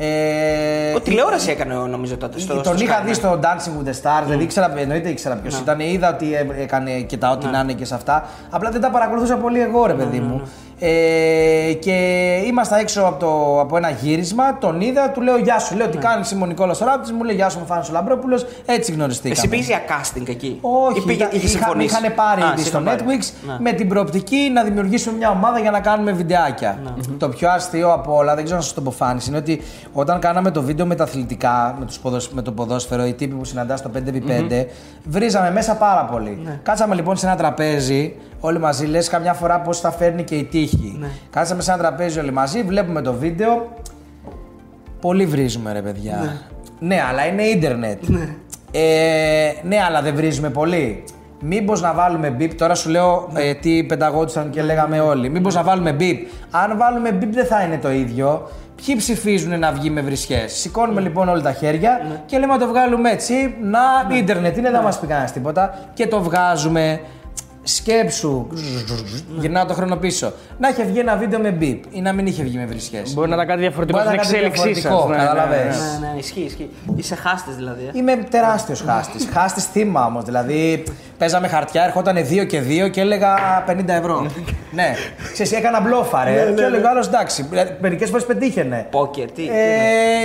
[SPEAKER 3] Ε,
[SPEAKER 2] Ο τηλεόραση έκανε νομίζω τότε στο.
[SPEAKER 3] τον
[SPEAKER 2] στο
[SPEAKER 3] είχα
[SPEAKER 2] Sky,
[SPEAKER 3] δει
[SPEAKER 2] ναι.
[SPEAKER 3] στο Dancing with the Stars, δεν ήξερα, εννοείται ήξερα ποιος ήταν. Είδα ότι έ- έκανε και τα ό,τι να είναι και σε αυτά. Απλά δεν τα παρακολουθούσα πολύ εγώ, ρε παιδί μου. Ε, και ήμασταν έξω από, το, από ένα γύρισμα, τον είδα, του λέω Γεια σου. Λέω τι κάνεις είμαι ο Νικόλας Ράπτης, μου λέει Γεια σου, μου φάνηκε ο Λαμπρόπουλος. Έτσι γνωριστήκαμε.
[SPEAKER 2] Εσύ πήγες για casting εκεί;
[SPEAKER 3] Όχι,
[SPEAKER 2] Ή πήγε,
[SPEAKER 3] ήταν-
[SPEAKER 2] είχες
[SPEAKER 3] είχα, με
[SPEAKER 2] συμφωνήσει;
[SPEAKER 3] είχαν πάρει
[SPEAKER 2] Α,
[SPEAKER 3] ήδη
[SPEAKER 2] σε
[SPEAKER 3] στο
[SPEAKER 2] είχαν πάρει.
[SPEAKER 3] Netflix
[SPEAKER 2] Ναι.
[SPEAKER 3] με την προοπτική να δημιουργήσουμε μια ομάδα για να κάνουμε βιντεάκια. Το πιο αστείο από όλα, δεν ξέρω να σας το πω Φάνης, είναι ότι όταν κάναμε το βίντεο με τα αθλητικά, με, τους ποδοσ- με το ποδόσφαιρο, οι τύποι που συναντά στο 5x5, βρίζαμε μέσα πάρα πολύ.
[SPEAKER 2] Ναι.
[SPEAKER 3] Κάτσαμε λοιπόν σε ένα τραπέζι, όλοι μαζί, λες καμιά φορά πώς θα φέρνει και η τύχη.
[SPEAKER 2] Ναι.
[SPEAKER 3] Κάτσαμε σε ένα τραπέζι όλοι μαζί, βλέπουμε το βίντεο. Πολύ βρίζουμε ρε παιδιά. Ναι, αλλά είναι ίντερνετ. Ε, ναι, αλλά δεν βρίζουμε πολύ. Μήπως να βάλουμε μπιπ, τώρα σου λέω ε, τι πενταγόντουσαν και λέγαμε όλοι. Μήπως να βάλουμε μπιπ. Αν βάλουμε μπιπ δεν θα είναι το ίδιο. Ποιοι ψηφίζουν να βγει με βρισιέ. Σηκώνουμε λοιπόν όλα τα χέρια και λέμε να το βγάλουμε έτσι. Να, ίντερνετ είναι, δεν μας πει κανένας τίποτα. Και το βγάζουμε. Σκέψου, γυρνάω το χρόνο πίσω. Να είχε βγει ένα βίντεο με μπιπ ή να μην είχε βγει με ευρυσιέ.
[SPEAKER 4] Μπορεί να ήταν κάτι διαφορετικό
[SPEAKER 3] Μπορεί
[SPEAKER 4] στην
[SPEAKER 3] να ήταν κάτι
[SPEAKER 4] εξέλιξή σας.
[SPEAKER 3] διαφορετικό, καταλαβες.
[SPEAKER 2] Ναι, ναι, ισχύει, ισχύει. Είσαι χάστης δηλαδή. ε.
[SPEAKER 3] Είμαι τεράστιος χάστης. χάστης θύμα όμως. Δηλαδή, παίζαμε χαρτιά, ερχόταν 2 και 2 και έλεγα 50 ευρώ. ναι. Ξέρεις, έκανα μπλόφα, ρε. και έλεγα άλλος εντάξει. Μερικές φορές πετύχαινε.
[SPEAKER 2] Πόκερ, τι. τι, ναι.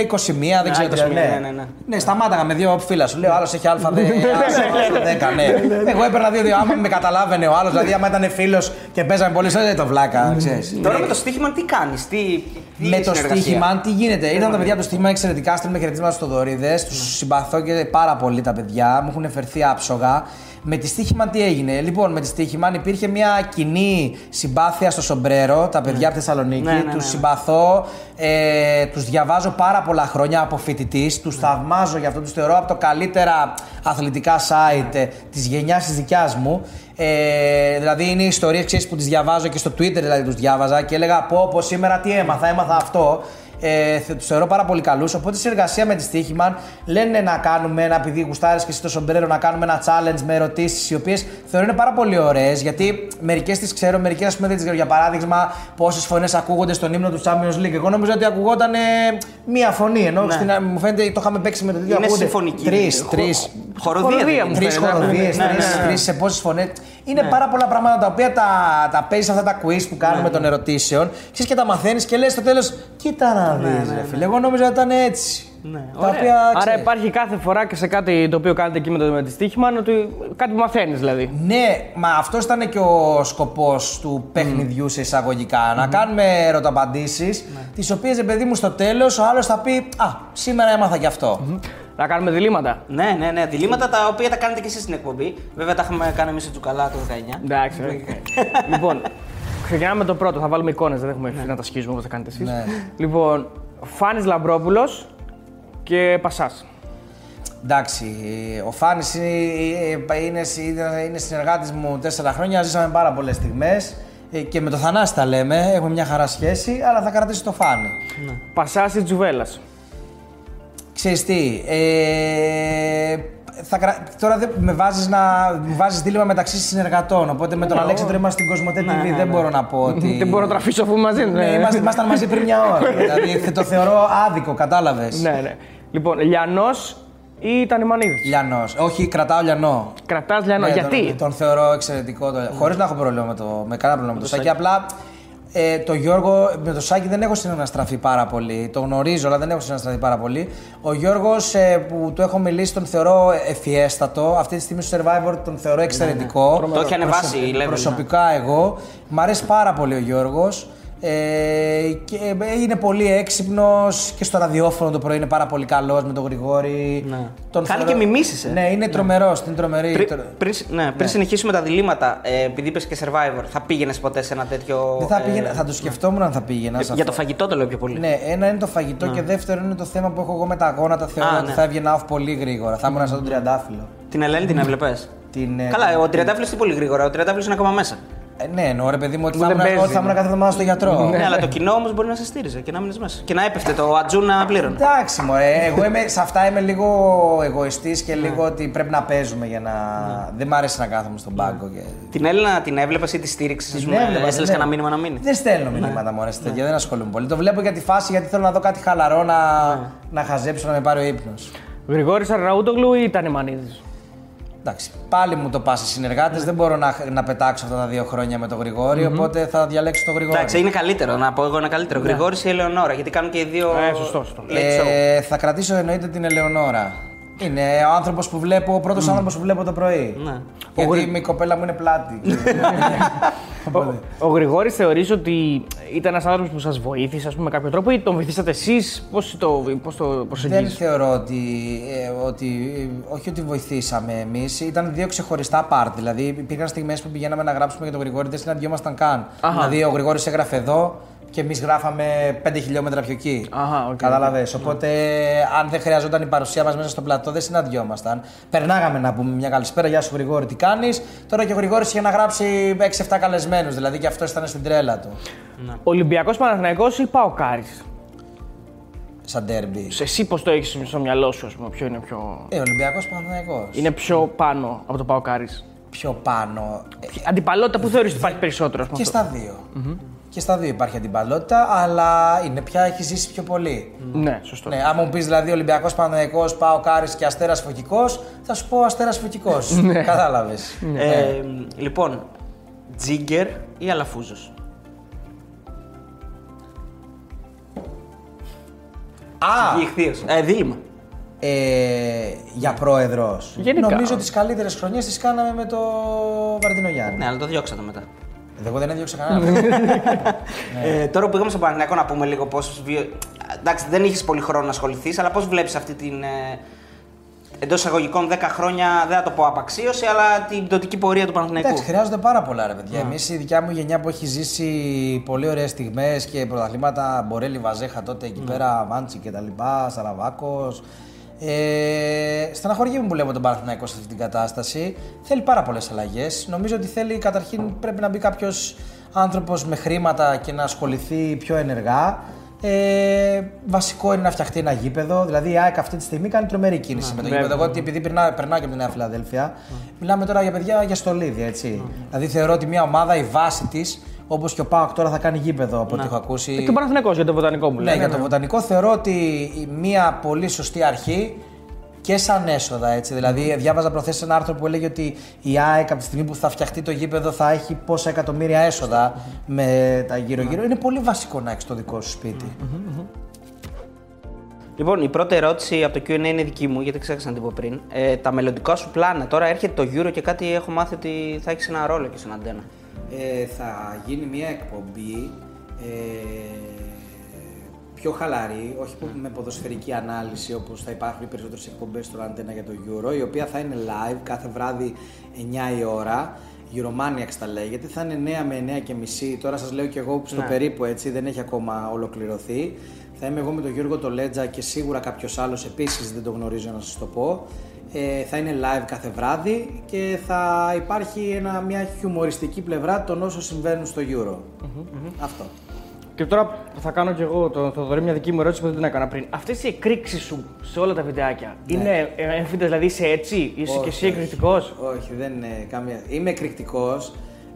[SPEAKER 3] Ε, 21, δεν ξέρω.
[SPEAKER 2] 21,
[SPEAKER 3] τι,
[SPEAKER 2] ναι, ναι, ναι.
[SPEAKER 3] Ναι, σταμάταγα με δύο φίλα σου. Λέω, άλλος έχει Α10, άλλος 10, ναι. Εγώ έπαιρνα δύο-δύο. Άμα με καταλάβαινε ο άλλος, δηλαδή άμα ήταν φίλος και παίζαμε πολύ, δεν το βλάκα, ξέρεις.
[SPEAKER 2] Τώρα με το στοίχημα τι κάνεις, τι. τι
[SPEAKER 3] Με το
[SPEAKER 2] συνεργασία;
[SPEAKER 3] στοίχημα, τι γίνεται. Ήρθαν τα παιδιά από το στοίχημα εξαιρετικά. Στέλνουμε χαιρετίσματα στους Δωρίδες. Τους συμπαθώ και πάρα πολύ τα παιδιά. Μου έχουν φερθεί άψογα. Με τη στοίχημα τι έγινε; Λοιπόν, με τη στοίχημα υπήρχε μια κοινή συμπάθεια στο Σομπρέρο, τα παιδιά από Θεσσαλονίκη.
[SPEAKER 2] Ναι, ναι, ναι,
[SPEAKER 3] τους
[SPEAKER 2] ναι.
[SPEAKER 3] συμπαθώ, ε, τους διαβάζω πάρα πολλά χρόνια από φοιτητής. Τους θαυμάζω γι' αυτό, τους θεωρώ από το καλύτερα αθλητικά site ε, της γενιάς της δικιάς μου. Ε, δηλαδή είναι ιστορίε που τις διαβάζω και στο Twitter δηλαδή τους διάβαζα και έλεγα πω πω σήμερα τι έμαθα, έμαθα αυτό. Ε, τους θεωρώ πάρα πολύ καλούς. Οπότε σε εργασία με τη Στίχημαν λένε να κάνουμε ένα, επειδή γουστάρεις και εσύ το σομπρέρο, να κάνουμε ένα challenge με ερωτήσεις οι οποίες θεωρώ είναι πάρα πολύ ωραίες. Γιατί μερικές τις ξέρω, μερικές ας πούμε δεν τις ξέρω. Για παράδειγμα, πόσες φωνές ακούγονται στον ύμνο του Champions League. Εγώ νομίζω ότι ακουγόταν ε, μία φωνή. Ενώ στην, μου φαίνεται το είχαμε παίξει με το ίδιο.
[SPEAKER 2] Ναι. Είναι συμφωνική.
[SPEAKER 3] Τρεις,
[SPEAKER 2] Χο-
[SPEAKER 3] τρεις.
[SPEAKER 2] Χοροδία.
[SPEAKER 4] Χοροδία
[SPEAKER 2] δεν
[SPEAKER 4] μου
[SPEAKER 2] είναι.
[SPEAKER 3] Τρεις
[SPEAKER 4] φαίνεται, ναι,
[SPEAKER 3] χοροδίε,
[SPEAKER 2] ναι, ναι, ναι.
[SPEAKER 3] σε πόσες φωνές. Είναι πάρα πολλά πράγματα τα οποία τα, τα παίζεις αυτά τα quiz που κάνουμε των ερωτήσεων. Ξέρεις και τα μαθαίνεις και λες στο τέλος, κοίτα να δεις, ρε φίλε. Εγώ νόμιζα ότι ήταν έτσι.
[SPEAKER 2] Ναι,
[SPEAKER 3] Τα
[SPEAKER 2] ωραία.
[SPEAKER 3] οποία,
[SPEAKER 4] Άρα
[SPEAKER 3] ξέρεις,
[SPEAKER 4] υπάρχει κάθε φορά και σε κάτι το οποίο κάνετε εκεί με το με τη στοίχημα ότι κάτι που μαθαίνεις δηλαδή.
[SPEAKER 3] Ναι, μα αυτός ήταν και ο σκοπός του παιχνιδιού σε εισαγωγικά. Να κάνουμε ερωταπαντήσεις,
[SPEAKER 2] Ναι.
[SPEAKER 3] τις οποίες, παιδί μου, στο τέλος ο άλλος θα πει Α, σήμερα έμαθα κι αυτό.
[SPEAKER 4] Να κάνουμε διλήμματα.
[SPEAKER 2] Ναι, ναι, ναι. Διλήμματα τα οποία τα κάνετε και εσείς στην εκπομπή. Βέβαια τα είχαμε κάνει εμείς στο Τζουκαλά το 19.
[SPEAKER 4] Εντάξει. ε. *laughs* λοιπόν, ξεκινάμε με το πρώτο. Θα βάλουμε εικόνες, δεν έχουμε ευθύνη να τα σκίζουμε όπως θα κάνετε εσείς.
[SPEAKER 3] Ναι.
[SPEAKER 4] Λοιπόν, Φάνης Λαμπρόπουλος και Πασάς.
[SPEAKER 3] Εντάξει, ο Φάνης είναι, είναι, είναι συνεργάτης μου τέσσερα χρόνια. Ζήσαμε πάρα πολλές στιγμές. Και με το Θανάση τα λέμε. Έχουμε μια χαρά σχέση, αλλά θα κρατήσει το Φάνη.
[SPEAKER 4] Πασάς ή Τζουβέλλα.
[SPEAKER 3] Ξέρεις τι, ε, θα, κρα- τώρα δεν με βάζεις, να, με βάζεις δίλημα μεταξύ συνεργατών, οπότε με τον Αλέξανδρο είμαστε στην Κοσμοτέ TV, δεν μπορώ να πω *laughs* ότι...
[SPEAKER 4] Δεν μπορώ να τραφήσω αφού μαζί
[SPEAKER 3] Ναι,
[SPEAKER 4] ναι.
[SPEAKER 3] είμαστε, ήμασταν μαζί πριν μια ώρα, *laughs* δηλαδή θε- το θεωρώ άδικο, κατάλαβες.
[SPEAKER 4] ναι, ναι. Λοιπόν, Λιανός ή Τανιμανίδη.
[SPEAKER 3] Λιανός, όχι κρατάω Λιανό.
[SPEAKER 4] Κρατάς Λιανό.
[SPEAKER 3] Ναι,
[SPEAKER 4] Γιατί;
[SPEAKER 3] Τον, τον θεωρώ εξαιρετικό, το, χωρίς να έχω πρόβλημα με το, με κανένα πρόβλημα με το Σάκη, απλά ε, το Γιώργο, με το Σάκη δεν έχω συναναστραφεί πάρα πολύ. Το γνωρίζω, αλλά δεν έχω συναναστραφεί πάρα πολύ. Ο Γιώργος ε, που του έχω μιλήσει τον θεωρώ ευφιέστατο. Αυτή τη στιγμή στο survivor τον θεωρώ εξαιρετικό.
[SPEAKER 2] Το έχει ανεβάσει η Level,
[SPEAKER 3] Προσωπικά εγώ. Μ' αρέσει πάρα πολύ ο Γιώργος. Ε, και ε, είναι πολύ έξυπνος και στο ραδιόφωνο το πρωί είναι πάρα πολύ καλός με τον Γρηγόρη.
[SPEAKER 2] Ναι.
[SPEAKER 3] Τον
[SPEAKER 2] Κάνει
[SPEAKER 3] θεωρώ-
[SPEAKER 2] και μιμήσεις, ε.
[SPEAKER 3] Ναι, είναι τρομερός. Είναι τρομερή.
[SPEAKER 2] Πριν,
[SPEAKER 3] Τρο-
[SPEAKER 2] πριν, ναι, πριν συνεχίσουμε τα διλήμματα, ε, επειδή είπες και survivor, θα πήγαινες ποτέ σε ένα τέτοιο.
[SPEAKER 3] Δεν θα,
[SPEAKER 2] ε,
[SPEAKER 3] πήγαινα, θα το σκεφτόμουν αν θα πήγαινα. σε
[SPEAKER 2] Για
[SPEAKER 3] αυτό.
[SPEAKER 2] το φαγητό το λέω πιο πολύ.
[SPEAKER 3] Ναι, ένα είναι το φαγητό και δεύτερο είναι το θέμα που έχω εγώ με τα γόνατα. Θεωρώ
[SPEAKER 2] Α,
[SPEAKER 3] ότι
[SPEAKER 2] ναι.
[SPEAKER 3] θα έβγαινα off πολύ γρήγορα. Θα ήμουν σαν τον Τριαντάφυλλο.
[SPEAKER 2] Την Ελένη την έβλεπες;
[SPEAKER 3] Την, ε,
[SPEAKER 2] Καλά, ο Τριαντάφυλλος τι πολύ γρήγορα. Ο Τριαντάφυλλος είναι ακόμα μέσα.
[SPEAKER 3] Ε, ναι, εννοώ ρε παιδί μου ότι
[SPEAKER 4] Που
[SPEAKER 3] θα
[SPEAKER 4] δεν
[SPEAKER 3] ήμουν
[SPEAKER 4] παίζει,
[SPEAKER 3] ότι θα ήμουν
[SPEAKER 4] ναι.
[SPEAKER 3] κάθε εβδομάδα στο γιατρό.
[SPEAKER 2] Ναι, αλλά το κοινό όμως μπορεί να σε στήριζε και να μείνεις μέσα. Και να έπεφτε το ατζούνα πλήρωνε.
[SPEAKER 3] Εντάξει, μωρέ. Εγώ είμαι, σε αυτά είμαι λίγο εγωιστής και λίγο
[SPEAKER 2] Ναι.
[SPEAKER 3] ότι πρέπει να παίζουμε για να. Δεν μ' αρέσει να κάθομαι στον πάγκο. Και...
[SPEAKER 2] Την Έλληνα την έβλεπες ή τη στήριξες.
[SPEAKER 3] Την έβλεπα,
[SPEAKER 2] Έστειλες
[SPEAKER 3] ναι.
[SPEAKER 2] κανένα μήνυμα να μείνει;
[SPEAKER 3] Δεν στέλνω μηνύματα μωρέ σε τέτοια, δεν ασχολούμαι πολύ. Το βλέπω για τη φάση γιατί θέλω να δω κάτι χαλαρό να, να χαζέψω να με πάρει ο ύπνος.
[SPEAKER 4] Γρηγόρης Αρραούτογλου ή Τανιμανίδη.
[SPEAKER 3] Εντάξει, πάλι μου το πας οι συνεργάτες. Δεν μπορώ να, να πετάξω αυτά τα δύο χρόνια με τον γρηγορη οπότε θα διαλέξω τον Γρηγόρη.
[SPEAKER 2] Εντάξει, είναι καλύτερο να πω εγώ είναι καλύτερο. Γρηγόρης ή Ελεονόρα, γιατί κάνουν και οι δύο.
[SPEAKER 4] Ε, σωστό, σωστό.
[SPEAKER 2] late show.
[SPEAKER 3] Ε, θα κρατήσω εννοείται την Ελεονόρα. Είναι ο άνθρωπος που βλέπω, ο πρώτος άνθρωπος που βλέπω το πρωί.
[SPEAKER 2] Ναι.
[SPEAKER 3] Γιατί η κοπέλα μου είναι πλάτη. *laughs* *laughs* Οπότε.
[SPEAKER 4] Ο Γρηγόρης θεωρείς ότι ήταν ένας άνθρωπος που σας βοήθησε ας πούμε, με κάποιο τρόπο ή τον βοηθήσατε εσείς, πώς το, πώς το
[SPEAKER 3] Δεν
[SPEAKER 4] προσεγγίζετε.
[SPEAKER 3] θεωρώ ότι, ε, ότι. ε, Όχι ότι βοηθήσαμε εμείς. Ήταν δύο ξεχωριστά part. Δηλαδή υπήρχαν στιγμές που πηγαίναμε να γράψουμε για τον Γρηγόρη, δεν συναντιόμασταν καν.
[SPEAKER 4] Αχα.
[SPEAKER 3] Δηλαδή ο Γρηγόρης έγραφε εδώ και εμείς γράφαμε 5 χιλιόμετρα πιο εκεί.
[SPEAKER 4] Αχα, οκ,
[SPEAKER 3] Κατάλαβες. Οπότε, αν δεν χρειαζόταν η παρουσία μας μέσα στο πλατό, δεν συναντιόμασταν. Περνάγαμε να πούμε μια καλησπέρα, Γεια σου Γρηγόρη, τι κάνεις; Τώρα και ο Γρηγόρης είχε να γράψει 6-7 καλεσμένους, δηλαδή και αυτό ήταν στην τρέλα του.
[SPEAKER 4] Ολυμπιακός Παναθηναϊκός ή ΠΑΟΚ-Άρης.
[SPEAKER 3] Σαν ντέρμπι.
[SPEAKER 4] Εσύ πώς το έχεις στο μυαλό σου, ας πούμε, ποιο είναι πιο.
[SPEAKER 3] Ε, Ολυμπιακός Παναθηναϊκός.
[SPEAKER 4] Είναι πιο πάνω από το ΠΑΟΚ-Άρη.
[SPEAKER 3] πιο πάνω. Ε,
[SPEAKER 4] Αντιπαλότητα που θεωρείς ότι υπάρχει περισσότερο. ας πούμε,
[SPEAKER 3] και
[SPEAKER 4] αυτό.
[SPEAKER 3] στα δυο Και στα δύο υπάρχει αντιπαλότητα, αλλά είναι πια έχει ζήσει πιο πολύ.
[SPEAKER 4] Ναι, σωστό.
[SPEAKER 3] Ναι, άμα μου πεις δηλαδή Ολυμπιακός Παναθηναϊκός, ΠΑΟΚ-Άρης και Αστέρας Φωκικός, θα σου πω Αστέρας Φωκικός. *laughs* Κατάλαβες.
[SPEAKER 2] Ε, λοιπόν, Τζίγκερ ή Αλαφούζος;
[SPEAKER 3] Α!
[SPEAKER 2] Ηχθείος. Ε, δίλημα.
[SPEAKER 3] Ε, για πρόεδρος.
[SPEAKER 4] Γενικά.
[SPEAKER 3] Νομίζω τις καλύτερες χρονιές τις κάναμε με το Βαρδινό Γιάννη.
[SPEAKER 2] Ναι, αλλά το διώξατε μετά.
[SPEAKER 3] Εγώ δεν έδιωξα κανέναν.
[SPEAKER 2] Ε, τώρα που πήγαμε στον Παναθηναϊκό να πούμε λίγο πώ. Βιο... Εντάξει, δεν είχες πολύ χρόνο να ασχοληθείς, αλλά πώς βλέπεις αυτή την. Ε, Εντός εισαγωγικών 10 χρόνια, δεν θα το πω απαξίωση, αλλά την πτωτική πορεία του Παναθηναϊκού;
[SPEAKER 3] Εντάξει, χρειάζονται πάρα πολλά ρε παιδιά. Εμείς η δικιά μου γενιά που έχει ζήσει πολύ ωραίες στιγμές και πρωταθλήματα Μπορέλη Βαζέχα τότε εκεί πέρα, Μάντσι και τα λοιπά, Σαραβάκος. Ε, στεναχωριέμαι που βλέπω τον Παναθηναϊκός σε αυτή την κατάσταση. Θέλει πάρα πολλές αλλαγές. Νομίζω ότι θέλει καταρχήν πρέπει να μπει κάποιος άνθρωπος με χρήματα και να ασχοληθεί πιο ενεργά. Ε, βασικό είναι να φτιαχτεί ένα γήπεδο. Δηλαδή η ΑΕΚ αυτή τη στιγμή κάνει τρομερή κίνηση με το
[SPEAKER 4] ναι,
[SPEAKER 3] γήπεδο. Εγώ
[SPEAKER 4] ναι.
[SPEAKER 3] επειδή περνάω, περνάω και από τη Νέα Φιλαδέλφια, μιλάμε τώρα για παιδιά για στολίδι. Έτσι. Δηλαδή θεωρώ ότι μια ομάδα η βάση της, όπως και ο Πάοκ τώρα θα κάνει γήπεδο από ό,τι έχω ακούσει.
[SPEAKER 4] Και ο Παναθηναϊκός για το βοτανικό μου
[SPEAKER 3] Ναι,
[SPEAKER 4] λέει.
[SPEAKER 3] για το βοτανικό θεωρώ ότι η- μια πολύ σωστή αρχή και σαν έσοδα. Έτσι. Δηλαδή, διάβαζα προθέσεις ένα άρθρο που έλεγε ότι η ΑΕΚ από τη στιγμή που θα φτιαχτεί το γήπεδο θα έχει πόσα εκατομμύρια έσοδα με τα γύρω-γύρω. Είναι πολύ βασικό να έχεις το δικό σου σπίτι.
[SPEAKER 2] Λοιπόν, η πρώτη ερώτηση από το QA είναι δική μου, γιατί ξέχασα να την πω πριν. Ε, τα μελλοντικά σου πλάνα. Τώρα έρχεται το Euro και κάτι έχω μάθει ότι θα έχεις ένα ρόλο και στην αντένα.
[SPEAKER 3] Ε, θα γίνει μια εκπομπή ε, πιο χαλαρή, όχι που- με ποδοσφαιρική ανάλυση όπως θα υπάρχουν οι περισσότερες εκπομπές στο Αντένα για το Euro, η οποία θα είναι live κάθε βράδυ 9 η ώρα. Euromaniacs τα λέγεται, θα είναι 9 με 9 και μισή. Τώρα σας λέω και εγώ στο
[SPEAKER 2] Ναι.
[SPEAKER 3] περίπου έτσι, δεν έχει ακόμα ολοκληρωθεί. Θα είμαι εγώ με τον Γιώργο το Λέτζα και σίγουρα κάποιος άλλος επίσης δεν το γνωρίζω να σας το πω. Ε, θα είναι live κάθε βράδυ και θα υπάρχει ένα, μια χιουμοριστική πλευρά των όσων συμβαίνουν στο Euro. Αυτό.
[SPEAKER 4] Και τώρα θα κάνω κι εγώ το Θοδωρή μια δική μου ερώτηση που δεν την έκανα πριν. Αυτές οι εκρήξεις σου σε όλα τα βιντεάκια είναι έμφυτε, δηλαδή είσαι έτσι, είσαι και εσύ
[SPEAKER 3] Όχι,
[SPEAKER 4] εκρηκτικός;
[SPEAKER 3] Όχι, δεν είναι καμία. Είμαι εκρηκτικός.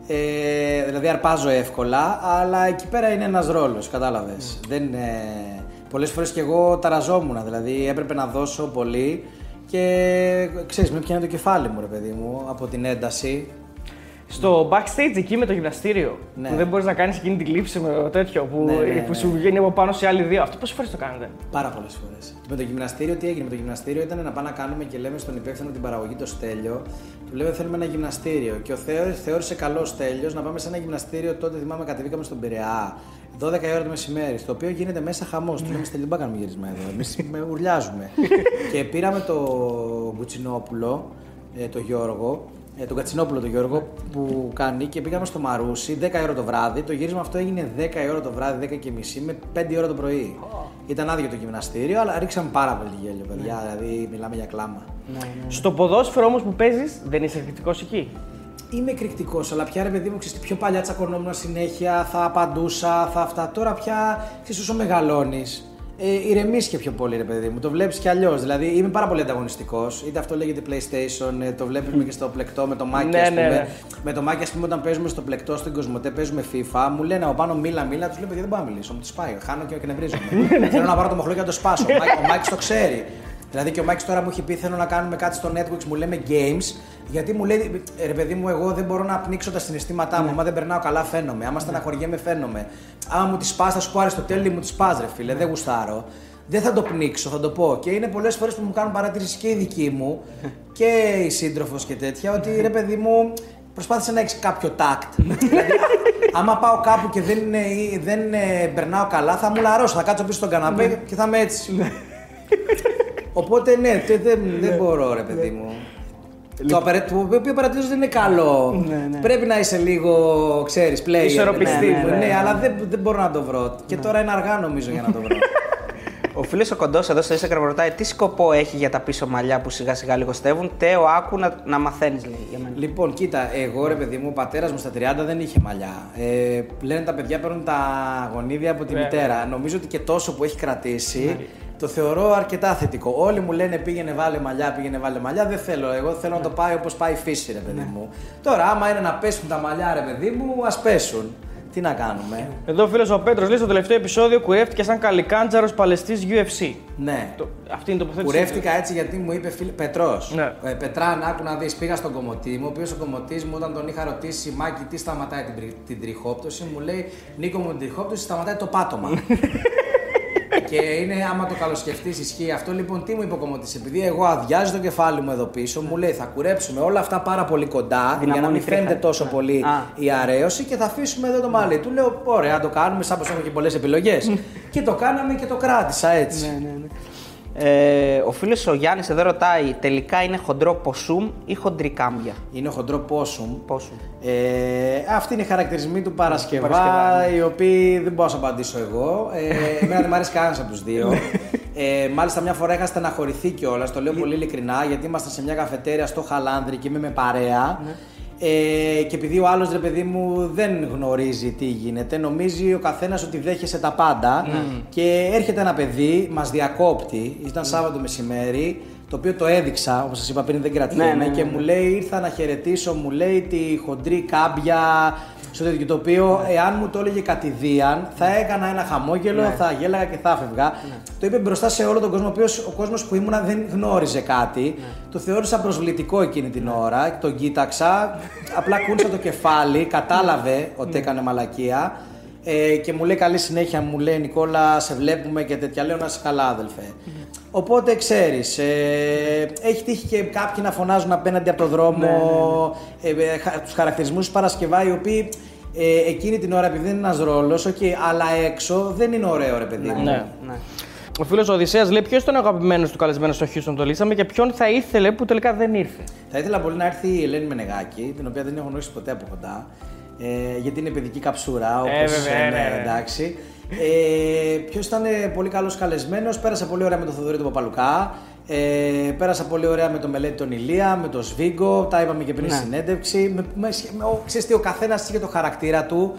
[SPEAKER 3] Ε, δηλαδή αρπάζω εύκολα, αλλά εκεί πέρα είναι ένας ρόλος, κατάλαβες. Δεν είναι. Πολλές φορές κι εγώ ταραζόμουν, δηλαδή έπρεπε να δώσω πολύ και ξέρεις, με πιάνει το κεφάλι μου, ρε παιδί μου, από την ένταση.
[SPEAKER 4] Στο backstage εκεί με το γυμναστήριο
[SPEAKER 3] Ναι.
[SPEAKER 4] που δεν μπορείς να κάνεις εκείνη την κλήψη με το τέτοιο που,
[SPEAKER 3] Ναι, ναι,
[SPEAKER 4] που
[SPEAKER 3] ναι.
[SPEAKER 4] σου βγαίνει από πάνω σε άλλοι δύο. Αυτό πόσες φορές το κάνετε;
[SPEAKER 3] Πάρα πολλές φορές. Με το γυμναστήριο, τι έγινε; Με το γυμναστήριο, ήταν να πάμε να κάνουμε και λέμε στον υπεύθυνο την παραγωγή, το Στέλιο, του λέμε θέλουμε ένα γυμναστήριο. Και ο Θεό θεώρησε καλό Στέλιος να πάμε σε ένα γυμναστήριο. Τότε θυμάμαι κατεβήκαμε στον Πειραιά, 12 η ώρα το μεσημέρι, στο οποίο γίνεται μέσα χαμός. Του λέμε Στέλιο, δεν κάνουμε γύρισμα εδώ. Εμείς *laughs* ουρλιάζουμε. και πήραμε το Μπουτσινόπουλο, ε, το Γιώργο, ε, τον Κατσινόπουλο τον Γιώργο που κάνει και πήγαμε στο Μαρούσι 10 η ώρα το βράδυ. Το γύρισμα αυτό έγινε 10 η ώρα το βράδυ, 10 και μισή με 5 η ώρα το πρωί. Ήταν άδειο το γυμναστήριο, αλλά ρίξαμε πάρα πολύ γέλιο, παιδιά. Δηλαδή, μιλάμε για κλάμα.
[SPEAKER 4] Στο ποδόσφαιρο όμως που παίζεις, δεν είσαι εκρηκτικό εκεί;
[SPEAKER 3] Είμαι εκρηκτικός, αλλά πια ρε παιδί μου, ξέρεις, τι, πιο παλιά τσακωνόμουν συνέχεια, θα απαντούσα, θα αυτά. Τώρα πια, ξέρεις, όσο μεγαλώνεις, ε, ηρεμείς και πιο πολύ, ρε παιδί μου. Το βλέπεις κι αλλιώς. Δηλαδή, είμαι πάρα πολύ ανταγωνιστικός. Είτε αυτό λέγεται PlayStation, ε, το βλέπουμε και στο πλεκτό με το Μάκη,
[SPEAKER 4] Ναι,
[SPEAKER 3] ας πούμε.
[SPEAKER 4] ναι, ναι.
[SPEAKER 3] Με το Μάκη, ας πούμε, όταν παίζουμε στο πλεκτό στην Κοσμοτέ, παίζουμε FIFA, μου λένε από πάνω μίλα, μίλα, τους λέω παιδιά δεν μπορώ να μιλήσω, μου τη πάει. Χάνω και εκνευρίζομαι. Θέλω να πάρω το μοχλό και να το σπάσω. Ο Μάκη- Ο Μάκη το ξέρει. Δηλαδή και ο Μάκης τώρα μου έχει πει: Θέλω να κάνουμε κάτι στο Netflix, μου λέμε games. Γιατί μου λέει: «Ε, Ρε παιδί μου, εγώ δεν μπορώ να πνίξω τα συναισθήματά μου. Άμα δεν περνάω καλά, φαίνομαι. Άμα στεναχωριέμαι, φαίνομαι. Άμα μου τη πας, θα σου πω Αριστοτέλη, μου τη πας, ρε φίλε, δεν γουστάρω. Δεν θα το πνίξω, θα το πω. Και είναι πολλές φορές που μου κάνουν παρατήρηση και οι δικοί μου *laughs* και η σύντροφος και τέτοια, ότι ρε παιδί μου, προσπάθησε να έχεις κάποιο τάκτ. δηλαδή, άμα πάω κάπου και δεν, είναι, δεν ε, περνάω καλά, θα μου λαρώσω. Θα κάτσω πίσω στον καναπέ και θα είμαι έτσι. *laughs* Οπότε ναι, τε- δεν, δεν μπορώ ρε παιδί μου. Το, απαραί- το οποίο παρατηρήσω δεν είναι καλό. Πρέπει να είσαι λίγο, ξέρεις, player.
[SPEAKER 4] Ισορροπιστή,
[SPEAKER 3] Ναι, ναι,
[SPEAKER 4] ναι,
[SPEAKER 3] ναι,
[SPEAKER 4] ναι.
[SPEAKER 3] αλλά δεν, δεν μπορώ να το βρω. Και τώρα είναι αργά νομίζω για να το βρω.
[SPEAKER 2] Ο φίλος ο κοντός εδώ στο Instagram ρωτάει τι σκοπό έχει για τα πίσω μαλλιά που σιγά σιγά λιγοστεύουν; Τέο, άκου να, να μαθαίνεις, λέει για μένα.
[SPEAKER 3] Λοιπόν, κοίτα, εγώ ρε παιδί μου, ο πατέρας μου στα 30 δεν είχε μαλλιά. Ε, λένε τα παιδιά παίρνουν τα γονίδια από τη
[SPEAKER 4] Βέβαια.
[SPEAKER 3] μητέρα. Νομίζω ότι και τόσο που έχει κρατήσει, Το θεωρώ αρκετά θετικό. Όλοι μου λένε πήγαινε βάλε μαλλιά, πήγαινε βάλε μαλλιά. Δεν θέλω. Εγώ θέλω να το πάει όπως πάει η φύση, ρε παιδί μου. Τώρα, άμα είναι να πέσουν τα μαλλιά, ρε παιδί μου, ας πέσουν. Τι να κάνουμε.
[SPEAKER 4] Εδώ ο φίλος ο Πέτρος λέει στο τελευταίο επεισόδιο κουρεύτηκε σαν καλικάντζαρος παλαιστής UFC.
[SPEAKER 3] Ναι.
[SPEAKER 4] Το- Αυτή είναι η τοποθέτηση.
[SPEAKER 3] Κουρεύτηκα έτσι γιατί μου είπε φίλε Πετρός.
[SPEAKER 4] Ναι.
[SPEAKER 3] Ε, Πετράν, άκου να δεις. Πήγα στον κομμωτή μου, ο οποίος ο κομμωτής μου όταν τον είχα ρωτήσει, Μάκη, τι σταματάει την, τρι- την τριχόπτωση, μου λέει Νίκο μου την τριχόπτωση σταματάει το πάτωμα. *laughs* και είναι, άμα το καλοσκεφτείς, ισχύει αυτό. Λοιπόν, τι μου είπε ο κομμωτής, επειδή εγώ αδειάζει το κεφάλι μου εδώ πίσω, μου λέει θα κουρέψουμε όλα αυτά πάρα πολύ κοντά για να
[SPEAKER 2] Δυναμώνει
[SPEAKER 3] μην
[SPEAKER 2] τρίχα.
[SPEAKER 3] φαίνεται τόσο
[SPEAKER 2] Ναι.
[SPEAKER 3] πολύ
[SPEAKER 2] Α.
[SPEAKER 3] η αρέωση και θα αφήσουμε εδώ το μαλλί. Του λέω, ωραία, το κάνουμε, σαν πως έχω και πολλές επιλογές. και το κάναμε και το κράτησα έτσι.
[SPEAKER 2] Ε, ο φίλος ο Γιάννης εδώ ρωτάει, τελικά είναι χοντρό ποσούμ ή χοντρή κάμπια.
[SPEAKER 3] Είναι χοντρό πόσουμ.
[SPEAKER 2] Πόσουμ.
[SPEAKER 3] Ε, αυτοί είναι οι χαρακτηρισμοί του Παρασκευά,
[SPEAKER 2] Παρασκευά, ναι.
[SPEAKER 3] οι οποίοι δεν μπορώ να σου απαντήσω εγώ. Ε, εμένα δεν μου αρέσει κανένας από τους δύο. Ε, μάλιστα, μια φορά είχα στεναχωρηθεί κιόλας, το λέω πολύ ειλικρινά, γιατί ήμασταν σε μια καφετέρια στο Χαλάνδρη και είμαι με παρέα.
[SPEAKER 2] Ναι.
[SPEAKER 3] Ε, και επειδή ο άλλος ρε παιδί μου δεν γνωρίζει τι γίνεται, νομίζει ο καθένας ότι δέχεσαι τα πάντα.
[SPEAKER 2] Ναι.
[SPEAKER 3] Και έρχεται ένα παιδί, μας διακόπτει, ήταν Σάββατο μεσημέρι, το οποίο το έδειξα, όπως σας είπα πριν, δεν κρατιέμαι.
[SPEAKER 2] Ναι, ναι, ναι,
[SPEAKER 3] και
[SPEAKER 2] ναι.
[SPEAKER 3] μου λέει ήρθα να χαιρετήσω, μου λέει τη χοντρή κάμπια στο τέτοιο. Το οποίο, εάν μου το έλεγε κατηδίαν, θα έκανα ένα χαμόγελο,
[SPEAKER 2] Ναι.
[SPEAKER 3] θα γέλαγα και θα έφευγα. Το είπε μπροστά σε όλο τον κόσμο, ο, οποίος, ο κόσμος που ήμουνα δεν γνώριζε κάτι.
[SPEAKER 2] Ναι.
[SPEAKER 3] Το θεώρησα προσβλητικό εκείνη την ώρα. Τον κοίταξα, απλά κούνησα το κεφάλι, κατάλαβε ότι
[SPEAKER 2] Ναι.
[SPEAKER 3] έκανε μαλακία. Ε, και μου λέει καλή συνέχεια, μου λέει Νικόλα, σε βλέπουμε και τέτοια. Λέω να είσαι καλά, αδελφέ. Οπότε ξέρεις, ε, έχει τύχει και κάποιοι να φωνάζουν απέναντι από το δρόμο ε, ε, χα- τους χαρακτηρισμούς τους Παρασκευά, οι οποίοι ε, εκείνη την ώρα, επειδή είναι ένας ρόλος, okay, αλλά έξω δεν είναι ωραίο, ρε παιδί μου.
[SPEAKER 4] Ναι.
[SPEAKER 2] Ναι.
[SPEAKER 4] Ο φίλος ο Οδυσσέας λέει ποιος ήταν ο αγαπημένος του καλεσμένο στο Houston το λύσαμε και ποιον θα ήθελε που τελικά δεν ήρθε;
[SPEAKER 3] Θα ήθελα πολύ να έρθει η Ελένη Μενεγάκη, την οποία δεν έχω γνωρίσει ποτέ από κοντά. Ε, γιατί είναι παιδική καψούρα, όπως
[SPEAKER 4] Ε, βέβαια, ναι, ναι.
[SPEAKER 3] εντάξει. Ε, Ποιος ήταν ε, πολύ καλός καλεσμένος, πέρασα πολύ ωραία με τον Θοδωρή τον Παπαλουκά. Ε, πέρασα πολύ ωραία με τον Μελέτη τον Ηλία, με τον Σβίγκο, τα είπαμε και πριν
[SPEAKER 2] Ναι.
[SPEAKER 3] στη συνέντευξη. Με, με, με, ο, ξέρεις τι, ο καθένας είχε το χαρακτήρα του.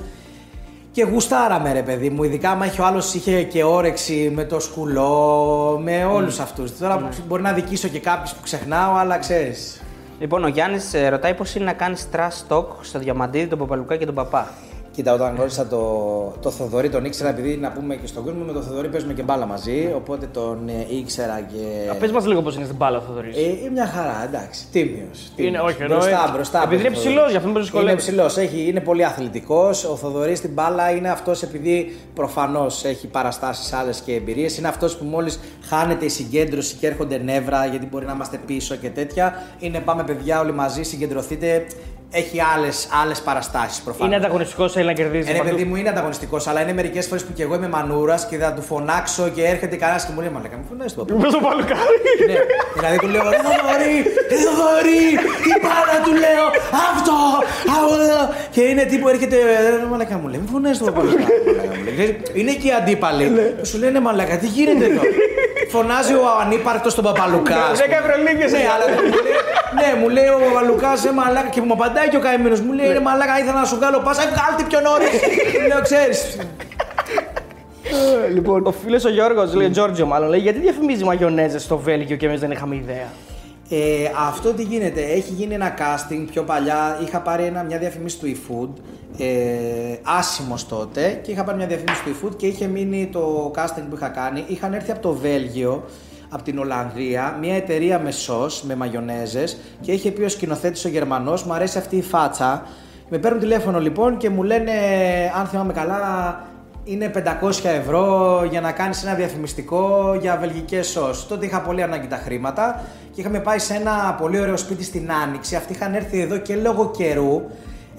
[SPEAKER 3] Και γουστάραμε ρε παιδί μου, ειδικά άμα είχε ο άλλος είχε και όρεξη με το σκουλό, με όλους
[SPEAKER 2] Ναι.
[SPEAKER 3] αυτούς. Τώρα μπορεί να δικήσω και κάποιους που ξεχνάω, αλλά ξέρεις.
[SPEAKER 2] Λοιπόν, ο Γιάννης ρωτάει πώς είναι να κάνεις trash talk στο Διαμαντίδη, τον Παπαλουκά και τον Παπά.
[SPEAKER 3] Κοίτα, όταν γνώρισα το, το Θοδωρή, τον ήξερα επειδή να πούμε και στον κόσμο με τον Θοδωρή παίζουμε και μπάλα μαζί. Οπότε τον ε, ήξερα και.
[SPEAKER 4] Πες μας λίγο πώς είναι στην μπάλα ο Θοδωρής.
[SPEAKER 3] Ε, είναι μια χαρά, εντάξει. Τίμιος.
[SPEAKER 4] Είναι, όχι, εννοώ,
[SPEAKER 3] μπροστά,
[SPEAKER 4] ε,
[SPEAKER 3] μπροστά.
[SPEAKER 4] επειδή είναι
[SPEAKER 3] από τον
[SPEAKER 4] ψηλός,
[SPEAKER 3] Θοδωρή.
[SPEAKER 4] γι' αυτό με δυσκολεύει.
[SPEAKER 3] Είναι ψηλός, είναι πολύ αθλητικός. Ο Θοδωρής στην μπάλα είναι αυτός επειδή προφανώς έχει παραστάσεις άλλες και εμπειρίες. Είναι αυτός που μόλις χάνεται η συγκέντρωση και έρχονται νεύρα γιατί μπορεί να είμαστε πίσω και τέτοια. Είναι πάμε παιδιά όλοι μαζί, συγκεντρωθείτε. Έχει άλλες άλλες παραστάσεις προφανώς.
[SPEAKER 4] Είναι ανταγωνιστικός, θέλει να κερδίσει.
[SPEAKER 3] Ε, ρε
[SPEAKER 4] παντού.
[SPEAKER 3] παιδί μου είναι ανταγωνιστικός, αλλά είναι μερικές φορές που και εγώ είμαι μανούρας και θα του φωνάξω και έρχεται κανένα και μου λέει Μαλάκα, μου φωνάζει το
[SPEAKER 4] Πες το παλουκάρι.
[SPEAKER 3] ναι, δηλαδή του λέω Ρε Θοδωρή, ρε Θοδωρή, τι πάρα του λέω, αυτό, αυτό. Και είναι τύπου έρχεται, ρε Μαλάκα μου λέει, μου φωνάζει το παλουκάρι. μαλάκα μου λέει. Είναι και οι αντίπαλοι που σου λένε Μαλάκα, τι γίνεται εδώ; Φωνάζει ο ανύπαρκτος τον Παπαλουκάς. ας
[SPEAKER 4] Δέκα
[SPEAKER 3] πούμε.
[SPEAKER 4] ευρωλίγκες
[SPEAKER 3] Ναι,
[SPEAKER 4] είναι.
[SPEAKER 3] αλλά μου λέει, ναι, μου λέει ο Παπαλουκάς, ε, μαλάκα, και μου απαντάει και ο καημένο. Μου λέει, ρε μαλάκα, ήθελα να σου βγάλω πάσα, ε, βγάλτε πιο νωρίς. Λέω, ξέρεις.
[SPEAKER 4] Λοιπόν, ο φίλος ο Γιώργος, λέει Τζόρτζιο μάλλον, λέει γιατί διαφημίζει μαγιονέζες στο Βέλγιο και εμείς δεν είχαμε ιδέα.
[SPEAKER 3] Ε, αυτό τι γίνεται, έχει γίνει ένα casting πιο παλιά. Είχα πάρει ένα, μια διαφήμιση του eFood, ε, άσημος τότε, και είχα πάρει μια διαφήμιση του eFood και είχε μείνει το casting που είχα κάνει. Είχαν έρθει από το Βέλγιο, από την Ολλανδία, μια εταιρεία με σος, με μαγιονέζες και είχε πει ο σκηνοθέτης ο Γερμανός, μου αρέσει αυτή η φάτσα. Με παίρνουν τηλέφωνο λοιπόν και μου λένε, αν θυμάμαι καλά, είναι 500 ευρώ για να κάνεις ένα διαφημιστικό για βελγικές σως. Τότε είχα πολύ ανάγκη τα χρήματα και είχαμε πάει σε ένα πολύ ωραίο σπίτι στην Άνοιξη. Αυτοί είχαν έρθει εδώ και λόγω καιρού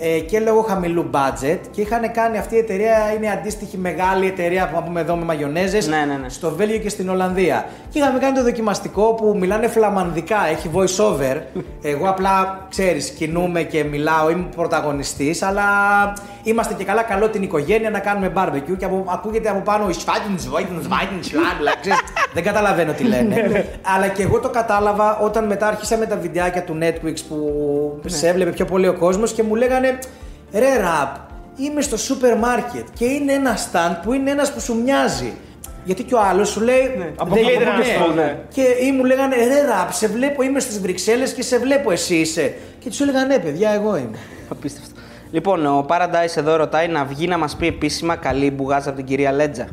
[SPEAKER 3] ε, και λόγω χαμηλού budget και είχαν κάνει αυτή η εταιρεία, είναι αντίστοιχη μεγάλη εταιρεία που να πούμε εδώ με μαγιονέζες
[SPEAKER 2] Ναι, ναι, ναι.
[SPEAKER 3] στο Βέλγιο και στην Ολλανδία. Και είχαμε κάνει το δοκιμαστικό που μιλάνε φλαμανδικά, έχει voice over. *laughs* Εγώ απλά, ξέρεις, κινούμαι και μιλάω, είμαι πρωταγωνιστής, αλλά είμαστε και καλά καλό την οικογένεια να κάνουμε barbecue και από, ακούγεται από πάνω η σφάτιν, σβάιτιν, σβάιτιν, σλάντλα, ξέρεις. Δεν καταλαβαίνω τι λένε. αλλά και εγώ το κατάλαβα όταν μετά αρχίσαμε τα βιντεάκια του Netflix που σε έβλεπε πιο πολύ ο κόσμος και μου λέγανε ρε ραπ, είμαι στο σούπερ μάρκετ και είναι ένα stand που είναι ένας που σου μοιάζει. Γιατί και ο άλλος σου λέει.
[SPEAKER 2] Ναι.
[SPEAKER 4] Αποκλείεται
[SPEAKER 3] δεν-
[SPEAKER 4] να είναι αυτό, ναι.
[SPEAKER 3] Και ή μου λέγανε ρε ραπ, σε βλέπω, είμαι στις Βρυξέλλες και σε βλέπω, εσύ είσαι. Και τους έλεγα ναι, παιδιά, εγώ είμαι.
[SPEAKER 2] Απίστευτο. Λοιπόν, ο Paradise εδώ ρωτάει να βγει να μας πει επίσημα καλή μπουγάζα από την κυρία Λέτζα.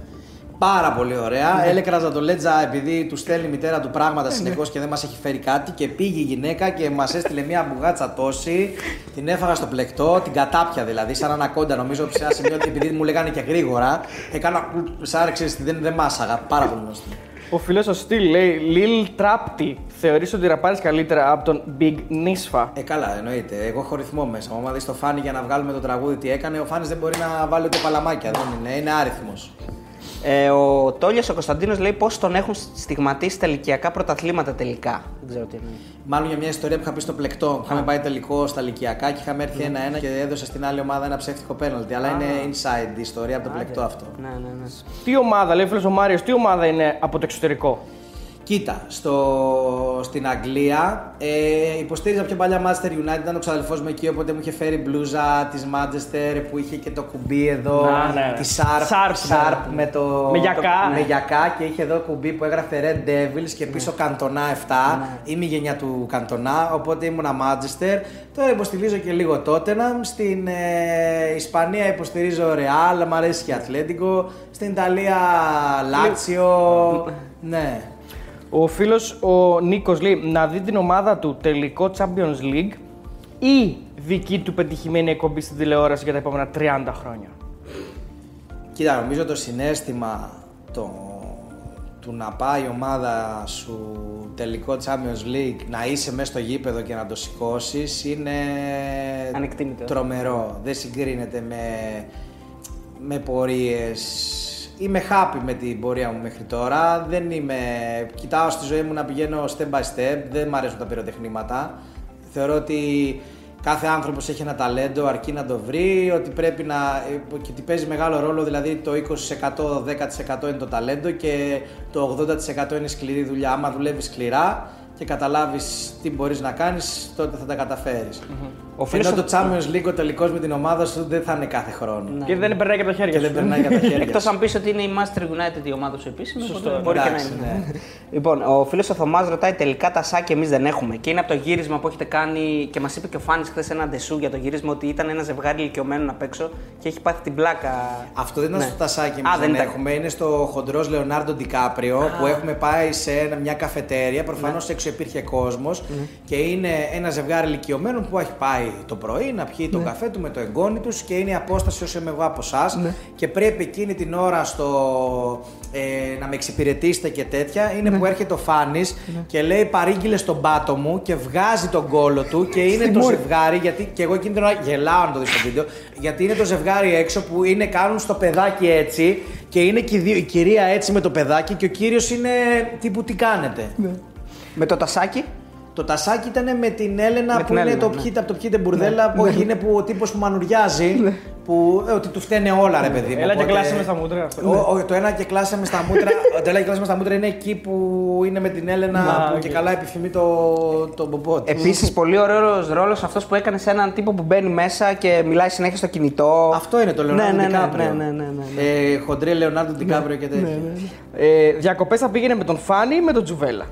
[SPEAKER 3] Πάρα πολύ ωραία.
[SPEAKER 2] Ναι.
[SPEAKER 3] Έλεκραζα το Λέτζα επειδή του στέλνει η μητέρα του πράγματα συνεχώς και δεν μας έχει φέρει κάτι. Και πήγε η γυναίκα και μας έστειλε μια μπουγάτσα τόση. Την έφαγα στο πλεκτό, την κατάπια δηλαδή, σαν ανακόντα νομίζω σε ένα σημείο ότι επειδή μου λέγανε και γρήγορα. Έκανα σαν ξέρεις, δεν, δεν μάσαγα. Πάρα πολύ γνωστή.
[SPEAKER 4] Ο φίλος ο Στυλ λέει Lil Trapti. Θεωρείς ότι ραπάρεις καλύτερα από τον Big Nisfa.
[SPEAKER 3] Ε, καλά, εννοείται. Εγώ έχω ρυθμό μέσα. μου. Άμα δεις το Φάνη για να βγάλουμε το τραγούδι τι έκανε, ο Φάνης δεν μπορεί να βάλει ούτε παλαμάκια. Δεν είναι, είναι άριθμος.
[SPEAKER 2] Ε, ο Τόλια ο Κωνσταντίνος λέει πώς τον έχουν στιγματίσει στα ηλικιακά πρωταθλήματα τελικά. Δεν ξέρω τι εννοεί.
[SPEAKER 3] Μάλλον για μια ιστορία που είχα πει στο πλεκτό. Είχαμε πάει τελικό στα Λυκιακά και είχαμε έρθει ένα-ένα και έδωσε στην άλλη ομάδα ένα ψεύτικο πέναλτι. Αλλά είναι inside η ιστορία από το πλεκτό αυτό.
[SPEAKER 2] Ναι, ναι, ναι.
[SPEAKER 4] Τι ομάδα, λέει ο φίλος ο Μάριος, τι ομάδα είναι από το εξωτερικό;
[SPEAKER 3] Κοίτα, στο, στην Αγγλία ε, υποστήριζα πιο παλιά Manchester United, ήταν ο ξαδελφός μου εκεί, οπότε μου είχε φέρει μπλούζα της Manchester που είχε και το κουμπί εδώ,
[SPEAKER 4] Να, ναι, ναι.
[SPEAKER 3] τη Sharp,
[SPEAKER 4] Sharp,
[SPEAKER 3] Sharp
[SPEAKER 4] ναι.
[SPEAKER 3] με το...
[SPEAKER 4] Με γιακά.
[SPEAKER 3] το- με
[SPEAKER 4] Ναι.
[SPEAKER 3] γιακά και είχε εδώ κουμπί που έγραφε Red Devils και πίσω Καντονά 7, είμαι η γενιά του Καντονά, οπότε ήμουνα Manchester. Τώρα υποστηρίζω και λίγο Tottenham, στην ε, Ισπανία υποστηρίζω Real, μου αρέσει και Ατλέντικο, στην Ιταλία Lazio, ναι.
[SPEAKER 4] Ο φίλος ο Νίκος λέει να δει την ομάδα του τελικό Champions League ή δική του πετυχημένη εκπομπή στην τηλεόραση για τα επόμενα 30 χρόνια.
[SPEAKER 3] Κοίτα, νομίζω το συνέστημα το, του να πάει η ομάδα σου τελικό Champions League, να είσαι μέσα στο γήπεδο και να το σηκώσεις είναι
[SPEAKER 2] Ανεκτήμητο.
[SPEAKER 3] τρομερό. Δεν συγκρίνεται με, με πορείες. Είμαι happy με την πορεία μου μέχρι τώρα. Δεν είμαι... Κοιτάω στη ζωή μου να πηγαίνω step by step. Δεν μ' αρέσουν τα πυροτεχνήματα. Θεωρώ ότι κάθε άνθρωπος έχει ένα ταλέντο αρκεί να το βρει, ότι πρέπει να... και ότι παίζει μεγάλο ρόλο, δηλαδή το 20%, 10% είναι το ταλέντο και το 80% είναι σκληρή δουλειά. Άμα δουλεύεις σκληρά και καταλάβεις τι μπορείς να κάνεις, τότε θα τα καταφέρεις.
[SPEAKER 2] Ο φίλος
[SPEAKER 3] Ενώ
[SPEAKER 2] ο-
[SPEAKER 3] το Champions League ο τελικός με την ομάδα σου δεν θα είναι κάθε χρόνο.
[SPEAKER 4] Και δεν περνάει και από τα χέρια
[SPEAKER 3] Και
[SPEAKER 4] σου.
[SPEAKER 3] δεν περνάει κατά χέρια.
[SPEAKER 2] Εκτός
[SPEAKER 3] σου.
[SPEAKER 2] αν πεις ότι είναι η Master United η ομάδα σου επίσημη,
[SPEAKER 4] Σωστό.
[SPEAKER 2] οπότε μπορεί και να
[SPEAKER 3] Εντάξει,
[SPEAKER 2] είναι.
[SPEAKER 3] ναι.
[SPEAKER 2] Λοιπόν, ο φίλος ο Θωμάς ρωτάει τελικά τα σάκια εμείς δεν έχουμε. Και είναι από το γύρισμα που έχετε κάνει και μας είπε και ο Φάνης χθες ένα ντεσού για το γύρισμα ότι ήταν ένα ζευγάρι ηλικιωμένων απ' έξω και έχει πάθει την πλάκα.
[SPEAKER 3] Αυτό δεν ήταν
[SPEAKER 2] Ναι.
[SPEAKER 3] στο τασάκι
[SPEAKER 2] Α,
[SPEAKER 3] μας
[SPEAKER 2] δεν
[SPEAKER 3] δεν
[SPEAKER 2] ήταν.
[SPEAKER 3] έχουμε. Είναι στο χοντρός Λεωνάρντο Ντικάπριο που έχουμε πάει σε ένα- μια καφετέρια. Προφανώς
[SPEAKER 2] Ναι.
[SPEAKER 3] Έξω υπήρχε κόσμος και είναι ένα ζευγάρι ηλικιωμένων που έχει πάει το πρωί να πιει
[SPEAKER 2] Ναι.
[SPEAKER 3] τον καφέ του με το εγγόνι τους και είναι η απόσταση όσο είμαι εγώ από εσά.
[SPEAKER 2] Ναι.
[SPEAKER 3] Και πρέπει εκείνη την ώρα στο, ε, να με εξυπηρετήσετε και τέτοια. Είναι
[SPEAKER 2] Ναι.
[SPEAKER 3] που έρχεται ο Φάνης και λέει παρήγγειλες στον πάτο μου και βγάζει τον κόλο του και είναι το ζευγάρι. Γιατί και εγώ εκείνη την ώρα γελάω να το δεις στο βίντεο. Γιατί είναι το ζευγάρι έξω που είναι, κάνουν στο παιδάκι έτσι και είναι και οι δύο- η κυρία έτσι με το παιδάκι και ο κύριος είναι τύπου τι κάνετε;
[SPEAKER 2] Με το τασάκι.
[SPEAKER 3] Το τασάκι ήταν με την Έλενα
[SPEAKER 2] Με
[SPEAKER 3] που
[SPEAKER 2] την
[SPEAKER 3] είναι
[SPEAKER 2] Έλενα,
[SPEAKER 3] το
[SPEAKER 2] ναι.
[SPEAKER 3] πιείτε από το πιείτε μπουρδέλα. που Όχι, είναι που, ο τύπος που μανουριάζει. Που, ε, ότι του φταίνε όλα, ρε παιδί μου.
[SPEAKER 4] Έλα και
[SPEAKER 3] οπότε-
[SPEAKER 4] κλάσε με στα μούτρα αυτό.
[SPEAKER 3] Ο- ο- το ένα και κλάσε με στα μούτρα. *laughs* το ένα και κλάσε με στα μούτρα είναι εκεί που είναι με την Έλενα
[SPEAKER 4] Να,
[SPEAKER 3] που
[SPEAKER 4] οκ.
[SPEAKER 3] και καλά επιθυμεί το, το μπομπό της.
[SPEAKER 2] Επίσης, πολύ ωραίος ρόλος αυτός που έκανε σε έναν τύπο που μπαίνει μέσα και μιλάει συνέχεια στο κινητό.
[SPEAKER 3] Αυτό είναι το Λεωνάρντο
[SPEAKER 2] ναι, ναι, ναι,
[SPEAKER 3] Ντικάπριο.
[SPEAKER 2] ναι, ναι, ναι, ναι.
[SPEAKER 3] Ε, χοντρέ Λεωνάρντο Ντικάπριο και τέτοια.
[SPEAKER 4] Ε, Διακοπές θα πήγαινε με τον Φάνη ή με τον Τζουβέλα;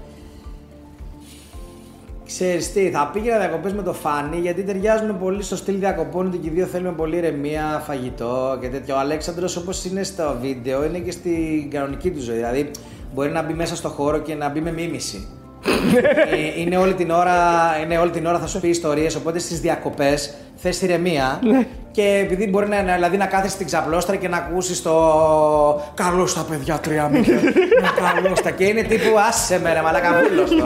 [SPEAKER 3] Ξέρεις τι, θα πήγαινα διακοπές με το Φάνη γιατί ταιριάζουν πολύ στο στυλ διακοπών ότι και οι δύο θέλουμε πολύ ηρεμία, φαγητό και τέτοια. Ο Αλέξανδρος όπως είναι στο βίντεο είναι και στην κανονική του ζωή. Δηλαδή μπορεί να μπει μέσα στο χώρο και να μπει με μίμηση. Ε, είναι, όλη την ώρα, είναι όλη την ώρα θα σου πει ιστορίες οπότε στις διακοπές θες ηρεμία και επειδή μπορεί να, να- δηλαδή να κάθεσαι στην ξαπλώστρα και να ακούσεις το «Καλώς τα παιδιά τρία μήνες, καλώς τα» και είναι τύπου «Άσε με ρε μαλάκα βούλος το».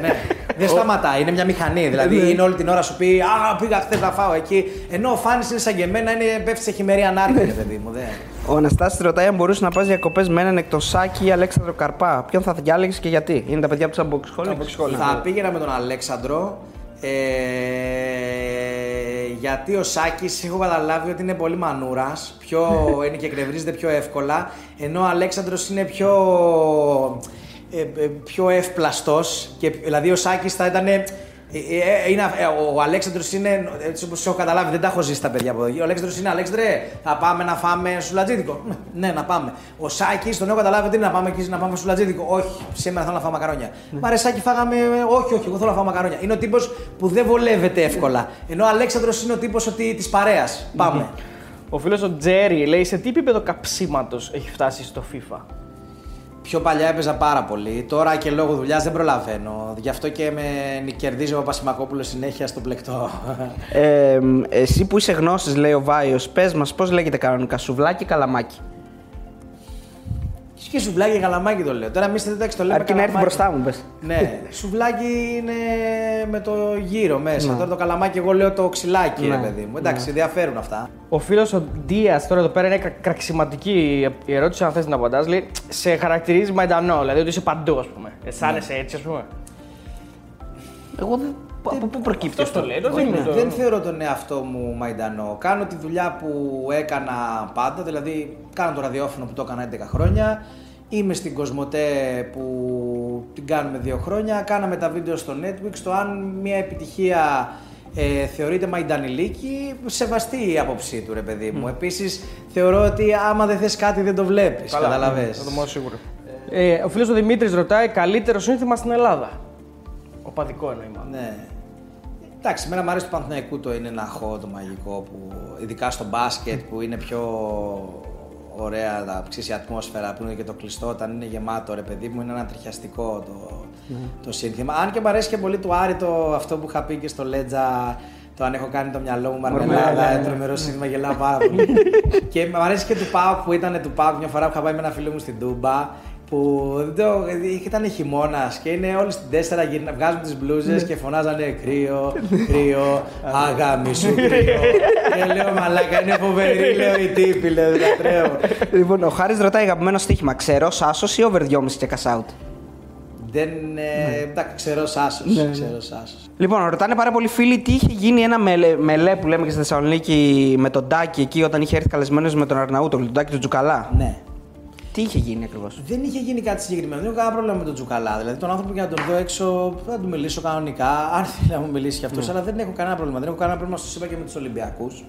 [SPEAKER 3] ναι. Δεν σταματάει, είναι μια μηχανή. Δηλαδή είναι όλη την ώρα σου πει Α, πήγα χθες να φάω εκεί. Ενώ ο Φάνης είναι σαν και εμένα, είναι, πέφτει σε χειμερή ανάρκεια, ρε παιδί μου. Δεν.
[SPEAKER 2] Ο Αναστάσης ρωτάει αν μπορούσες να πας διακοπέ με έναν εκτό Σάκη ή Αλέξανδρο Καρπά. Ποιον θα διάλεγες και γιατί; Είναι τα παιδιά από τους Unbox
[SPEAKER 3] Θα πήγαινα με τον Αλέξανδρο. Ε, γιατί ο Σάκης έχω καταλάβει ότι είναι πολύ μανούρας, πιο, είναι και εκνευρίζεται πιο εύκολα, ενώ ο Αλέξανδρος είναι πιο, ε, ε, πιο εύπλαστος, και, δηλαδή ο Σάκης θα ήταν Ε, ε, είναι, ε, ο Αλέξανδρος είναι, έτσι όπως έχω καταλάβει, δεν τα έχω ζήσει τα παιδιά από εδώ. Ο Αλέξανδρος είναι, Αλέξανδρε, θα πάμε να φάμε σουλατζίδικο. Ναι, να πάμε. Ο Σάκης, τον έχω καταλάβει, τι είναι να πάμε εκεί να πάμε σουλατζίδικο. Όχι, σήμερα θέλω να φάω μακαρόνια. Μα ρε Σάκη, φάγαμε, όχι, όχι, εγώ θέλω να φάω μακαρόνια. Είναι ο τύπος που δεν βολεύεται εύκολα. Ενώ ο Αλέξανδρος είναι ο τύπος ότι της παρέας. Πάμε.
[SPEAKER 4] Ο φίλος ο Τζέρι λέει σε τι επίπεδο καψίματος έχει φτάσει στο FIFA;
[SPEAKER 3] Πιο παλιά έπαιζα πάρα πολύ. Τώρα και λόγω δουλειάς δεν προλαβαίνω. Γι' αυτό και με κερδίζει ο Πασημακόπουλο συνέχεια στο πλεκτό.
[SPEAKER 2] Ε, εσύ που είσαι γνώση, λέει ο Βάιος, πες μας πώς λέγεται κανονικά, σουβλάκι ή καλαμάκι;
[SPEAKER 3] Και σουβλάκι και καλαμάκι το λέω. Τώρα εμείς δεν το λέμε.
[SPEAKER 2] Αρκεί να έρθει
[SPEAKER 3] καλαμάκι.
[SPEAKER 2] μπροστά μου, πες.
[SPEAKER 3] Ναι, σουβλάκι είναι με το γύρο μέσα. Τώρα το καλαμάκι, εγώ λέω το ξυλάκι,
[SPEAKER 2] Ναι.
[SPEAKER 3] ρε παιδί μου. Εντάξει, διαφέρουν αυτά.
[SPEAKER 4] Ο φίλος ο Ντία τώρα εδώ πέρα είναι κρα- κραξιματική η ερώτηση, αν θες να απαντάς. Λέει σε χαρακτηρίζει μαϊντανό, δηλαδή ότι είσαι παντού, ας πούμε. Αισθάνεσαι έτσι, ας πούμε.
[SPEAKER 2] Εγώ δεν. Από πού προκύπτει
[SPEAKER 4] Αυτό
[SPEAKER 2] αυτό;
[SPEAKER 4] το λέει, το
[SPEAKER 3] Όχι,
[SPEAKER 4] δείχνει το.
[SPEAKER 3] δεν θεωρώ τον εαυτό μου μαϊντανό. Κάνω τη δουλειά που έκανα πάντα, δηλαδή κάνω το ραδιόφωνο που το έκανα 11 χρόνια. Είμαι στην Κοσμοτέ που την κάνουμε δύο χρόνια. Κάναμε τα βίντεο στο Netflix. Το αν μια επιτυχία ε, θεωρείται μαϊντανιλίκη, σεβαστή η άποψή του, ρε παιδί μου. Επίσης, θεωρώ ότι άμα δεν θες κάτι δεν το βλέπεις. Καταλαβες.
[SPEAKER 4] Θα το μόνο σίγουρο. Ε, ο φίλος ο Δημήτρης ρωτάει καλύτερο σύνθημα στην Ελλάδα. Οπαδικό εννοεί μάλλον.
[SPEAKER 3] Ναι. Εντάξει, εμένα μου αρέσει του Παναθηναϊκού το είναι ένα χώ το μαγικό που ειδικά στο μπάσκετ που είναι πιο ωραία τα ψήσει η ατμόσφαιρα που είναι και το κλειστό όταν είναι γεμάτο ρε παιδί μου είναι ένα τριχιαστικό το, το σύνθημα. Αν και μου αρέσει και πολύ του Άρη το αυτό που είχα πει και στο Λέτζα το αν έχω κάνει το μυαλό μου μαρμελάδα, ε, τρομερό σύνθημα, γελάω πάρα πολύ. *laughs* και μου αρέσει και του Πάου που ήταν του Πάου μια φορά που είχα πάει με ένα φίλο μου στην Τούμπα που δεν το, ήταν χειμώνας και είναι όλοι στην τέσσερα γυρνα, βγάζουν τις μπλούζες και φωνάζανε κρύο, κρύο, αγάμι σου κρύο. και λέω μαλάκα είναι φοβερή, λέω η τύπη, λέω λατρεύω.
[SPEAKER 2] Λοιπόν, ο Χάρης ρωτάει αγαπημένο στοίχημα. Ξερό άσο ή over 2,5 και cash out.
[SPEAKER 3] Δεν, ε, εντάξει, ξέρω άσο. Ξέρω άσος.
[SPEAKER 2] Λοιπόν, ρωτάνε πάρα πολλοί φίλοι τι είχε γίνει ένα μελέ, μελέ που λέμε και στη Θεσσαλονίκη με τον Τάκη εκεί όταν είχε έρθει καλεσμένος με τον Αρναούτογλου, τον Τάκη του Τζουκαλά.
[SPEAKER 3] Ναι.
[SPEAKER 2] Τι είχε γίνει ακριβώς;
[SPEAKER 3] Δεν είχε γίνει κάτι συγκεκριμένο. Δεν έχω κανένα πρόβλημα με τον Τσουκαλά. Δηλαδή, τον άνθρωπο για να τον δω έξω θα του μιλήσω κανονικά. Αν θέλει να μου μιλήσει κι αυτός, αλλά δεν έχω κανένα πρόβλημα. Δεν έχω κανένα πρόβλημα, σας είπα και με τους Ολυμπιακούς.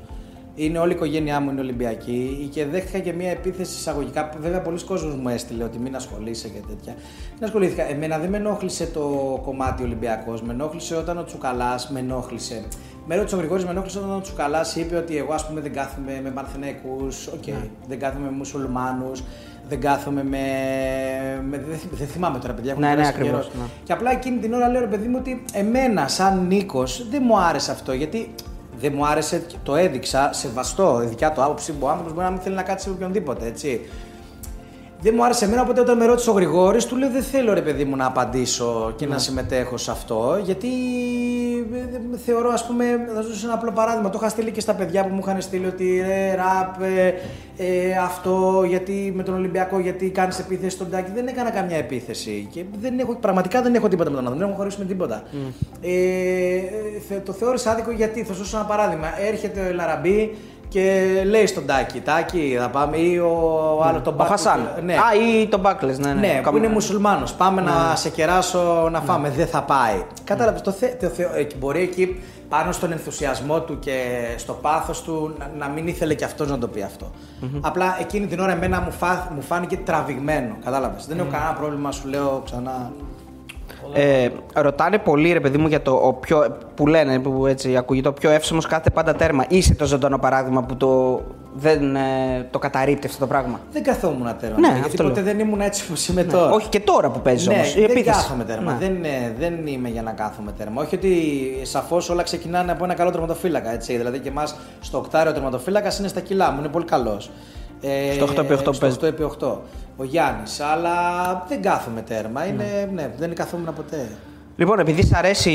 [SPEAKER 3] Είναι όλη η οικογένειά μου είναι Ολυμπιακή και δέχτηκα και μια επίθεση εισαγωγικά. που Βέβαια, πολλοί κόσμοι μου έστειλε ότι μην ασχολείσαι και τέτοια. Δεν ασχολήθηκα. Εμένα δεν με ενόχλησε το κομμάτι Ολυμπιακός. Με ενόχλησε όταν ο Τσουκαλάς με ενόχλησε. Με ρώτησε ο Γρηγόρης, με ενόχλησε όταν ο Τσουκαλάς είπε ότι εγώ ας πούμε δεν κάθομαι με Παναθηναϊκούς, οκ, δεν κάθομαι με μουσουλμάνους, δεν κάθομαι με. με δεν, θυ- δεν θυμάμαι τώρα, παιδιά. έχουν
[SPEAKER 2] Ναι, ναι,
[SPEAKER 3] περάσει
[SPEAKER 2] ακριβώς,
[SPEAKER 3] καιρός.
[SPEAKER 2] ναι.
[SPEAKER 3] Και απλά εκείνη την ώρα λέω ρε παιδί μου ότι εμένα, σαν Νίκος, δεν μου άρεσε αυτό. Γιατί δεν μου άρεσε, το έδειξα, σεβαστό, η δικιά του άποψη που ο άνθρωπος μπορεί να μην θέλει να κάτσει με οποιονδήποτε, έτσι. Δεν μου άρεσε εμένα, οπότε όταν με ρώτησε ο Γρηγόρης, του λέω: Δεν θέλω ρε παιδί μου να απαντήσω και να συμμετέχω σε αυτό, γιατί ε, θεωρώ, ας πούμε, θα σα δώσω ένα απλό παράδειγμα. Το είχα στείλει και στα παιδιά που μου είχαν στείλει ότι ρε, ραπ, ε, ε, αυτό, γιατί με τον Ολυμπιακό, γιατί κάνεις επίθεση στον Τάκη. Δεν έκανα καμιά επίθεση. Και δεν έχω, πραγματικά δεν έχω τίποτα με τον άνθρωπο, δεν έχω χωρίσει με τίποτα. Ε, θε- το θεώρησα άδικο γιατί, θα σα δώσω ένα παράδειγμα. Έρχεται ο Ελαραμπή και λέει στον Τάκη, Τάκη, θα πάμε, ή ο άλλο τον
[SPEAKER 2] Ο
[SPEAKER 3] Μπάκ-
[SPEAKER 2] Χασάν.
[SPEAKER 3] Ναι.
[SPEAKER 2] Α, ή τον Μπάκλες, ναι, ναι.
[SPEAKER 3] Ναι, που
[SPEAKER 2] Κάμε-
[SPEAKER 3] είναι μουσουλμάνος. Πάμε να σε κεράσω να φάμε. Δεν θα πάει. Κατάλαβες. Το, θε, το θε, ε, μπορεί εκεί πάνω στον ενθουσιασμό του και στο πάθος του να, να μην ήθελε και αυτός να το πει αυτό. Απλά εκείνη την ώρα εμένα μου, φά, μου φάνηκε τραβηγμένο. Κατάλαβες. Δεν έχω κανένα πρόβλημα, σου λέω ξανά.
[SPEAKER 2] Ε, ρωτάνε πολύ ρε παιδί μου για το ο πιο, που λένε, που έτσι ακούγεται, ο πιο εύσωμος κάθε πάντα τέρμα. Είσαι το ζωντανό παράδειγμα που το, δεν ε, το καταρρύπτει αυτό το πράγμα.
[SPEAKER 3] Δεν καθόμουν τέρμα.
[SPEAKER 2] Ναι,
[SPEAKER 3] γιατί
[SPEAKER 2] αυτό
[SPEAKER 3] ποτέ
[SPEAKER 2] λέω.
[SPEAKER 3] δεν ήμουν έτσι όπως είμαι τώρα.
[SPEAKER 2] Όχι και τώρα που παίζεις
[SPEAKER 3] Ναι,
[SPEAKER 2] όμως. Η
[SPEAKER 3] δεν
[SPEAKER 2] επίθεση.
[SPEAKER 3] κάθομαι τέρμα.
[SPEAKER 2] Ναι.
[SPEAKER 3] Δεν, ε, δεν είμαι για να κάθομαι τέρμα. Όχι ότι σαφώς όλα ξεκινάνε από ένα καλό τερματοφύλακα. Έτσι. Δηλαδή και εμάς στο οκτάριο τερματοφύλακας είναι στα κιλά μου, είναι πολύ καλός. Ε,
[SPEAKER 2] Στο 8x8
[SPEAKER 3] στο
[SPEAKER 2] παίζεις.
[SPEAKER 3] 8x8. Ο Γιάννης. Αλλά δεν κάθομαι τέρμα. Είναι,
[SPEAKER 2] Ναι.
[SPEAKER 3] ναι, δεν καθόμουν ποτέ.
[SPEAKER 2] Λοιπόν, επειδή σ' αρέσει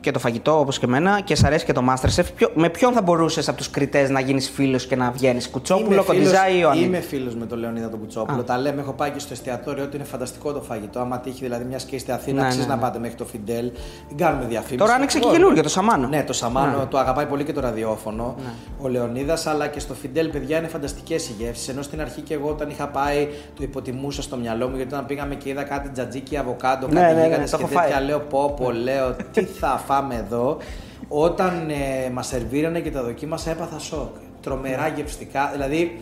[SPEAKER 2] και το φαγητό όπως και εμένα και σ' αρέσει και το Masterchef, ποιο, με ποιον θα μπορούσες από τους κριτές να γίνεις φίλος και να βγαίνεις, Κουτσόπουλο,
[SPEAKER 3] φίλος-
[SPEAKER 2] Κοντιζά ή Ιωάννη.
[SPEAKER 3] Είμαι φίλος με τον Λεωνίδα τον Κουτσόπουλο. Τα λέμε, έχω πάει και στο εστιατόριο ότι είναι φανταστικό το φαγητό. Άμα τύχει δηλαδή μιας και είστε Αθήνα,
[SPEAKER 2] Ναι,
[SPEAKER 3] αξίζει
[SPEAKER 2] ναι,
[SPEAKER 3] να
[SPEAKER 2] ναι.
[SPEAKER 3] πάτε μέχρι το Φιντέλ. Δεν κάνουμε διαφήμιση.
[SPEAKER 2] Τώρα άνοιξε και
[SPEAKER 3] Όχι.
[SPEAKER 2] καινούργιο το Σαμάνο.
[SPEAKER 3] Ναι, το Σαμάνο
[SPEAKER 2] Ναι.
[SPEAKER 3] το αγαπάει πολύ και το ραδιόφωνο. Ο Λεωνίδας, αλλά και στο Φιντέλ, παιδιά, είναι φανταστικές οι γεύσεις. Ενώ στην αρχή και εγώ όταν είχα πάει, το υποτιμούσα στο μυαλό μου γιατί όταν πήγαμε και είδα κάτι τζατζίκι, αβοκάντο,
[SPEAKER 2] Ναι,
[SPEAKER 3] κάτι
[SPEAKER 2] ναι, ναι,
[SPEAKER 3] γίγαντες
[SPEAKER 2] το
[SPEAKER 3] και
[SPEAKER 2] έχω
[SPEAKER 3] τέτοια,
[SPEAKER 2] φάει.
[SPEAKER 3] λέω πω πω, λέω, τι θα φάμε εδώ. Όταν ε, μας σερβίρανε και τα δοκίμασα, έπαθα σοκ. Τρομερά γευστικά. Δηλαδή,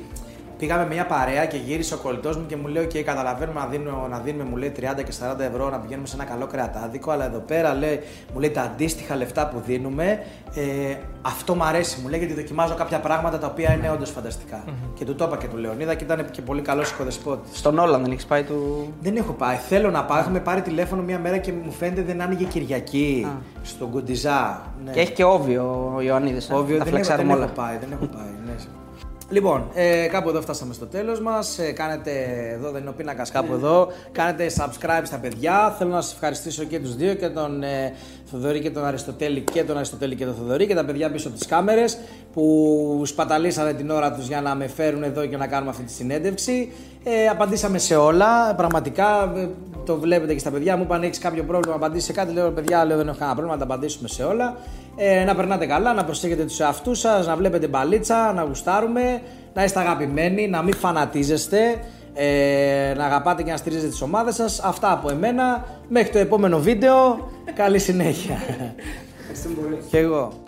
[SPEAKER 3] πήγαμε μια παρέα και γύρισε ο κολλητός μου και μου λέει: OK, καταλαβαίνουμε να δίνουμε, να δίνουμε μου λέει 30 και 40 ευρώ να πηγαίνουμε σε ένα καλό κρεατάδικο, αλλά εδώ πέρα λέει, μου λέει τα αντίστοιχα λεφτά που δίνουμε. Ε, αυτό μου αρέσει, μου λέει γιατί δοκιμάζω κάποια πράγματα τα οποία είναι όντως φανταστικά. Και του το είπα και του Λεωνίδα και ήταν και πολύ καλός οικοδεσπότης.
[SPEAKER 2] Στον Όλαν δεν έχεις πάει του.
[SPEAKER 3] Δεν έχω πάει. Θέλω να πάω. Έχουμε πάρει τηλέφωνο μια μέρα και μου φαίνεται δεν άνοιγε Κυριακή στον Κουντιζά. Ναι.
[SPEAKER 2] Και έχει και όβιο ο Ιωαννίδης.
[SPEAKER 3] Όβιο,
[SPEAKER 2] τα
[SPEAKER 3] δεν, έχω,
[SPEAKER 2] φλεξάρουμε
[SPEAKER 3] δεν
[SPEAKER 2] όλα.
[SPEAKER 3] έχω πάει. Δεν έχω πάει ναι. Λοιπόν, ε, κάπου εδώ φτάσαμε στο τέλος μας. Ε, κάνετε, εδώ δεν είναι ο πίνακας κάπου εδώ. Κάνετε subscribe στα παιδιά. Θέλω να σας ευχαριστήσω και τους δύο, και τον ε, Θοδωρή και τον Αριστοτέλη και τον Αριστοτέλη και τον Θοδωρή και τα παιδιά πίσω από τις κάμερες που σπαταλήσανε την ώρα τους για να με φέρουν εδώ και να κάνουμε αυτή τη συνέντευξη. Ε, απαντήσαμε σε όλα. Πραγματικά ε, το βλέπετε και στα παιδιά μου. Αν έχεις κάποιο πρόβλημα, απαντήσεις σε κάτι; Λέω παιδιά, λέω δεν έχω κανένα πρόβλημα, να τα απαντήσουμε σε όλα. Ε, να περνάτε καλά, να προσέχετε τους εαυτούς σας, να βλέπετε μπαλίτσα, να γουστάρουμε, να είστε αγαπημένοι, να μην φανατίζεστε, ε, να αγαπάτε και να στηρίζετε τις ομάδες σας. Αυτά από εμένα. Μέχρι το επόμενο βίντεο. Καλή συνέχεια.
[SPEAKER 2] Ευχαριστούμε πολύ.
[SPEAKER 3] και εγώ.